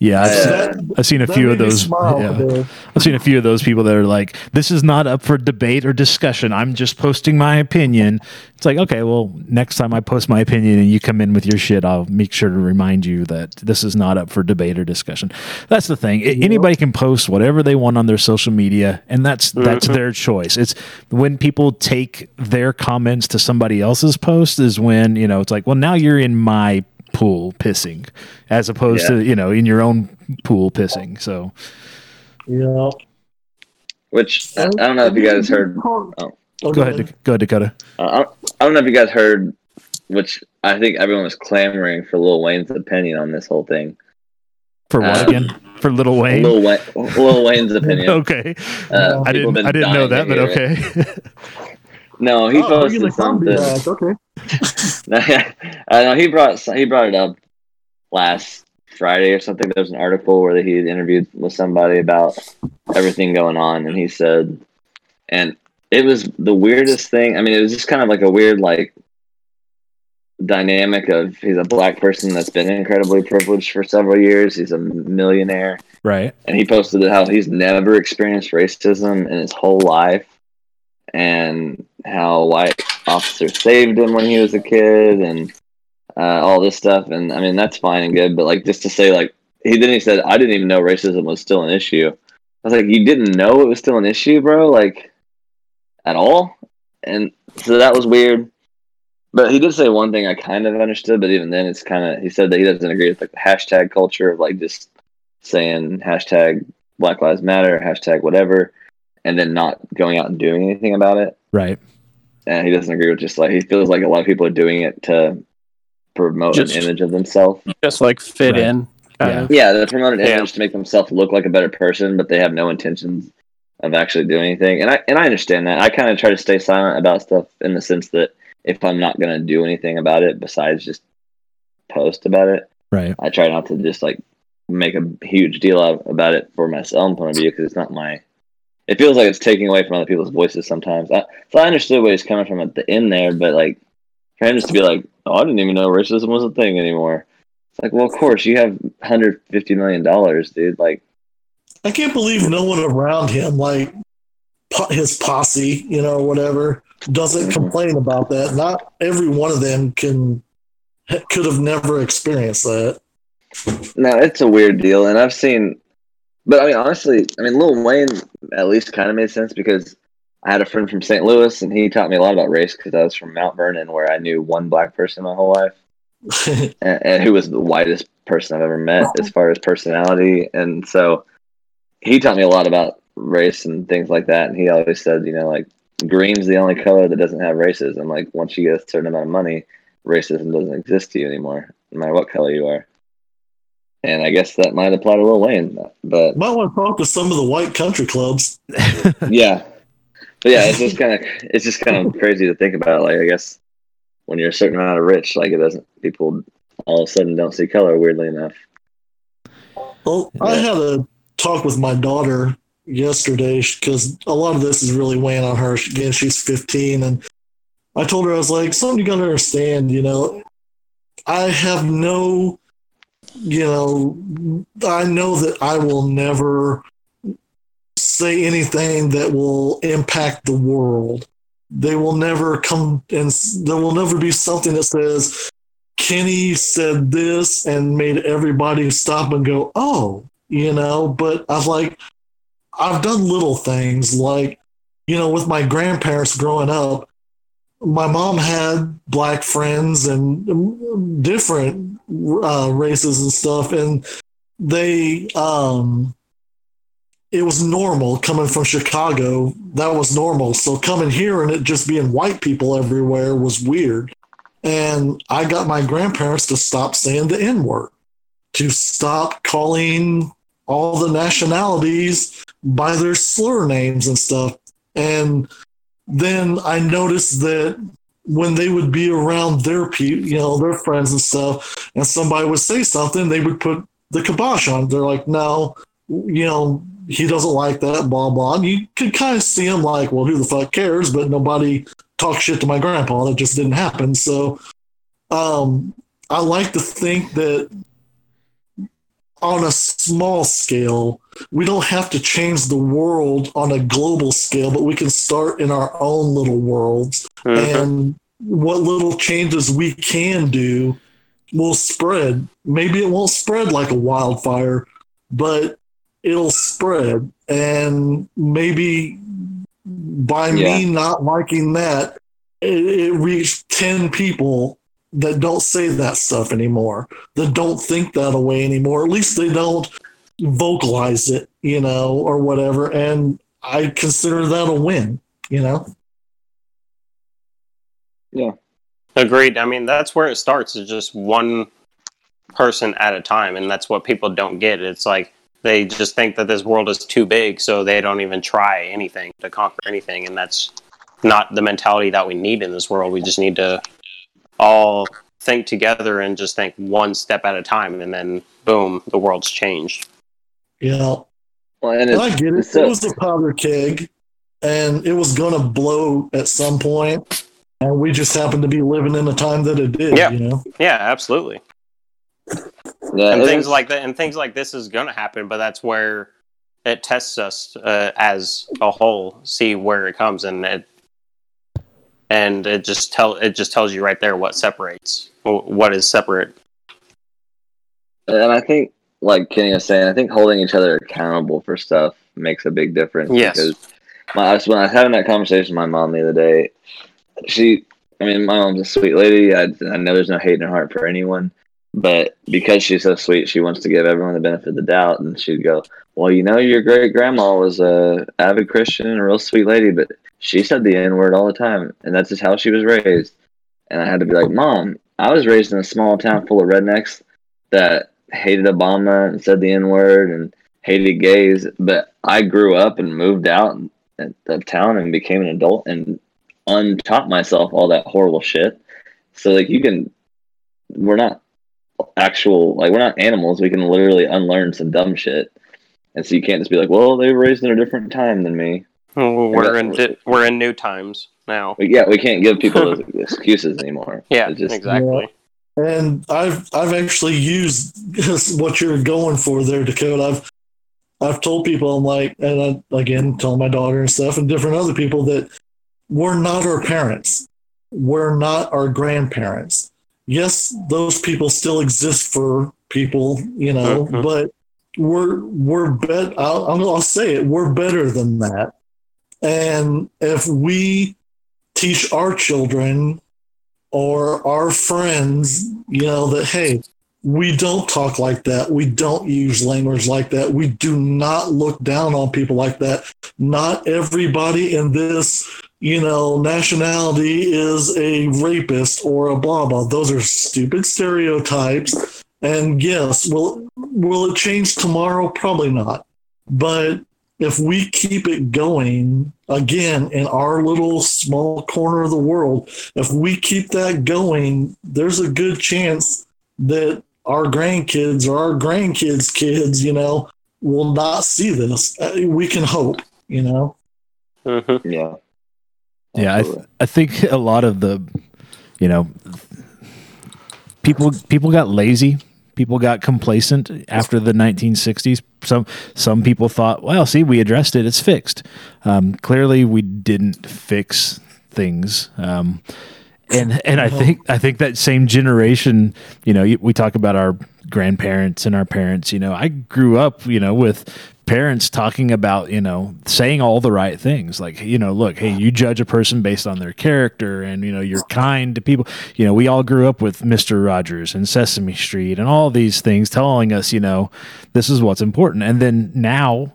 Speaker 3: Yeah. I've,
Speaker 7: That-
Speaker 3: I've seen a
Speaker 7: that
Speaker 3: few of those.
Speaker 7: smile
Speaker 3: yeah. I've seen a few of those people that are like, this is not up for debate or discussion. I'm just posting my opinion. It's like, okay, well, next time I post my opinion and you come in with your shit, I'll make sure to remind you that this is not up for debate or discussion. That's the thing. Anybody can post whatever they want on their social media, and that's that's their choice. It's when people take their comments to somebody else's post is when, you know, it's like, well, now you're in my pool pissing as opposed
Speaker 5: Yeah.
Speaker 3: to, you know, in your own pool pissing. So
Speaker 7: Yeah.
Speaker 5: Which I, I don't know if you guys heard.
Speaker 7: Oh,
Speaker 3: go ahead, go ahead, Dakota.
Speaker 5: Uh, I don't- know if you guys heard, which I think everyone was clamoring for Lil Wayne's opinion on this whole thing.
Speaker 3: For what
Speaker 5: Um,
Speaker 3: again? For Little Wayne?
Speaker 5: Lil, Wayne, Lil Wayne's [laughs] opinion.
Speaker 3: okay.
Speaker 5: Uh,
Speaker 3: I didn't I didn't know that, but
Speaker 5: to hear it.
Speaker 3: okay. [laughs]
Speaker 5: No, he
Speaker 7: Oh,
Speaker 5: posted
Speaker 7: the comedy
Speaker 5: something.
Speaker 7: back. Okay. [laughs]
Speaker 5: I know he brought he brought it up last Friday or something. There was an article where he interviewed with somebody about everything going on, and he said, and it was the weirdest thing. I mean, it was just kind of like a weird like dynamic of he's a black person that's been incredibly privileged for several years. He's a millionaire,
Speaker 3: right.
Speaker 5: and he posted how he's never experienced racism in his whole life and how white officer saved him when he was a kid and uh, all this stuff. And i mean that's fine and good but like just to say like he then he said i didn't even know racism was still an issue. I was like you didn't know it was still an issue bro? Like at all? And so that was weird. But he did say one thing i kind of understood but even then it's kind of he said that he doesn't agree with like the hashtag culture of like just saying hashtag black lives matter hashtag whatever and then not going out and doing anything about it.
Speaker 3: Right.
Speaker 5: And he doesn't agree with just like he feels like a lot of people are doing it to promote
Speaker 2: Just-
Speaker 5: an image of themselves
Speaker 2: Just like fit
Speaker 3: Right.
Speaker 2: in. kind
Speaker 3: Yeah.
Speaker 2: of.
Speaker 5: yeah they promote an
Speaker 4: Yeah.
Speaker 5: image to make themselves look like a better person but they have no intentions of actually doing anything and i and i understand that i kind of try to stay silent about stuff in the sense that if i'm not going to do anything about it besides just post about it
Speaker 3: Right.
Speaker 5: I try not to just like make a huge deal out about it for my own point of view because it's not my. It feels like it's taking away from other people's voices sometimes. I, so I understood where he's coming from at the end there, but like for him just to be like, "Oh, I didn't even know racism was a thing anymore." It's like, well, of course you have 150 million dollars, dude. Like,
Speaker 7: I can't believe no one around him, like his posse, you know, whatever, doesn't mm-hmm. complain about that. Not every one of them can could have never experienced that.
Speaker 5: no, it's a weird deal, and I've seen. But I mean, honestly, I mean, Lil Wayne at least kind of made sense because I had a friend from St. Louis, and he taught me a lot about race because I was from Mount Vernon, where I knew one black person my whole life. [laughs] and, and who was the whitest person I've ever met as far as personality. And so he taught me a lot about race and things like that. And he always said, you know, like green's the only color that doesn't have racism. Like once you get a certain amount of money, racism doesn't exist to you anymore, no matter what color you are. And I guess that might apply to Lil Wayne. But
Speaker 7: Might want to talk to some of the white country clubs. [laughs]
Speaker 5: yeah, but yeah, it's just kind of it's just kind of crazy to think about. Like I guess when you're a certain amount of rich, like it doesn't people all of a sudden don't see color. Weirdly enough,
Speaker 7: Well, I had a talk with my daughter yesterday because a lot of this is really weighing on her. Again, she's 15, and I told her I was like, "Something you gotta understand, you know. I have no, you know, I know that I will never say anything that will impact the world. They will never come and there will never be something that says." Kenny said this and made everybody stop and go, oh, you know, but I was like, I've done little things like, you know, with my grandparents growing up, my mom had black friends and different uh, races and stuff, and they, um, it was normal coming from Chicago. That was normal. So coming here and it just being white people everywhere was weird. And I got my grandparents to stop saying the N word, to stop calling all the nationalities by their slur names and stuff. And then I noticed that when they would be around their people, you know, their friends and stuff, and somebody would say something, they would put the kibosh on. They're like, no, you know, he doesn't like that, blah, blah. And you could kind of see him like, well, who the fuck cares? But nobody talked shit to my grandpa. That just didn't happen. So um, I like to think that on a small scale, we don't have to change the world on a global scale, but we can start in our own little worlds.
Speaker 4: Mhm.
Speaker 7: And what little changes we can do will spread. Maybe it won't spread like a wildfire, but it'll spread. And maybe by me not liking that, it, it reached 10 people that don't say that stuff anymore, that don't think that way anymore. At least they don't vocalize it, you know, or whatever. And I consider that a win, you know?
Speaker 5: yeah,
Speaker 4: Agreed. I mean, that's where it starts. Is just one person at a time, and that's what people don't get. It's like they just think that this world is too big, so they don't even try anything to conquer anything, and that's not the mentality that we need in this world. We just need to all think together and just think one step at a time, and then boom, the world's changed.
Speaker 7: You know,
Speaker 5: well, and
Speaker 7: And I get it.
Speaker 5: it's
Speaker 7: It was a powder keg, and it was going to blow at some point, and we just happened to be living in the time that it did.
Speaker 4: Yeah.
Speaker 7: You know,
Speaker 4: Yeah, absolutely.
Speaker 5: yeah,
Speaker 4: and things
Speaker 5: is-
Speaker 4: like that and things like this is going to happen but that's where it tests us uh, as a whole see where it comes and it and it just tell it just tells you right there what separates wh- what is separate
Speaker 5: And I think, like Kenny was saying, I think holding each other accountable for stuff makes a big difference.
Speaker 4: Yes.
Speaker 5: Because my, I was- when I was having that conversation with my mom the other day, she, I mean, my mom's a sweet lady. I, I know there's no hate in her heart for anyone. But because she's so sweet, she wants to give everyone the benefit of the doubt. And she'd go, Well, you know, your great grandma was a avid Christian and a real sweet lady, but she said the N word all the time. And that's just how she was raised. And I had to be like, Mom, I was raised in a small town full of rednecks that hated Obama and said the N word and hated gays. But I grew up and moved out of town and became an adult and untaught myself all that horrible shit. So like you can, we're not actual like we're not animals. We can literally unlearn some dumb shit. And so you can't just be like, well, they were raised in a different time than me.
Speaker 4: Oh, we're in di- we're in new times now
Speaker 5: But yeah, we can't give people those [laughs] excuses anymore.
Speaker 4: yeah
Speaker 5: just,
Speaker 4: exactly
Speaker 7: and I've I've actually used [laughs] what you're going for there, Dakota. I've I've told people I'm like, and I again tell my daughter and stuff, and different other people that we're not our parents, we're not our grandparents. Yes, those people still exist for people, you know,
Speaker 4: Mhm.
Speaker 7: but we're we're bet. I'll, I'll say it. We're better than that. And if we teach our children or our friends, you know, that, hey, we don't talk like that. We don't use language like that. We do not look down on people like that. Not everybody in this, you know, nationality is a rapist or a blah blah. Those are stupid stereotypes. And yes, well, will it change tomorrow? Probably not. But if we keep it going again in our little small corner of the world, if we keep that going, there's a good chance that our grandkids or our grandkids' kids, you know, will not see this. Uh, We can hope, you know.
Speaker 4: Mm-hmm.
Speaker 5: Yeah.
Speaker 3: Yeah, I, th- I think a lot of the, you know, people people got lazy. People got complacent after the 1960s. Some some people thought, well, see, we addressed it; it's fixed. Um, clearly, we didn't fix things. Um, and and I think I think that same generation, you know, we talk about our grandparents and our parents. You know, I grew up, you know, with parents talking about, you know, saying all the right things. Like, you know, look, hey, you judge a person based on their character, and you know, you're kind to people. You know, we all grew up with Mister Rogers and Sesame Street and all these things telling us, you know, this is what's important. And then now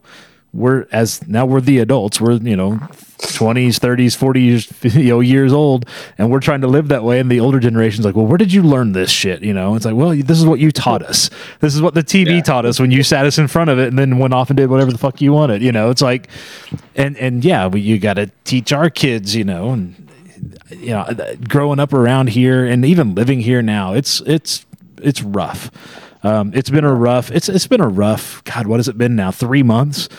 Speaker 3: we're as now we're the adults we're you know 20s 30s 40s you know years old and we're trying to live that way and the older generation's like well where did you learn this shit? You know it's like well this is what you taught us. This is what the tv taught us when you sat us in front of it and then went off and did whatever the fuck you wanted. You know it's like and and yeah we, you got to teach our kids you know and you know growing up around here and even living here now it's it's it's rough. Um, it's been a rough it's it's been a rough god what has it been now? Three months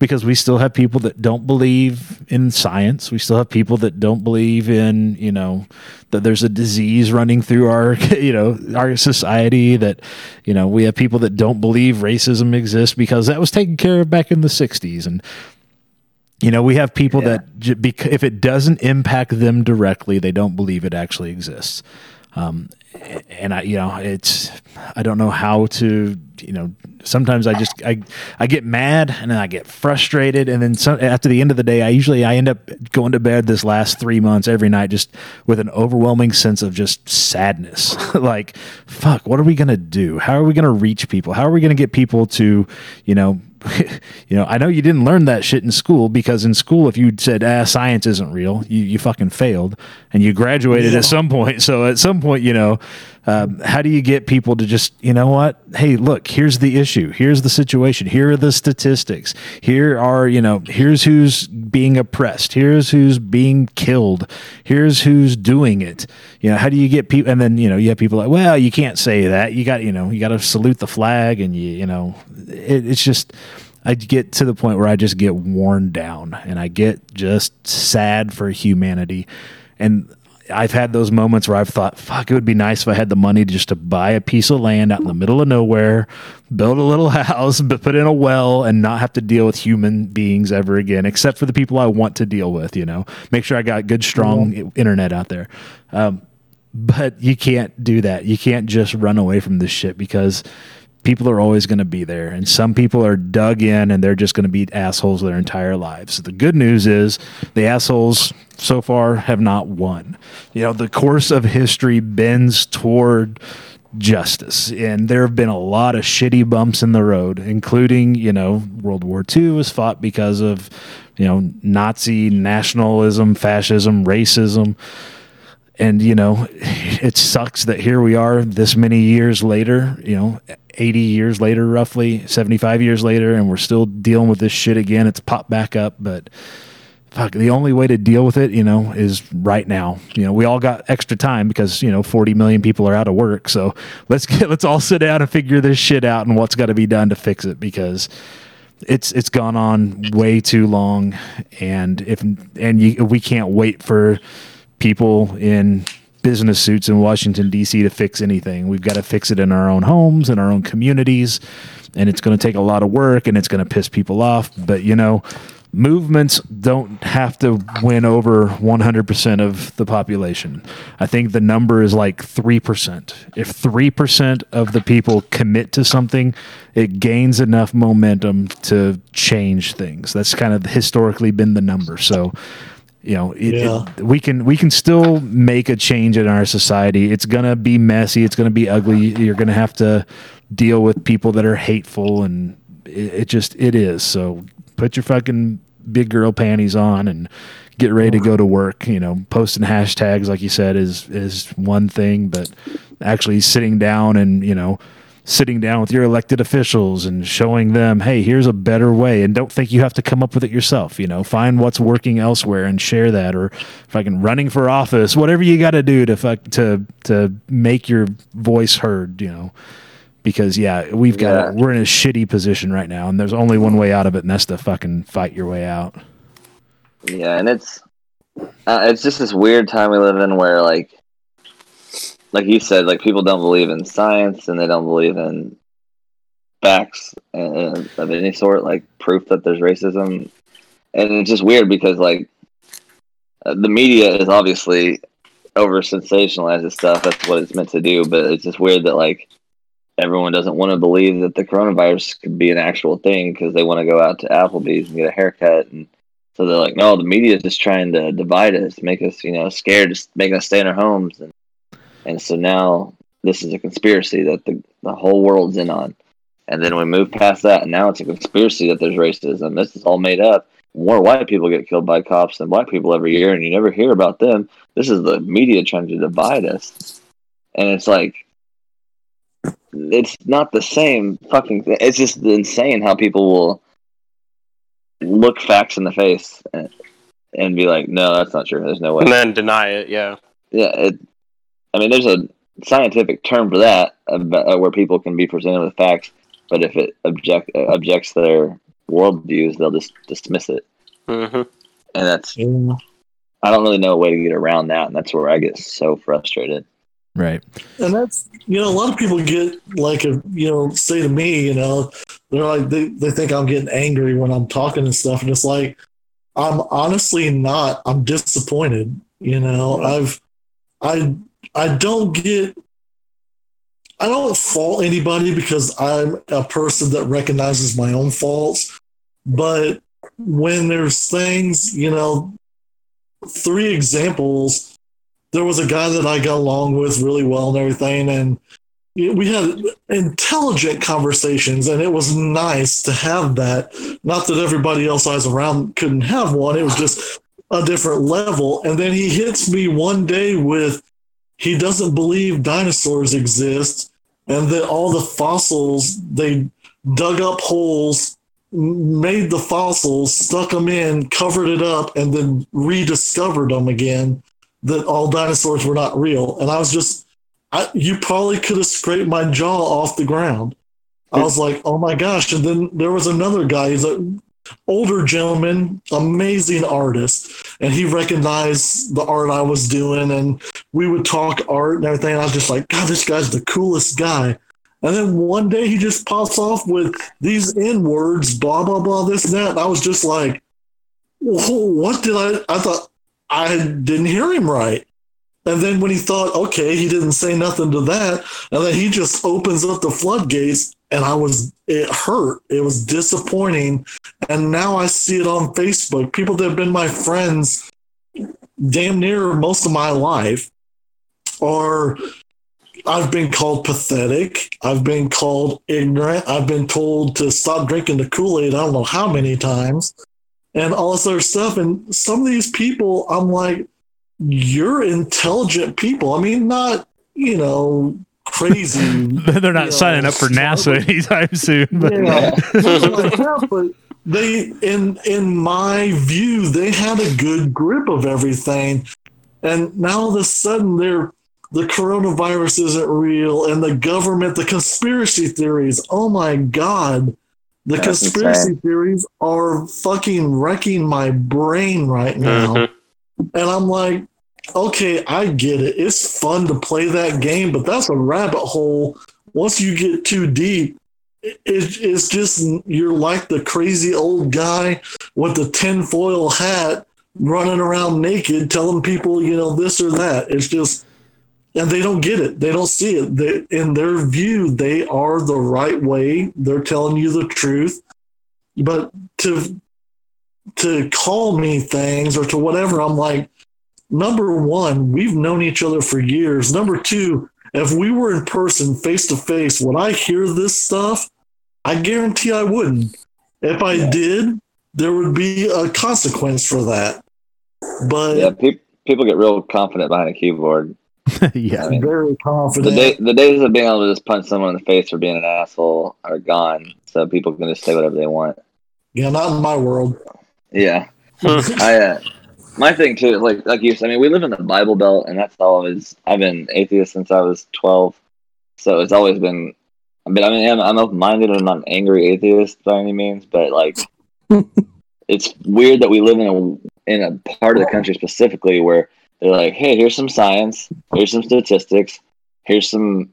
Speaker 3: because we still have people that don't believe in science. We still have people that don't believe in, you know, that there's a disease running through our, [laughs] you know, our society. That, you know, we have people that don't believe racism exists because that was taken care of back in the '60s, and you know, we have people that if it doesn't impact them directly, they don't believe it actually exists. Um, and I, you know, it's I don't know how to, you know, sometimes I just I I get mad and then I get frustrated and then some, after the end of the day, I usually I end up going to bed this last three months every night just with an overwhelming sense of just sadness. [laughs] like, fuck, what are we gonna do? How are we gonna reach people? How are we gonna get people to, you know, [laughs] you know, I know you didn't learn that shit in school because in school, if you said, ah, science isn't real, you, you fucking failed and you graduated at some point. So at some point, you know, um, how do you get people to just, you know what? Hey, look, here's the issue. Here's the situation. Here are the statistics. Here are, you know, here's who's being oppressed. Here's who's being killed. Here's who's doing it. You know, how do you get people? And then, you know, you have people like, well, you can't say that. You got, you know, you got to salute the flag and you, you know, it, it's just, I get to the point where I just get worn down and I get just sad for humanity. And I've had those moments where I've thought, fuck, it would be nice if I had the money to just to buy a piece of land out in the middle of nowhere, build a little [laughs] house, but put in a well and not have to deal with human beings ever again, except for the people I want to deal with, you know, make sure I got good, strong internet out there. Um, but you can't do that. You can't just run away from this shit because people are always going to be there and some people are dug in and they're just going to be assholes their entire lives. The good news is the assholes so far have not won. You know the course of history bends toward justice and there have been a lot of shitty bumps in the road including you know world war ii was fought because of you know nazi nationalism fascism racism and you know it sucks that here we are this many years later you know 80 years later roughly 75 years later and we're still dealing with this shit again. It's popped back up but fuck the only way to deal with it you know is right now. You know we all got extra time because you know 40 million people are out of work. So let's get let's all sit down and figure this shit out and what's got to be done to fix it because it's it's gone on way too long. And if and you, we can't wait for people in business suits in Washington D.C. to fix anything. We've got to fix it in our own homes, in our own communities, and it's going to take a lot of work and it's going to piss people off. But you know, movements don't have to win over 100% of the population. I think the number is like 3%. If 3% of the people commit to something, it gains enough momentum to change things. That's kind of historically been the number. So you know it,
Speaker 7: Yeah.
Speaker 3: it- we can we can still make a change in our society. It's gonna be messy. It's gonna be ugly. You're gonna have to deal with people that are hateful and it, it just it is. So put your fucking big girl panties on and get ready to go to work. You know posting hashtags like you said is is one thing but actually sitting down and you know sitting down with your elected officials and showing them, hey, here's a better way, and don't think you have to come up with it yourself. You know, find what's working elsewhere and share that, or fucking running for office, whatever you got to do to fuck to to make your voice heard. You know, because yeah, we've got
Speaker 5: Yeah.
Speaker 3: we're in a shitty position right now, and there's only one way out of it, and that's to fucking fight your way out.
Speaker 5: Yeah, and it's uh, it's just this weird time we live in where like like you said, like people don't believe in science and they don't believe in facts of any sort, like proof that there's racism, and it's just weird because like uh, the media is obviously over sensationalizes stuff. That's what it's meant to do, but it's just weird that like everyone doesn't want to believe that the coronavirus could be an actual thing because they want to go out to Applebee's and get a haircut and. So they're like, no, the media is just trying to divide us, make us, you know, scared, just making us stay in our homes, and and so now this is a conspiracy that the the whole world's in on, and then we move past that, and now it's a conspiracy that there's racism. This is all made up. More white people get killed by cops than black people every year, and you never hear about them. This is the media trying to divide us, and it's like. It's not the same fucking thing. It's just insane how people will look facts in the face and, and be like, "No, that's not true. There's no way."
Speaker 4: and then deny it. Yeah.
Speaker 5: yeah, it, I mean, there's a scientific term for that, about, uh, where people can be presented with facts, but if it object uh, objects their worldviews, they'll just dismiss it,
Speaker 4: hmm
Speaker 5: and that's I don't really know a way to get around that, and that's where I get so frustrated.
Speaker 3: Right.
Speaker 7: And that's you know a lot of people get like a you know say to me you know they're like they, they think I'm getting angry when I'm talking and stuff and it's like I'm honestly not I'm disappointed you know. I've I I don't get I don't fault anybody because I'm a person that recognizes my own faults but when there's things you know three examples there was a guy that I got along with really well and everything, and we had intelligent conversations, and it was nice to have that. Not that everybody else I was around couldn't have one; it was just a different level. And then he hits me one day with, he doesn't believe dinosaurs exist, and that all the fossils they dug up holes made the fossils, stuck them in, covered it up, and then rediscovered them again. That all dinosaurs were not real, and I was just, I, you probably could have scraped my jaw off the ground. I was like, oh my gosh! And then there was another guy. He's an older gentleman, amazing artist, and he recognized the art I was doing, and we would talk art and everything. And I was just like, God, this guy's the coolest guy. And then one day he just pops off with these N words, blah, blah, blah, this and that. And I was just like, what did I? I thought I didn't hear him right. And then when he thought, okay, he didn't say nothing to that. And then he just opens up the floodgates. And I was, it hurt. It was disappointing. And now I see it on Facebook. People that have been my friends damn near most of my life are I've been called pathetic. I've been called ignorant. I've been told to stop drinking the Kool Aid. I don't know how many times, and all this other stuff. And some of these people, I'm like, you're intelligent people. I mean, not you know crazy. [laughs]
Speaker 3: They're not
Speaker 7: you know,
Speaker 3: signing up for NASA [laughs] anytime soon. But
Speaker 7: Yeah. Nothing like that, but they in in my view they had a good grip of everything and now all of a sudden they're the coronavirus isn't real and the government the conspiracy theories oh my god the
Speaker 5: That's
Speaker 7: conspiracy
Speaker 5: insane.
Speaker 7: theories are fucking wrecking my brain right now
Speaker 4: Mhm.
Speaker 7: and i'm like okay i get it. It's fun to play that game but that's a rabbit hole. Once you get too deep it, it's just you're like the crazy old guy with the tinfoil hat running around naked telling people you know this or that. It's just and they don't get it. They don't see it. They, in their view they are the right way. They're telling you the truth. But to to call me things or to whatever i'm like number one we've known each other for years number two if we were in person face to face would i hear this stuff i guarantee i wouldn't if i did there would be a consequence for that but
Speaker 5: Yeah, pe- people get real confident behind a keyboard. [laughs]
Speaker 3: yeah.
Speaker 5: I mean,
Speaker 7: Very
Speaker 5: the,
Speaker 7: confident.
Speaker 5: day, the days of being able to just punch someone in the face for being an asshole are gone. So people can just say whatever they want.
Speaker 7: yeah, not in my world.
Speaker 5: Yeah. I uh, my thing too, like like you said, I mean, we live in the Bible Belt, and that's always I've been atheist since I was twelve, so it's always been. Mean, I mean, I'm, I'm open minded and I'm not an angry atheist by any means, but like, [laughs] it's weird that we live in a in a part of the country specifically where they're like, hey, here's some science, here's some statistics, here's some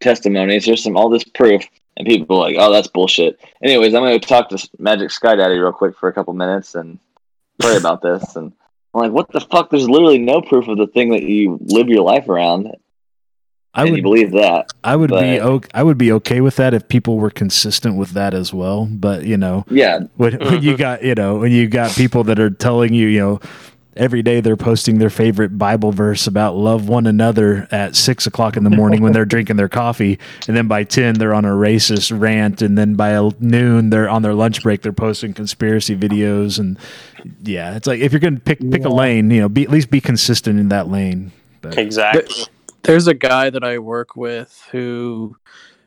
Speaker 5: testimonies, here's some all this proof, and people are like, oh, that's bullshit. Anyways, I'm gonna talk to Magic Sky Daddy real quick for a couple minutes and pray about this. And I'm like, what the fuck? There's literally no proof of the thing that you live your life around,
Speaker 3: I
Speaker 5: and
Speaker 3: would
Speaker 5: you believe that.
Speaker 3: I would be okay, I would be okay with that if people were consistent with that as well. But you know,
Speaker 5: Yeah,
Speaker 3: when, when you mm-hmm. got you know when you got people that are telling you you know every day they're posting their favorite bible verse about love one another at six o'clock in the morning when they're drinking their coffee and then by 10 they're on a racist rant and then by noon they're on their lunch break they're posting conspiracy videos and yeah it's like if you're gonna pick pick a lane you know be at least be consistent in that lane but
Speaker 4: Exactly.
Speaker 2: There's a guy that I work with who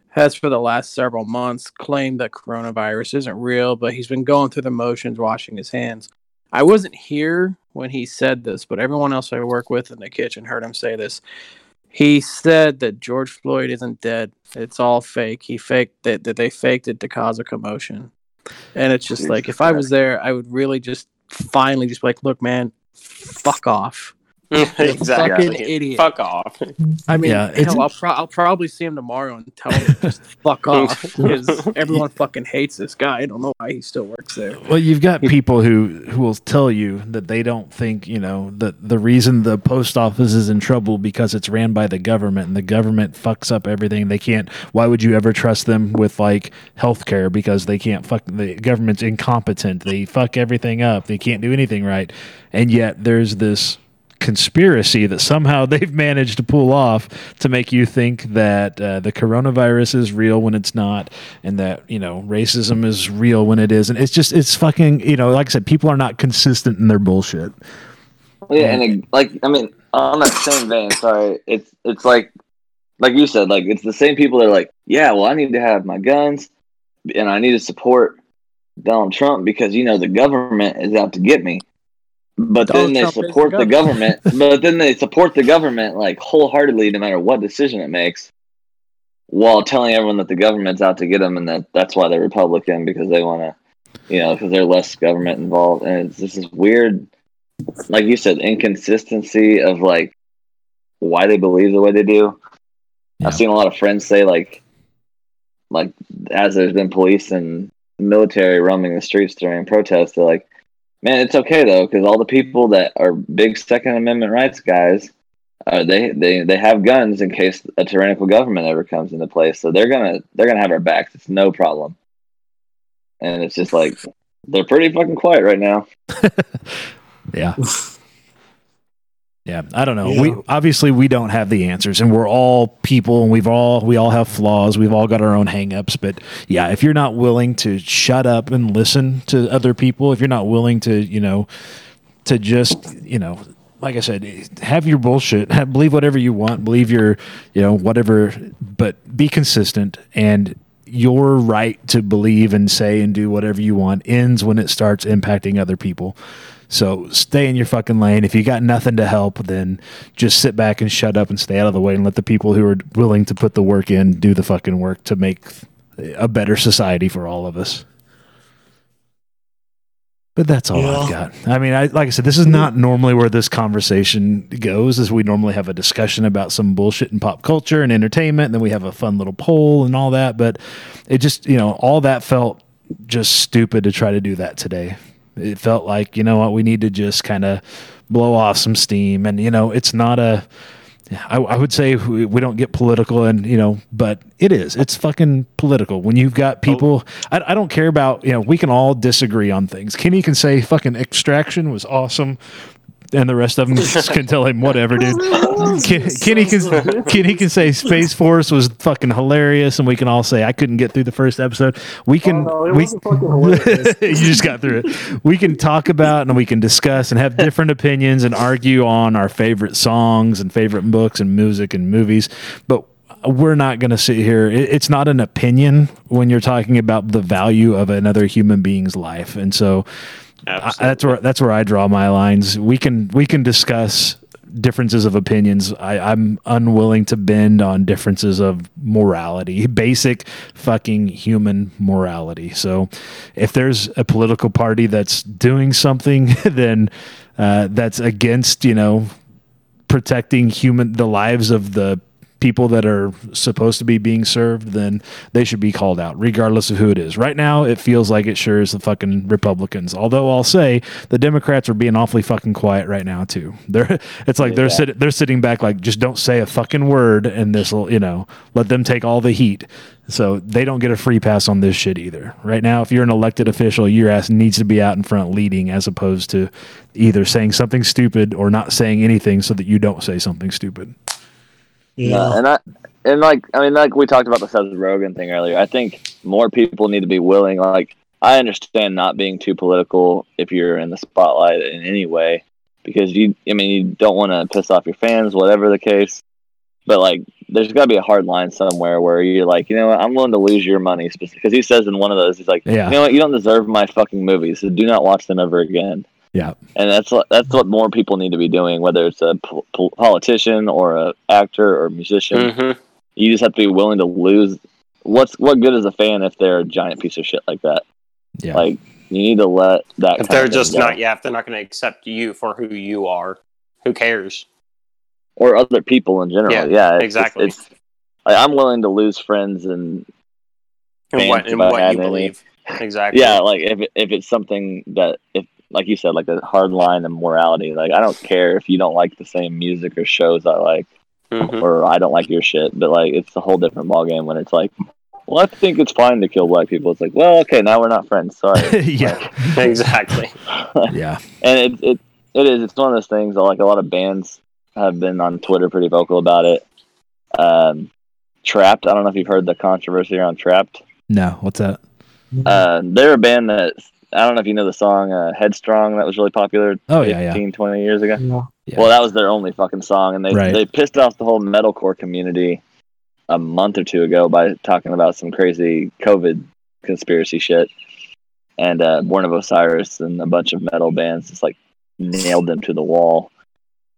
Speaker 2: has for the last several months claimed that coronavirus isn't real, but he's been going through the motions, washing his hands. I wasn't here when he said this, but everyone else I work with in the kitchen heard him say this. He said that George Floyd isn't dead. It's all fake. He faked that, that they faked it to cause a commotion. And it's just like if I was there, I would really just finally just be like, look, man, fuck off. [laughs]
Speaker 4: exactly.
Speaker 2: fucking idiot.
Speaker 4: Fuck off.
Speaker 2: I mean,
Speaker 3: Yeah, it's-
Speaker 2: hell, I'll, pro- I'll probably see him tomorrow and tell him just [laughs] fuck off because [laughs] everyone fucking hates this guy. I don't know why he still works there.
Speaker 3: Well, you've got people who who will tell you that they don't think you know that the reason the post office is in trouble because it's ran by the government and the government fucks up everything. They can't. Why would you ever trust them with like healthcare because they can't fuck the government's incompetent. They fuck everything up. They can't do anything right. And yet there's this conspiracy that somehow [laughs] they've managed to pull off to make you think that uh, the coronavirus is real when it's not and that you know racism is real when it is and it's just it's fucking you know like i said people are not consistent in their bullshit
Speaker 5: yeah, and it, like I mean, on that same vein, sorry, it's it's like like you said, like it's the same people that are like, yeah, well, I need to have my guns, and I need to support Donald Trump because you know the government is out to get me. But
Speaker 2: Donald
Speaker 5: then they
Speaker 2: Trump the
Speaker 5: support the government. [laughs] but then they support the government like wholeheartedly, no matter what decision it makes, while telling everyone that the government's out to get them and that that's why they're Republican because they want to, you know, because they're less government involved. And it's just this weird like you said, inconsistency of like why they believe the way they do.
Speaker 3: Yeah.
Speaker 5: I've seen a lot of friends say like, like as there's been police and military roaming the streets during protests, they're like, man, it's okay though because all the people that are big Second Amendment rights guys, uh, they they they have guns in case a tyrannical government ever comes into place, so they're gonna they're gonna have our backs. It's no problem. And it's just like they're pretty fucking quiet right now. [laughs]
Speaker 3: yeah [laughs] yeah i don't know.
Speaker 7: Yeah.
Speaker 3: we obviously we don't have the answers and we're all people and we've all we all have flaws. We've all got our own hangups but yeah if you're not willing to shut up and listen to other people if you're not willing to you know to just you know like i said have your bullshit have, [laughs] believe whatever you want believe your you know whatever but be consistent and your right to believe and say and do whatever you want ends when it starts impacting other people so stay in your fucking lane. If you got nothing to help, then just sit back and shut up and stay out of the way and let the people who are willing to put the work in do the fucking work to make a better society for all of us. But that's all I've got. I mean, I like I said, this is not normally where this conversation goes. As we normally have a discussion about some bullshit in pop culture and entertainment, and then we have a fun little poll and all that. But it just, you know, all that felt just stupid to try to do that today. It felt like, you know what, we need to just kind of blow off some steam. And, you know, it's not a, I, I would say we, we don't get political and, you know, but it is. It's fucking political. When you've got oh. people, I, I don't care about, you know, we can all disagree on things. Kenny can say fucking extraction was awesome. And the rest of them [laughs] just can tell him whatever, dude. [laughs] Ken, Kenny can Kenny can say Space Force was fucking hilarious, and we can all say I couldn't get through the first episode. We can.
Speaker 9: Oh, no,
Speaker 3: we,
Speaker 9: wasn't fucking hilarious. [laughs]
Speaker 3: you just got through it. We can talk about and we can discuss and have different opinions and argue on our favorite songs and favorite books and music and movies, but we're not going to sit here. It's not an opinion when you're talking about the value of another human being's life, and so I, that's where that's where I draw my lines. We can we can discuss differences of opinions. I, I'm unwilling to bend on differences of morality, [laughs] basic fucking human morality. So, if there's a political party that's doing something, [laughs] then uh, that's against you know protecting human the lives of the people that are supposed to be being served, then they should be called out, regardless of who it is. Right now, it feels like it sure is the fucking Republicans. Although I'll say the Democrats are being awfully fucking quiet right now too. [laughs] They're it's like they're
Speaker 5: Yeah.
Speaker 3: sit, they're sitting back like just don't say a fucking word, and this will you know let them take all the heat. So they don't get a free pass on this shit either. Right now, if you're an elected official, your ass needs to be out in front leading, as opposed to either saying something stupid or not saying anything so that you don't say something stupid.
Speaker 5: Yeah, and I and like I mean, like we talked about the Seth Rogen thing earlier. I think more people need to be willing. Like I understand not being too political if you're in the spotlight in any way, because you. I mean, you don't want to piss off your fans, whatever the case. But like, there's got to be a hard line somewhere where you're like, you know what, I'm willing to lose your money because he says in one of those, he's like,
Speaker 3: Yeah.
Speaker 5: you know what, you don't deserve my fucking movies, so do not watch them ever again
Speaker 3: Yeah.
Speaker 5: and that's what that's what more people need to be doing whether it's a po- po- politician or a actor or musician
Speaker 4: Mhm.
Speaker 5: you just have to be willing to lose what's what good is a fan if they're a giant piece of shit like that
Speaker 3: Yeah.
Speaker 5: like you need to let that
Speaker 4: If they're just not, yeah, if they're not going to accept you for who you are, who cares?
Speaker 5: or other people in general
Speaker 4: Yeah,
Speaker 5: yeah, it's-
Speaker 4: exactly.
Speaker 5: it's, like, i'm willing to lose friends and
Speaker 4: And what, and what you
Speaker 5: any.
Speaker 4: believe. Exactly.
Speaker 5: yeah like if, if it's something that if like you said like a hard line of morality like i don't care if you don't like the same music or shows i like
Speaker 4: Mhm.
Speaker 5: or I don't like your shit. But like, it's a whole different ballgame when it's like, well, I think it's fine to kill black people. It's like, well, okay, now we're not friends. Sorry. [laughs]
Speaker 3: yeah. [laughs]
Speaker 4: Exactly. [laughs]
Speaker 3: Yeah.
Speaker 5: and it, it it is. It's one of those things. That, like a lot of bands have been on Twitter pretty vocal about it. Um, Trapt. I don't know if you've heard the controversy around Trapt.
Speaker 3: No. What's that?
Speaker 5: Uh, they're a band that I don't know if you know the song uh, Headstrong that was really popular.
Speaker 3: Oh, yeah, yeah.
Speaker 5: 20 years ago.
Speaker 3: Yeah.
Speaker 5: Well, that was their only fucking song, and they
Speaker 3: Right.
Speaker 5: they pissed off the whole metalcore community a month or two ago by talking about some crazy COVID conspiracy shit. And uh, Born of Osiris and a bunch of metal bands just like nailed them to the wall.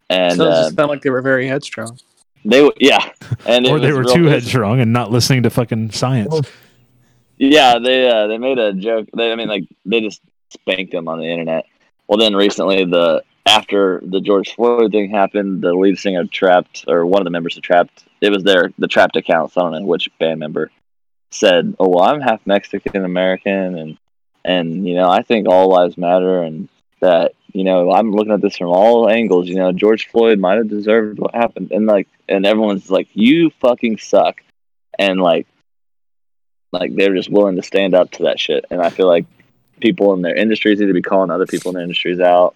Speaker 5: And
Speaker 2: so it
Speaker 5: uh,
Speaker 2: just felt like they were very headstrong.
Speaker 5: they, w- yeah, and [laughs]
Speaker 3: or they were too headstrong and not listening to fucking science.
Speaker 5: Yeah, they uh, they made a joke. They, I mean, like they just spanked him on the internet. Well, then recently, the after the George Floyd thing happened, the lead singer Trapt or one of the members of Trapt, it was their the Trapt account. So I don't know which band member said, "Oh, well, I'm half Mexican American, and and you know, I think all lives matter, and that you know, I'm looking at this from all angles. You know, George Floyd might have deserved what happened, and like, and everyone's like, you fucking suck, and like." Like they're just willing to stand up to that shit. And I feel like people in their industries need to be calling other people in their industries out.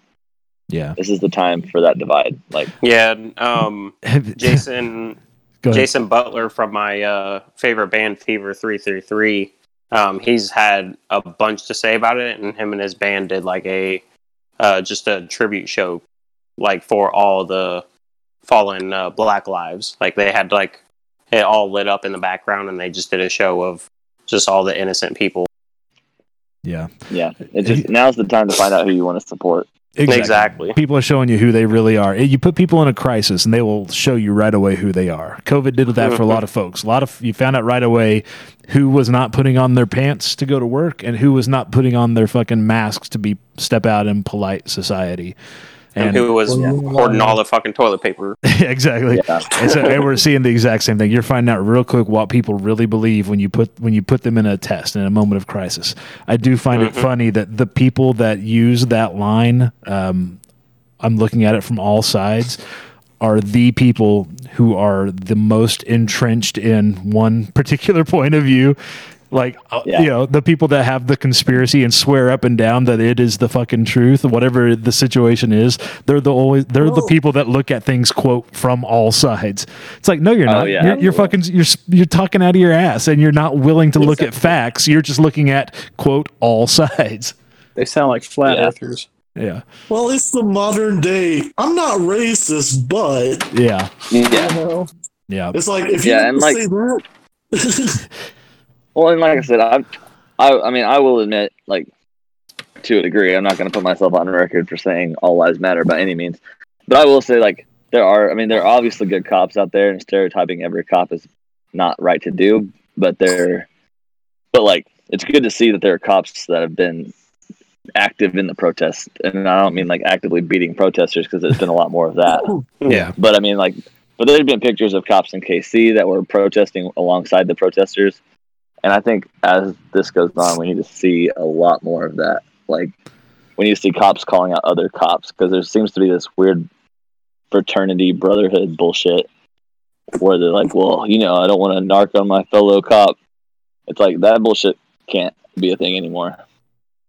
Speaker 3: Yeah.
Speaker 5: This is the time for that divide. Like,
Speaker 4: Yeah. Um, [laughs] Jason Jason Butler from my uh, favorite band, Fever Three Three Three. Um, he's had a bunch to say about it, and him and his band did like a uh, just a tribute show, like for all the fallen uh, Black lives. Like they had like it all lit up in the background, and they just did a show of just all the innocent people.
Speaker 3: Yeah.
Speaker 5: yeah, it just now's the time to find out who you want to support.
Speaker 4: Exactly.
Speaker 3: People are showing you who they really are. You put people in a crisis, and they will show you right away who they are. COVID did that for a lot of folks. A lot of you found out right away who was not putting on their pants to go to work, and who was not putting on their fucking masks to be step out in polite society.
Speaker 4: And, who was hoarding all the fucking toilet paper? [laughs]
Speaker 3: exactly. And so and we're seeing the exact same thing. You're finding out real quick what people really believe when you put when you put them in a test in a moment of crisis. I do find it
Speaker 4: Mhm.
Speaker 3: funny that the people that use that line, um, I'm looking at it from all sides, are the people who are the most entrenched in one particular [laughs] point of view. Like, uh,
Speaker 5: Yeah.
Speaker 3: you know, the people that have the conspiracy and swear up and down that it is the fucking truth, whatever the situation is, they're the always they're the people that look at things quote from all sides. It's like, no, you're
Speaker 5: Oh,
Speaker 3: not.
Speaker 5: yeah.
Speaker 3: You're, you're fucking you're you're talking out of your ass, and you're not willing to look at facts. You're just looking at quote all [laughs] sides.
Speaker 2: They sound like flat
Speaker 5: Yeah.
Speaker 2: earthers.
Speaker 3: Yeah,
Speaker 7: Well, it's the modern day. I'm not racist, but
Speaker 3: yeah,
Speaker 5: Yeah.
Speaker 3: yeah.
Speaker 7: it's like if you
Speaker 5: Yeah, and, like-
Speaker 7: say that. [laughs] [laughs]
Speaker 5: Well, and like I said, I, I, I mean, I will admit, like, to a degree, I'm not going to put myself on record for saying all lives matter by any means, but I will say, like, there are, I mean, there are obviously good cops out there, and stereotyping every cop is not right to do, but they're, but like, it's good to see that there are cops that have been active in the protests, and I don't mean like actively beating protesters because there's been a lot more of that. [laughs]
Speaker 3: Yeah.
Speaker 5: But I mean, like, but there's been pictures of cops in KC that were protesting alongside the protesters, and I think as this goes on, we need to see a lot more of that. Like, we need to see cops calling out other cops because there seems to be this weird fraternity brotherhood bullshit where they're like, well, you know, I don't want to narc on my fellow cop. It's like that bullshit can't be a thing anymore.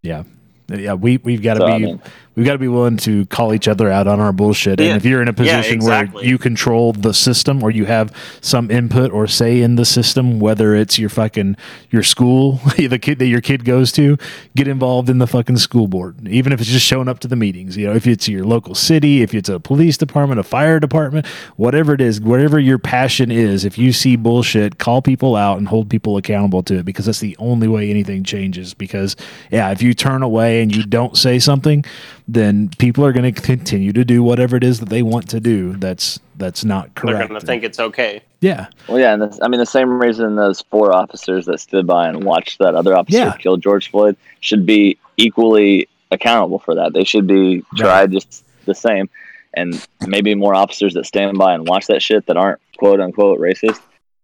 Speaker 3: Yeah, Yeah, we we've got to
Speaker 5: So,
Speaker 3: be
Speaker 5: I mean-
Speaker 3: we've got to be willing to call each other out on our bullshit.
Speaker 4: Yeah.
Speaker 3: And if you're in a
Speaker 4: Yeah,
Speaker 3: position
Speaker 4: exactly.
Speaker 3: where you control the system or you have some input or say in the system, whether it's your fucking your school, [laughs] the kid that your kid goes to, get involved in the fucking school board. Even if it's just showing up to the meetings. You know, if it's your local city, if it's a police department, a fire department, whatever it is, whatever your passion is, if you see bullshit, call people out and hold people accountable to it because that's the only way anything changes. Because yeah, if you turn away and you don't say something, then people are going to continue to do whatever it is that they want to do. That's that's not correct.
Speaker 4: They're going to think it's okay.
Speaker 3: yeah,
Speaker 5: Well, yeah, and this, I mean, the same reason those four officers that stood by and watched that other officer
Speaker 3: Yeah.
Speaker 5: kill George Floyd should be equally accountable for that. They should be tried just the same. And maybe more officers that stand by and watch that shit that aren't quote unquote racist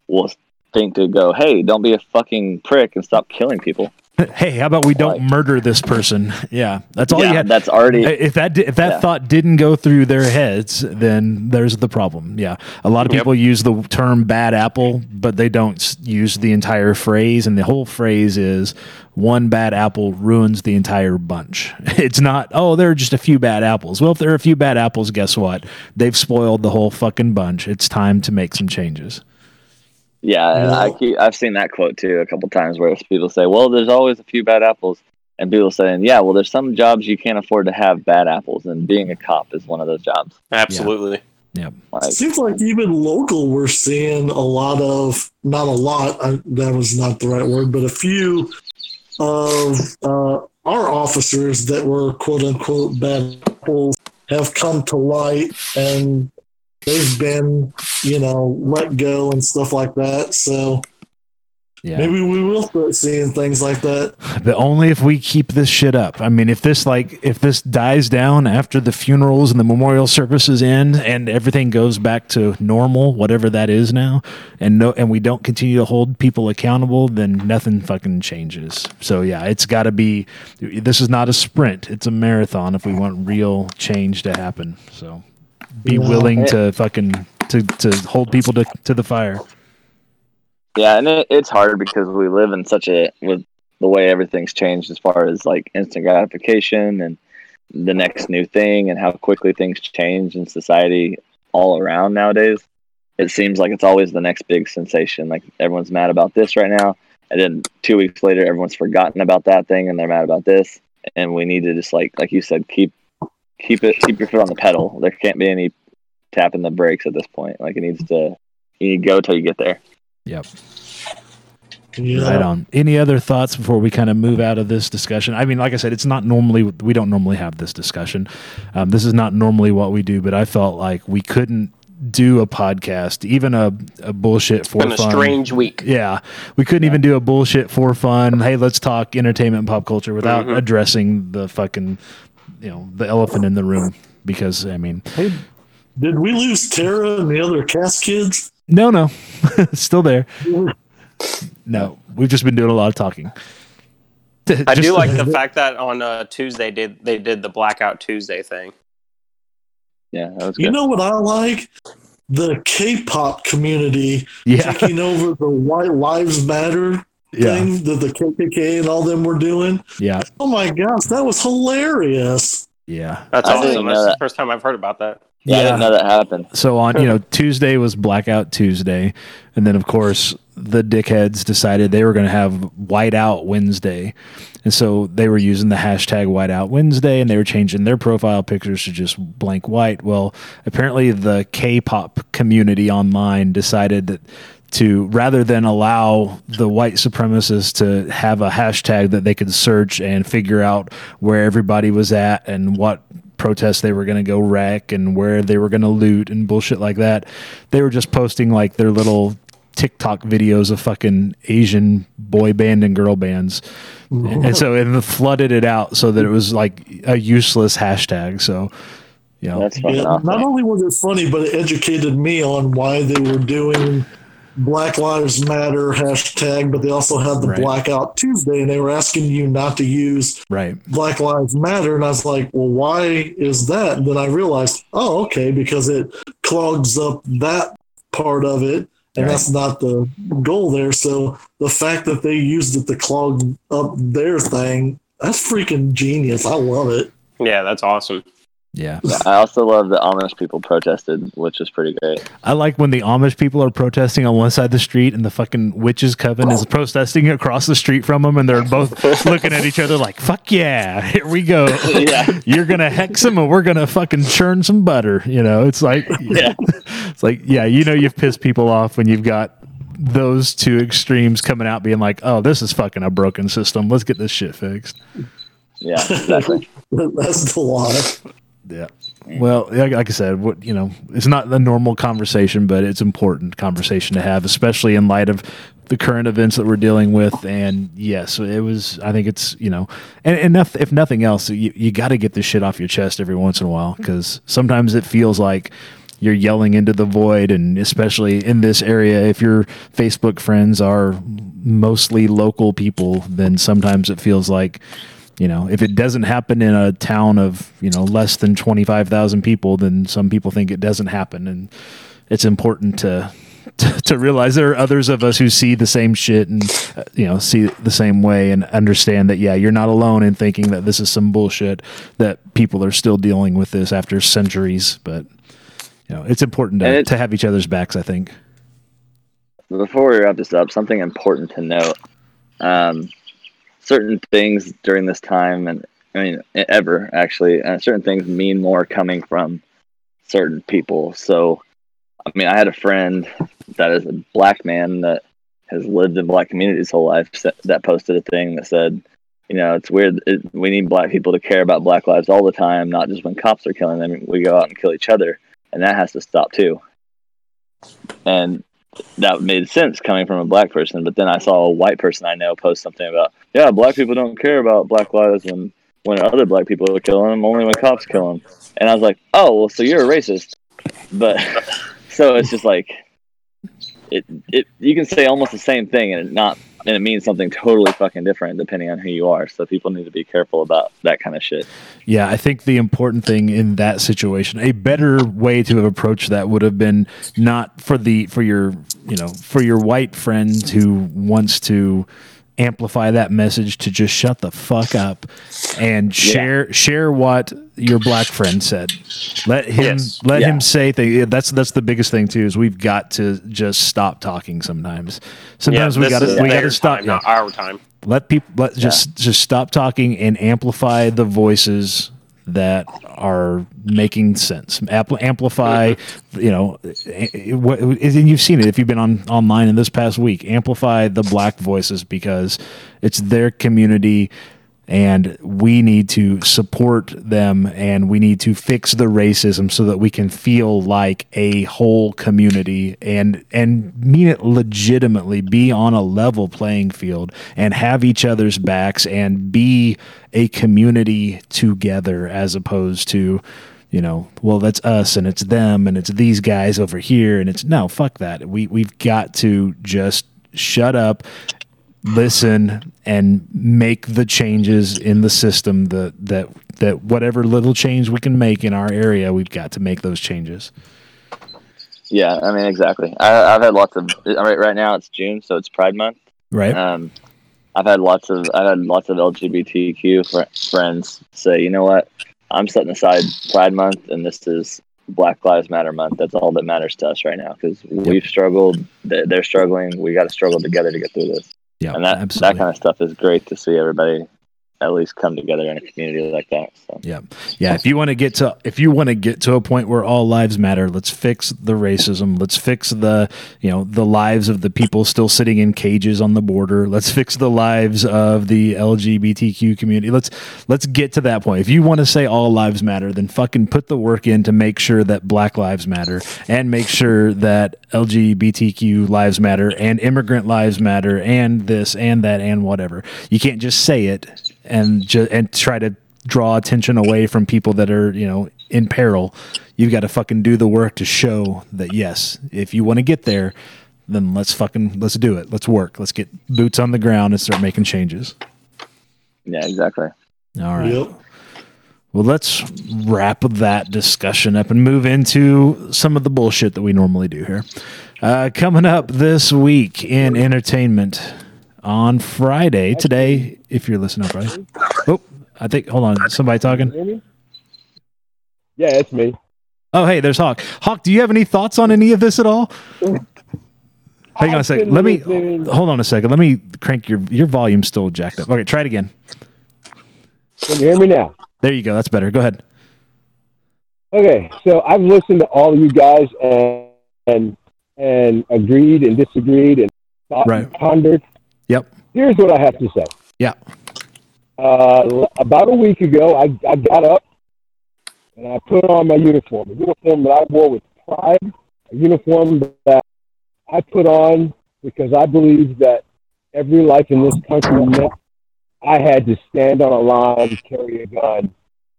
Speaker 5: will think to go, hey, don't be a fucking prick and stop killing people. [laughs]
Speaker 3: hey, how about we don't
Speaker 5: Like-
Speaker 3: murder this person? Yeah, that's all
Speaker 5: yeah,
Speaker 3: you had.
Speaker 5: that's already.
Speaker 3: If that di- if that
Speaker 5: Yeah.
Speaker 3: thought didn't go through their heads, then there's the problem. Yeah, a lot of
Speaker 4: Yep.
Speaker 3: people use the term "bad apple," but they don't use the entire phrase. And the whole phrase is one bad apple ruins the entire bunch. [laughs] It's not oh, there are just a few bad apples. Well, if there are a few bad apples, guess what? They've spoiled the whole fucking bunch. It's time to make some changes.
Speaker 5: Yeah, and I keep, I've seen that quote too a couple times where people say, "Well, there's always a few bad apples," and people saying, "Yeah, well, there's some jobs you can't afford to have bad apples, and being a cop is one of those jobs."
Speaker 4: Absolutely.
Speaker 5: yeah Like,
Speaker 7: Seems like even local, we're seeing a lot of, not a lot, I, that was not the right word, but a few of uh, our officers that were quote unquote bad apples have come to light and they've been, you know, let go and stuff like that. So
Speaker 3: Yeah.
Speaker 7: maybe we will start seeing things like that. [laughs]
Speaker 3: But only if we keep this shit up. I mean, if this like if this dies down after the funerals and the memorial services end and everything goes back to normal, whatever that is now, and no and we don't continue to hold people accountable, then nothing fucking changes. So yeah, it's got to be this is not a sprint, it's a marathon if we want real change to happen. So be
Speaker 7: Yeah.
Speaker 3: willing to fucking to to hold people to to the fire.
Speaker 5: yeah, and it, it's hard because we live in such a with the way everything's changed as far as like instant gratification and the next new thing and how quickly things change in society all around nowadays. It seems like it's always the next big sensation. Like everyone's mad about this right now, and then two weeks later, everyone's forgotten about that thing and they're mad about this. And we need to just like like you said, keep keep it keep your foot on the pedal. There can't be any tapping the brakes at this point. Like it needs to you need to go till you get there.
Speaker 3: Yep.
Speaker 7: Yeah.
Speaker 3: Right on. Any other thoughts before we kind of move out of this discussion? I mean, like I said, it's not normally we don't normally have this discussion. Um, this is not normally what we do, but I felt like we couldn't do a podcast, even a, a bullshit for
Speaker 4: Been a strange week.
Speaker 3: Yeah, we couldn't even do a bullshit for fun. Hey, let's talk entertainment and pop culture without
Speaker 4: Mhm.
Speaker 3: addressing the fucking, you know, the elephant in the room. Because I mean,
Speaker 7: Hey, did we lose Tara and the other cast kids?
Speaker 3: no, no, [laughs] still there. No, we've just been doing a lot of talking. [laughs]
Speaker 4: I do like the fact that on uh, Tuesday did they did the Blackout Tuesday thing.
Speaker 5: Yeah, that was
Speaker 7: You know what I like? The K-pop community
Speaker 3: yeah,
Speaker 7: taking over the White Lives Matter
Speaker 3: Yeah.
Speaker 7: thing that the KKK and all them were doing.
Speaker 3: Yeah.
Speaker 7: Oh my gosh, that was hilarious.
Speaker 3: Yeah.
Speaker 4: That's
Speaker 5: I
Speaker 4: awesome.
Speaker 5: know
Speaker 4: That's the first time I've heard about that.
Speaker 5: Yeah, I didn't know that happened.
Speaker 3: So on, you [laughs] know, Tuesday was Blackout Tuesday, and then of course the dickheads decided they were going to have Whiteout Wednesday, and so they were using the hashtag Whiteout Wednesday, and they were changing their profile pictures to just blank white. Well, apparently the K-pop community online decided that to rather than allow the white supremacists to have a hashtag that they could search and figure out where everybody was at and what protests they were going to go wreck and where they were going to loot and bullshit like that. They were just posting like their little TikTok videos of fucking Asian boy band and girl bands. And so it flooded it out so that it was like a useless hashtag. So, you know,
Speaker 5: That's
Speaker 7: Yeah,
Speaker 5: awesome.
Speaker 7: not only was it funny, but it educated me on why they were doing Black Lives Matter hashtag, but they also had the
Speaker 3: Right.
Speaker 7: Blackout Tuesday, and they were asking you not to use
Speaker 3: right.
Speaker 7: Black Lives Matter. And I was like, well, why is that? And then I realized, oh, okay, because it clogs up that part of it. And
Speaker 3: Right.
Speaker 7: that's not the goal there. So the fact that they used it to clog up their thing, that's freaking genius. I love it.
Speaker 4: Yeah, that's awesome.
Speaker 3: Yeah.
Speaker 5: I also love that Amish people protested, which was pretty great.
Speaker 3: I like when the Amish people are protesting on one side of the street and the fucking witches coven is protesting across the street from them and they're both [laughs] looking at each other like, fuck yeah, here we go. [laughs]
Speaker 5: Yeah. [laughs]
Speaker 3: You're going to hex them and we're going to fucking churn some butter. You know, it's like,
Speaker 5: Yeah.
Speaker 3: it's like, yeah, you know, you've pissed people off when you've got those two extremes coming out being like, oh, this is fucking a broken system. Let's get this shit fixed.
Speaker 5: Yeah, exactly.
Speaker 7: That's the lie.
Speaker 3: Yeah. Mm. Well, like I said, what you know, it's not the normal conversation, but it's important conversation to have, especially in light of the current events that we're dealing with. And yes, it was. I think it's you know, and, and if, if nothing else, you you got to get this shit off your chest every once in a while because sometimes it feels like you're yelling into the void, and especially in this area, if your Facebook friends are mostly local people, then sometimes it feels like you know if it doesn't happen in a town of you know less than 25,000 people then some people think it doesn't happen. And it's important to [laughs] to, to realize there are others of us who see the same shit and uh, you know see it the same way and understand that yeah you're not alone in thinking that this is some bullshit that people are still dealing with this after centuries. But you know it's important to,
Speaker 5: it-
Speaker 3: to have each other's backs i think.
Speaker 5: Before we wrap this up, something important to note. Um, certain things during this time, and I mean, ever actually, uh, certain things mean more coming from certain people. So, I mean, I had a friend that is a black man that has lived in black communities whole life that posted a thing that said, you know, it's weird. It, we need black people to care about black lives all the time, not just when cops are killing them. We go out and kill each other, and that has to stop too. And that made sense coming from a black person. But then I saw a white person I know post something about, yeah, black people don't care about black lives when when other black people are killing them, only when cops kill them. And I was like, oh, well, so you're a racist. But [laughs] so it's just like it it you can say almost the same thing and not and it means something totally fucking different depending on who you are. So people need to be careful about that kind of shit.
Speaker 3: Yeah, I think the important thing in that situation, a better way to have approached that would have been not for the for your you know for your white friend who wants to amplify that message to just shut the fuck up and share share what your black friend said. Let him
Speaker 4: Yes.
Speaker 3: let
Speaker 5: Yeah.
Speaker 3: him say things. That's that's the biggest thing too. Is we've got to just stop talking sometimes. Sometimes we got to we got to stop.
Speaker 4: time,
Speaker 3: Yeah
Speaker 4: not our time.
Speaker 3: let people let just just stop talking and amplify the voices that are making sense. Ampl- amplify you know eh, eh, what and you've seen it if you've been on online in this past week. Amplify the black voices because it's their community and we need to support them and we need to fix the racism so that we can feel like a whole community and and mean it legitimately be on a level playing field and have each other's backs and be a community together as opposed to you know well that's us and it's them and it's these guys over here and it's no fuck that. We we've got to just shut up listen and make the changes in the system that that that whatever little change we can make in our area we've got to make those changes
Speaker 5: Yeah, I mean exactly. I, I've had lots of. Mean, right now it's June, so it's Pride Month.
Speaker 3: Right.
Speaker 5: Um, I've had lots of I've had lots of LGBTQ fr- friends say, you know what, I'm setting aside Pride Month, and this is Black Lives Matter month. That's all that matters to us right now because we've struggled. They're struggling. We got to struggle together to get through this.
Speaker 3: Yeah,
Speaker 5: and that
Speaker 3: absolutely.
Speaker 5: that kind of stuff is great to see everybody at least come together in a community like that. So
Speaker 3: Yeah. Yeah. If you want to get to if you want to get to a point where all lives matter, let's fix the racism. Let's fix the you know the lives of the people still sitting in cages on the border. Let's fix the lives of the LGBTQ community. Let's let's get to that point. If you want to say all lives matter, then fucking put the work in to make sure that Black lives matter and make sure that LGBTQ lives matter and immigrant lives matter and this and that and whatever. You can't just say it and ju- and try to draw attention away from people that are you know in peril. You've got to fucking do the work to show that yes, if you want to get there, then let's fucking let's do it. Let's work. Let's get boots on the ground and start making changes.
Speaker 5: yeah, exactly.
Speaker 3: All right.
Speaker 7: Yep.
Speaker 3: Well, let's wrap that discussion up and move into some of the bullshit that we normally do here. Uh, coming up this week in entertainment on Friday, today, if you're listening on Friday. Oh, I think, hold on, somebody talking?
Speaker 8: Yeah, it's me.
Speaker 3: Oh, hey, there's Hawk. Hawk, do you have any thoughts on any of this at all? [laughs] Hang on a second. Let me hold on a second. Let me crank your your volume's still jacked up. Okay, try it again.
Speaker 8: Can you hear me now?
Speaker 3: There you go. That's better. Go ahead.
Speaker 8: Okay, so I've listened to all of you guys and and and agreed and disagreed and thought
Speaker 3: Right.
Speaker 8: and pondered.
Speaker 3: Yep.
Speaker 8: Here's what I have to say.
Speaker 3: Yeah.
Speaker 8: Uh, about a week ago, I, I got up and I put on my uniform, a uniform that I wore with pride, a uniform that I put on because I believe that every life in this country meant I had to stand on a line, carry a gun,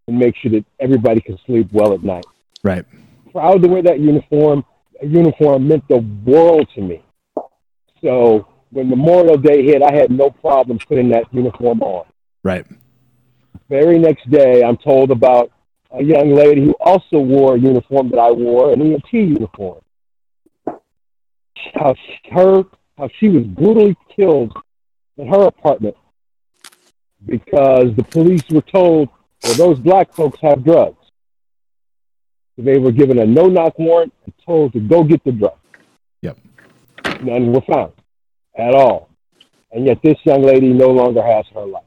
Speaker 8: and make sure that everybody could sleep well at night.
Speaker 3: Right.
Speaker 8: Proud to wear that uniform. A uniform meant the world to me. So when Memorial Day hit, I had no problem putting that uniform on
Speaker 3: Right.
Speaker 8: very next day, I'm told about a young lady who also wore a uniform that I wore, an EMT uniform. How her, how she was brutally killed in her apartment because the police were told, well, those black folks have drugs. They were given a no-knock warrant and told to go get the drugs.
Speaker 3: Yep.
Speaker 8: None were found at all. And yet this young lady no longer has her life.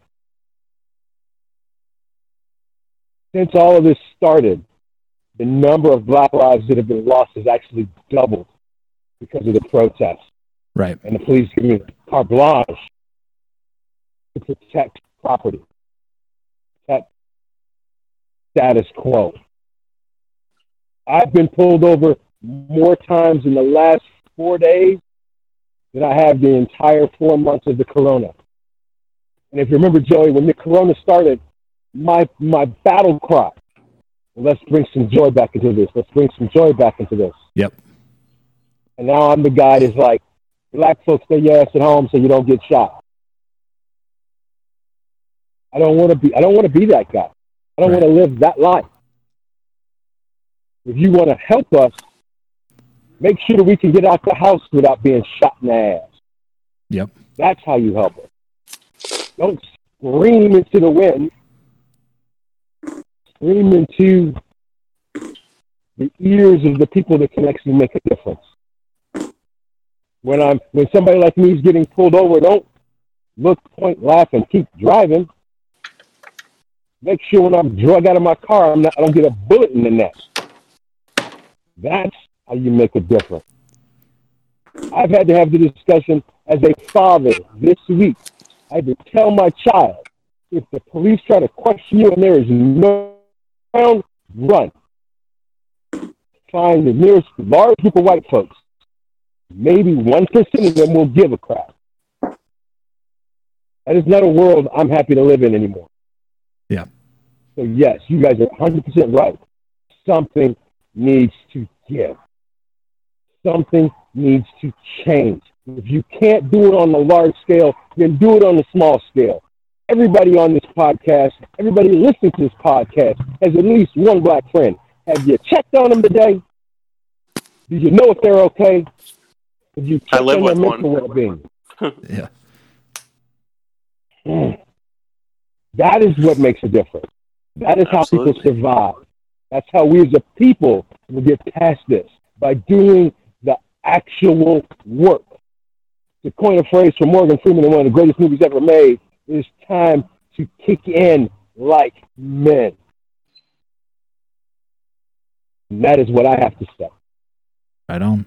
Speaker 8: since all of this started, the number of black lives that have been lost has actually doubled because of the protests.
Speaker 3: Right.
Speaker 8: And the police giving carte blanche to protect property, protect status quo. I've been pulled over more times in the last four days than I have the entire four months of the corona. And if you remember, Joey, when the corona started, my my battle cry. Let's bring some joy back into this. Let's bring some joy back into this.
Speaker 3: Yep.
Speaker 8: And now I'm the guy that's like, black folks stay your ass at home so you don't get shot. I don't want to be. I don't want to be that guy. I don't
Speaker 3: Right.
Speaker 8: want to live that life. If you want to help us, make sure that we can get out the house without being shot in the ass.
Speaker 3: Yep.
Speaker 8: That's how you help us. Don't scream into the wind. Scream into the ears of the people that can actually make a difference. When I'm when somebody like me is getting pulled over, don't look, point, laugh, and keep driving. Make sure when I'm drug out of my car, I'm not, I don't get a bullet in the neck. That's how you make a difference. I've had to have the discussion as a father this week. I had to tell my child if the police try to question you and there is no ground, run. Find the nearest large group of white folks. Maybe 1% of them will give a crap. That is not a world I'm happy to live in anymore.
Speaker 3: Yeah.
Speaker 8: So, yes, you guys are 100% right. Something needs to give something needs to change. If you can't do it on a large scale, then do it on a small scale. Everybody on this podcast, everybody listening to this podcast has at least one black friend. Have you checked on them today? Do you know if they're okay? Have you checked I
Speaker 4: live
Speaker 8: on their
Speaker 4: one.
Speaker 8: mental well-being? [laughs]
Speaker 3: yeah. Mm.
Speaker 8: That is what makes a difference. That is how people survive. That's how we as a people will get past this by doing actual work. To coin a phrase from Morgan Freeman in one of the greatest movies ever made, it is time to kick in like men. And that is what I have to say.
Speaker 3: Right on.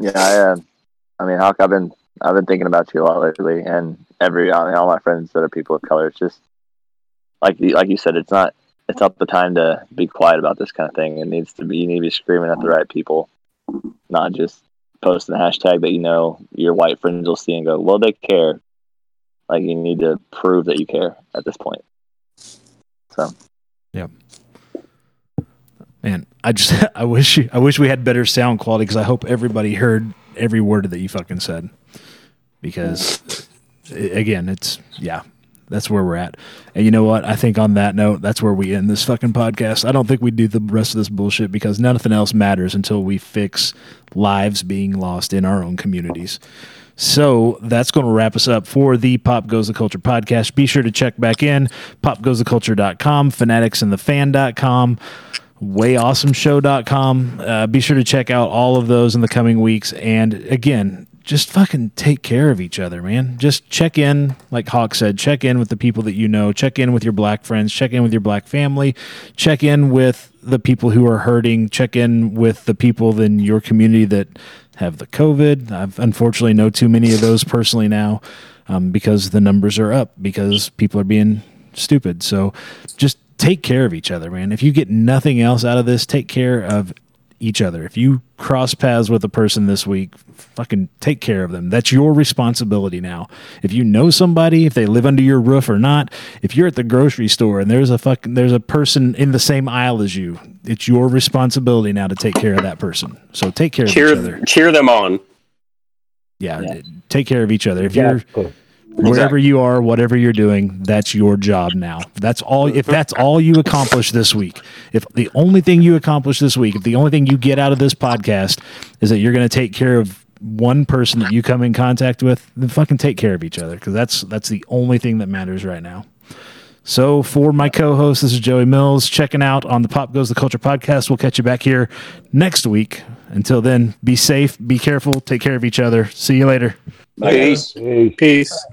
Speaker 5: Yeah, I, uh, I mean, Hawk, I've been I've been thinking about you a lot lately, and every I mean, all my friends that are people of color. It's just like you, like you said, it's not it's not the time to be quiet about this kind of thing. It needs to be you need to be screaming at the right people, not just posting a hashtag that you know your white friends will see and go, well, they care. Like you need to prove that you care at this point. So yeah.
Speaker 3: Man, I just [laughs] I wish I wish we had better sound quality because I hope everybody heard every word that you fucking said. Because again, it's yeah, that's where we're at. And you know what? I think on that note, that's where we end this fucking podcast. I don't think we do the rest of this bullshit because nothing else matters until we fix lives being lost in our own communities. So that's going to wrap us up for the Pop Goes the Culture podcast. Be sure to check back in popgoestheculture.com, fanaticsandthefan.com, wayawesomeshow.com. Uh, be sure to check out all of those in the coming weeks. And again, just fucking take care of each other, man. Just check in, like Hawk said, check in with the people that you know, check in with your black friends, check in with your black family, check in with the people who are hurting, check in with the people in your community that have the COVID. I've unfortunately know too many of those personally now um, because the numbers are up because people are being stupid. So just take care of each other, man. If you get nothing else out of this, take care of each other. If you cross paths with a person this week, fucking take care of them. That's your responsibility now. If you know somebody, if they live under your roof or not, if you're at the grocery store and there's a fucking there's a person in the same aisle as you, it's your responsibility now to take care of that person. So take care of each other.
Speaker 4: Cheer, cheer them on.
Speaker 3: Yeah, take care of each other. If you're
Speaker 8: Exactly.
Speaker 3: wherever you are, whatever you're doing, that's your job now. That's all. If that's all you accomplish this week, if the only thing you accomplish this week, if the only thing you get out of this podcast is that you're going to take care of one person that you come in contact with, then fucking take care of each other because that's that's the only thing that matters right now. So for my co-host, this is Joey Mills checking out on the Pop Goes the Culture podcast. We'll catch you back here next week. Until then, be safe, be careful, take care of each other. See you later.
Speaker 4: Peace.
Speaker 8: Peace.
Speaker 2: Peace.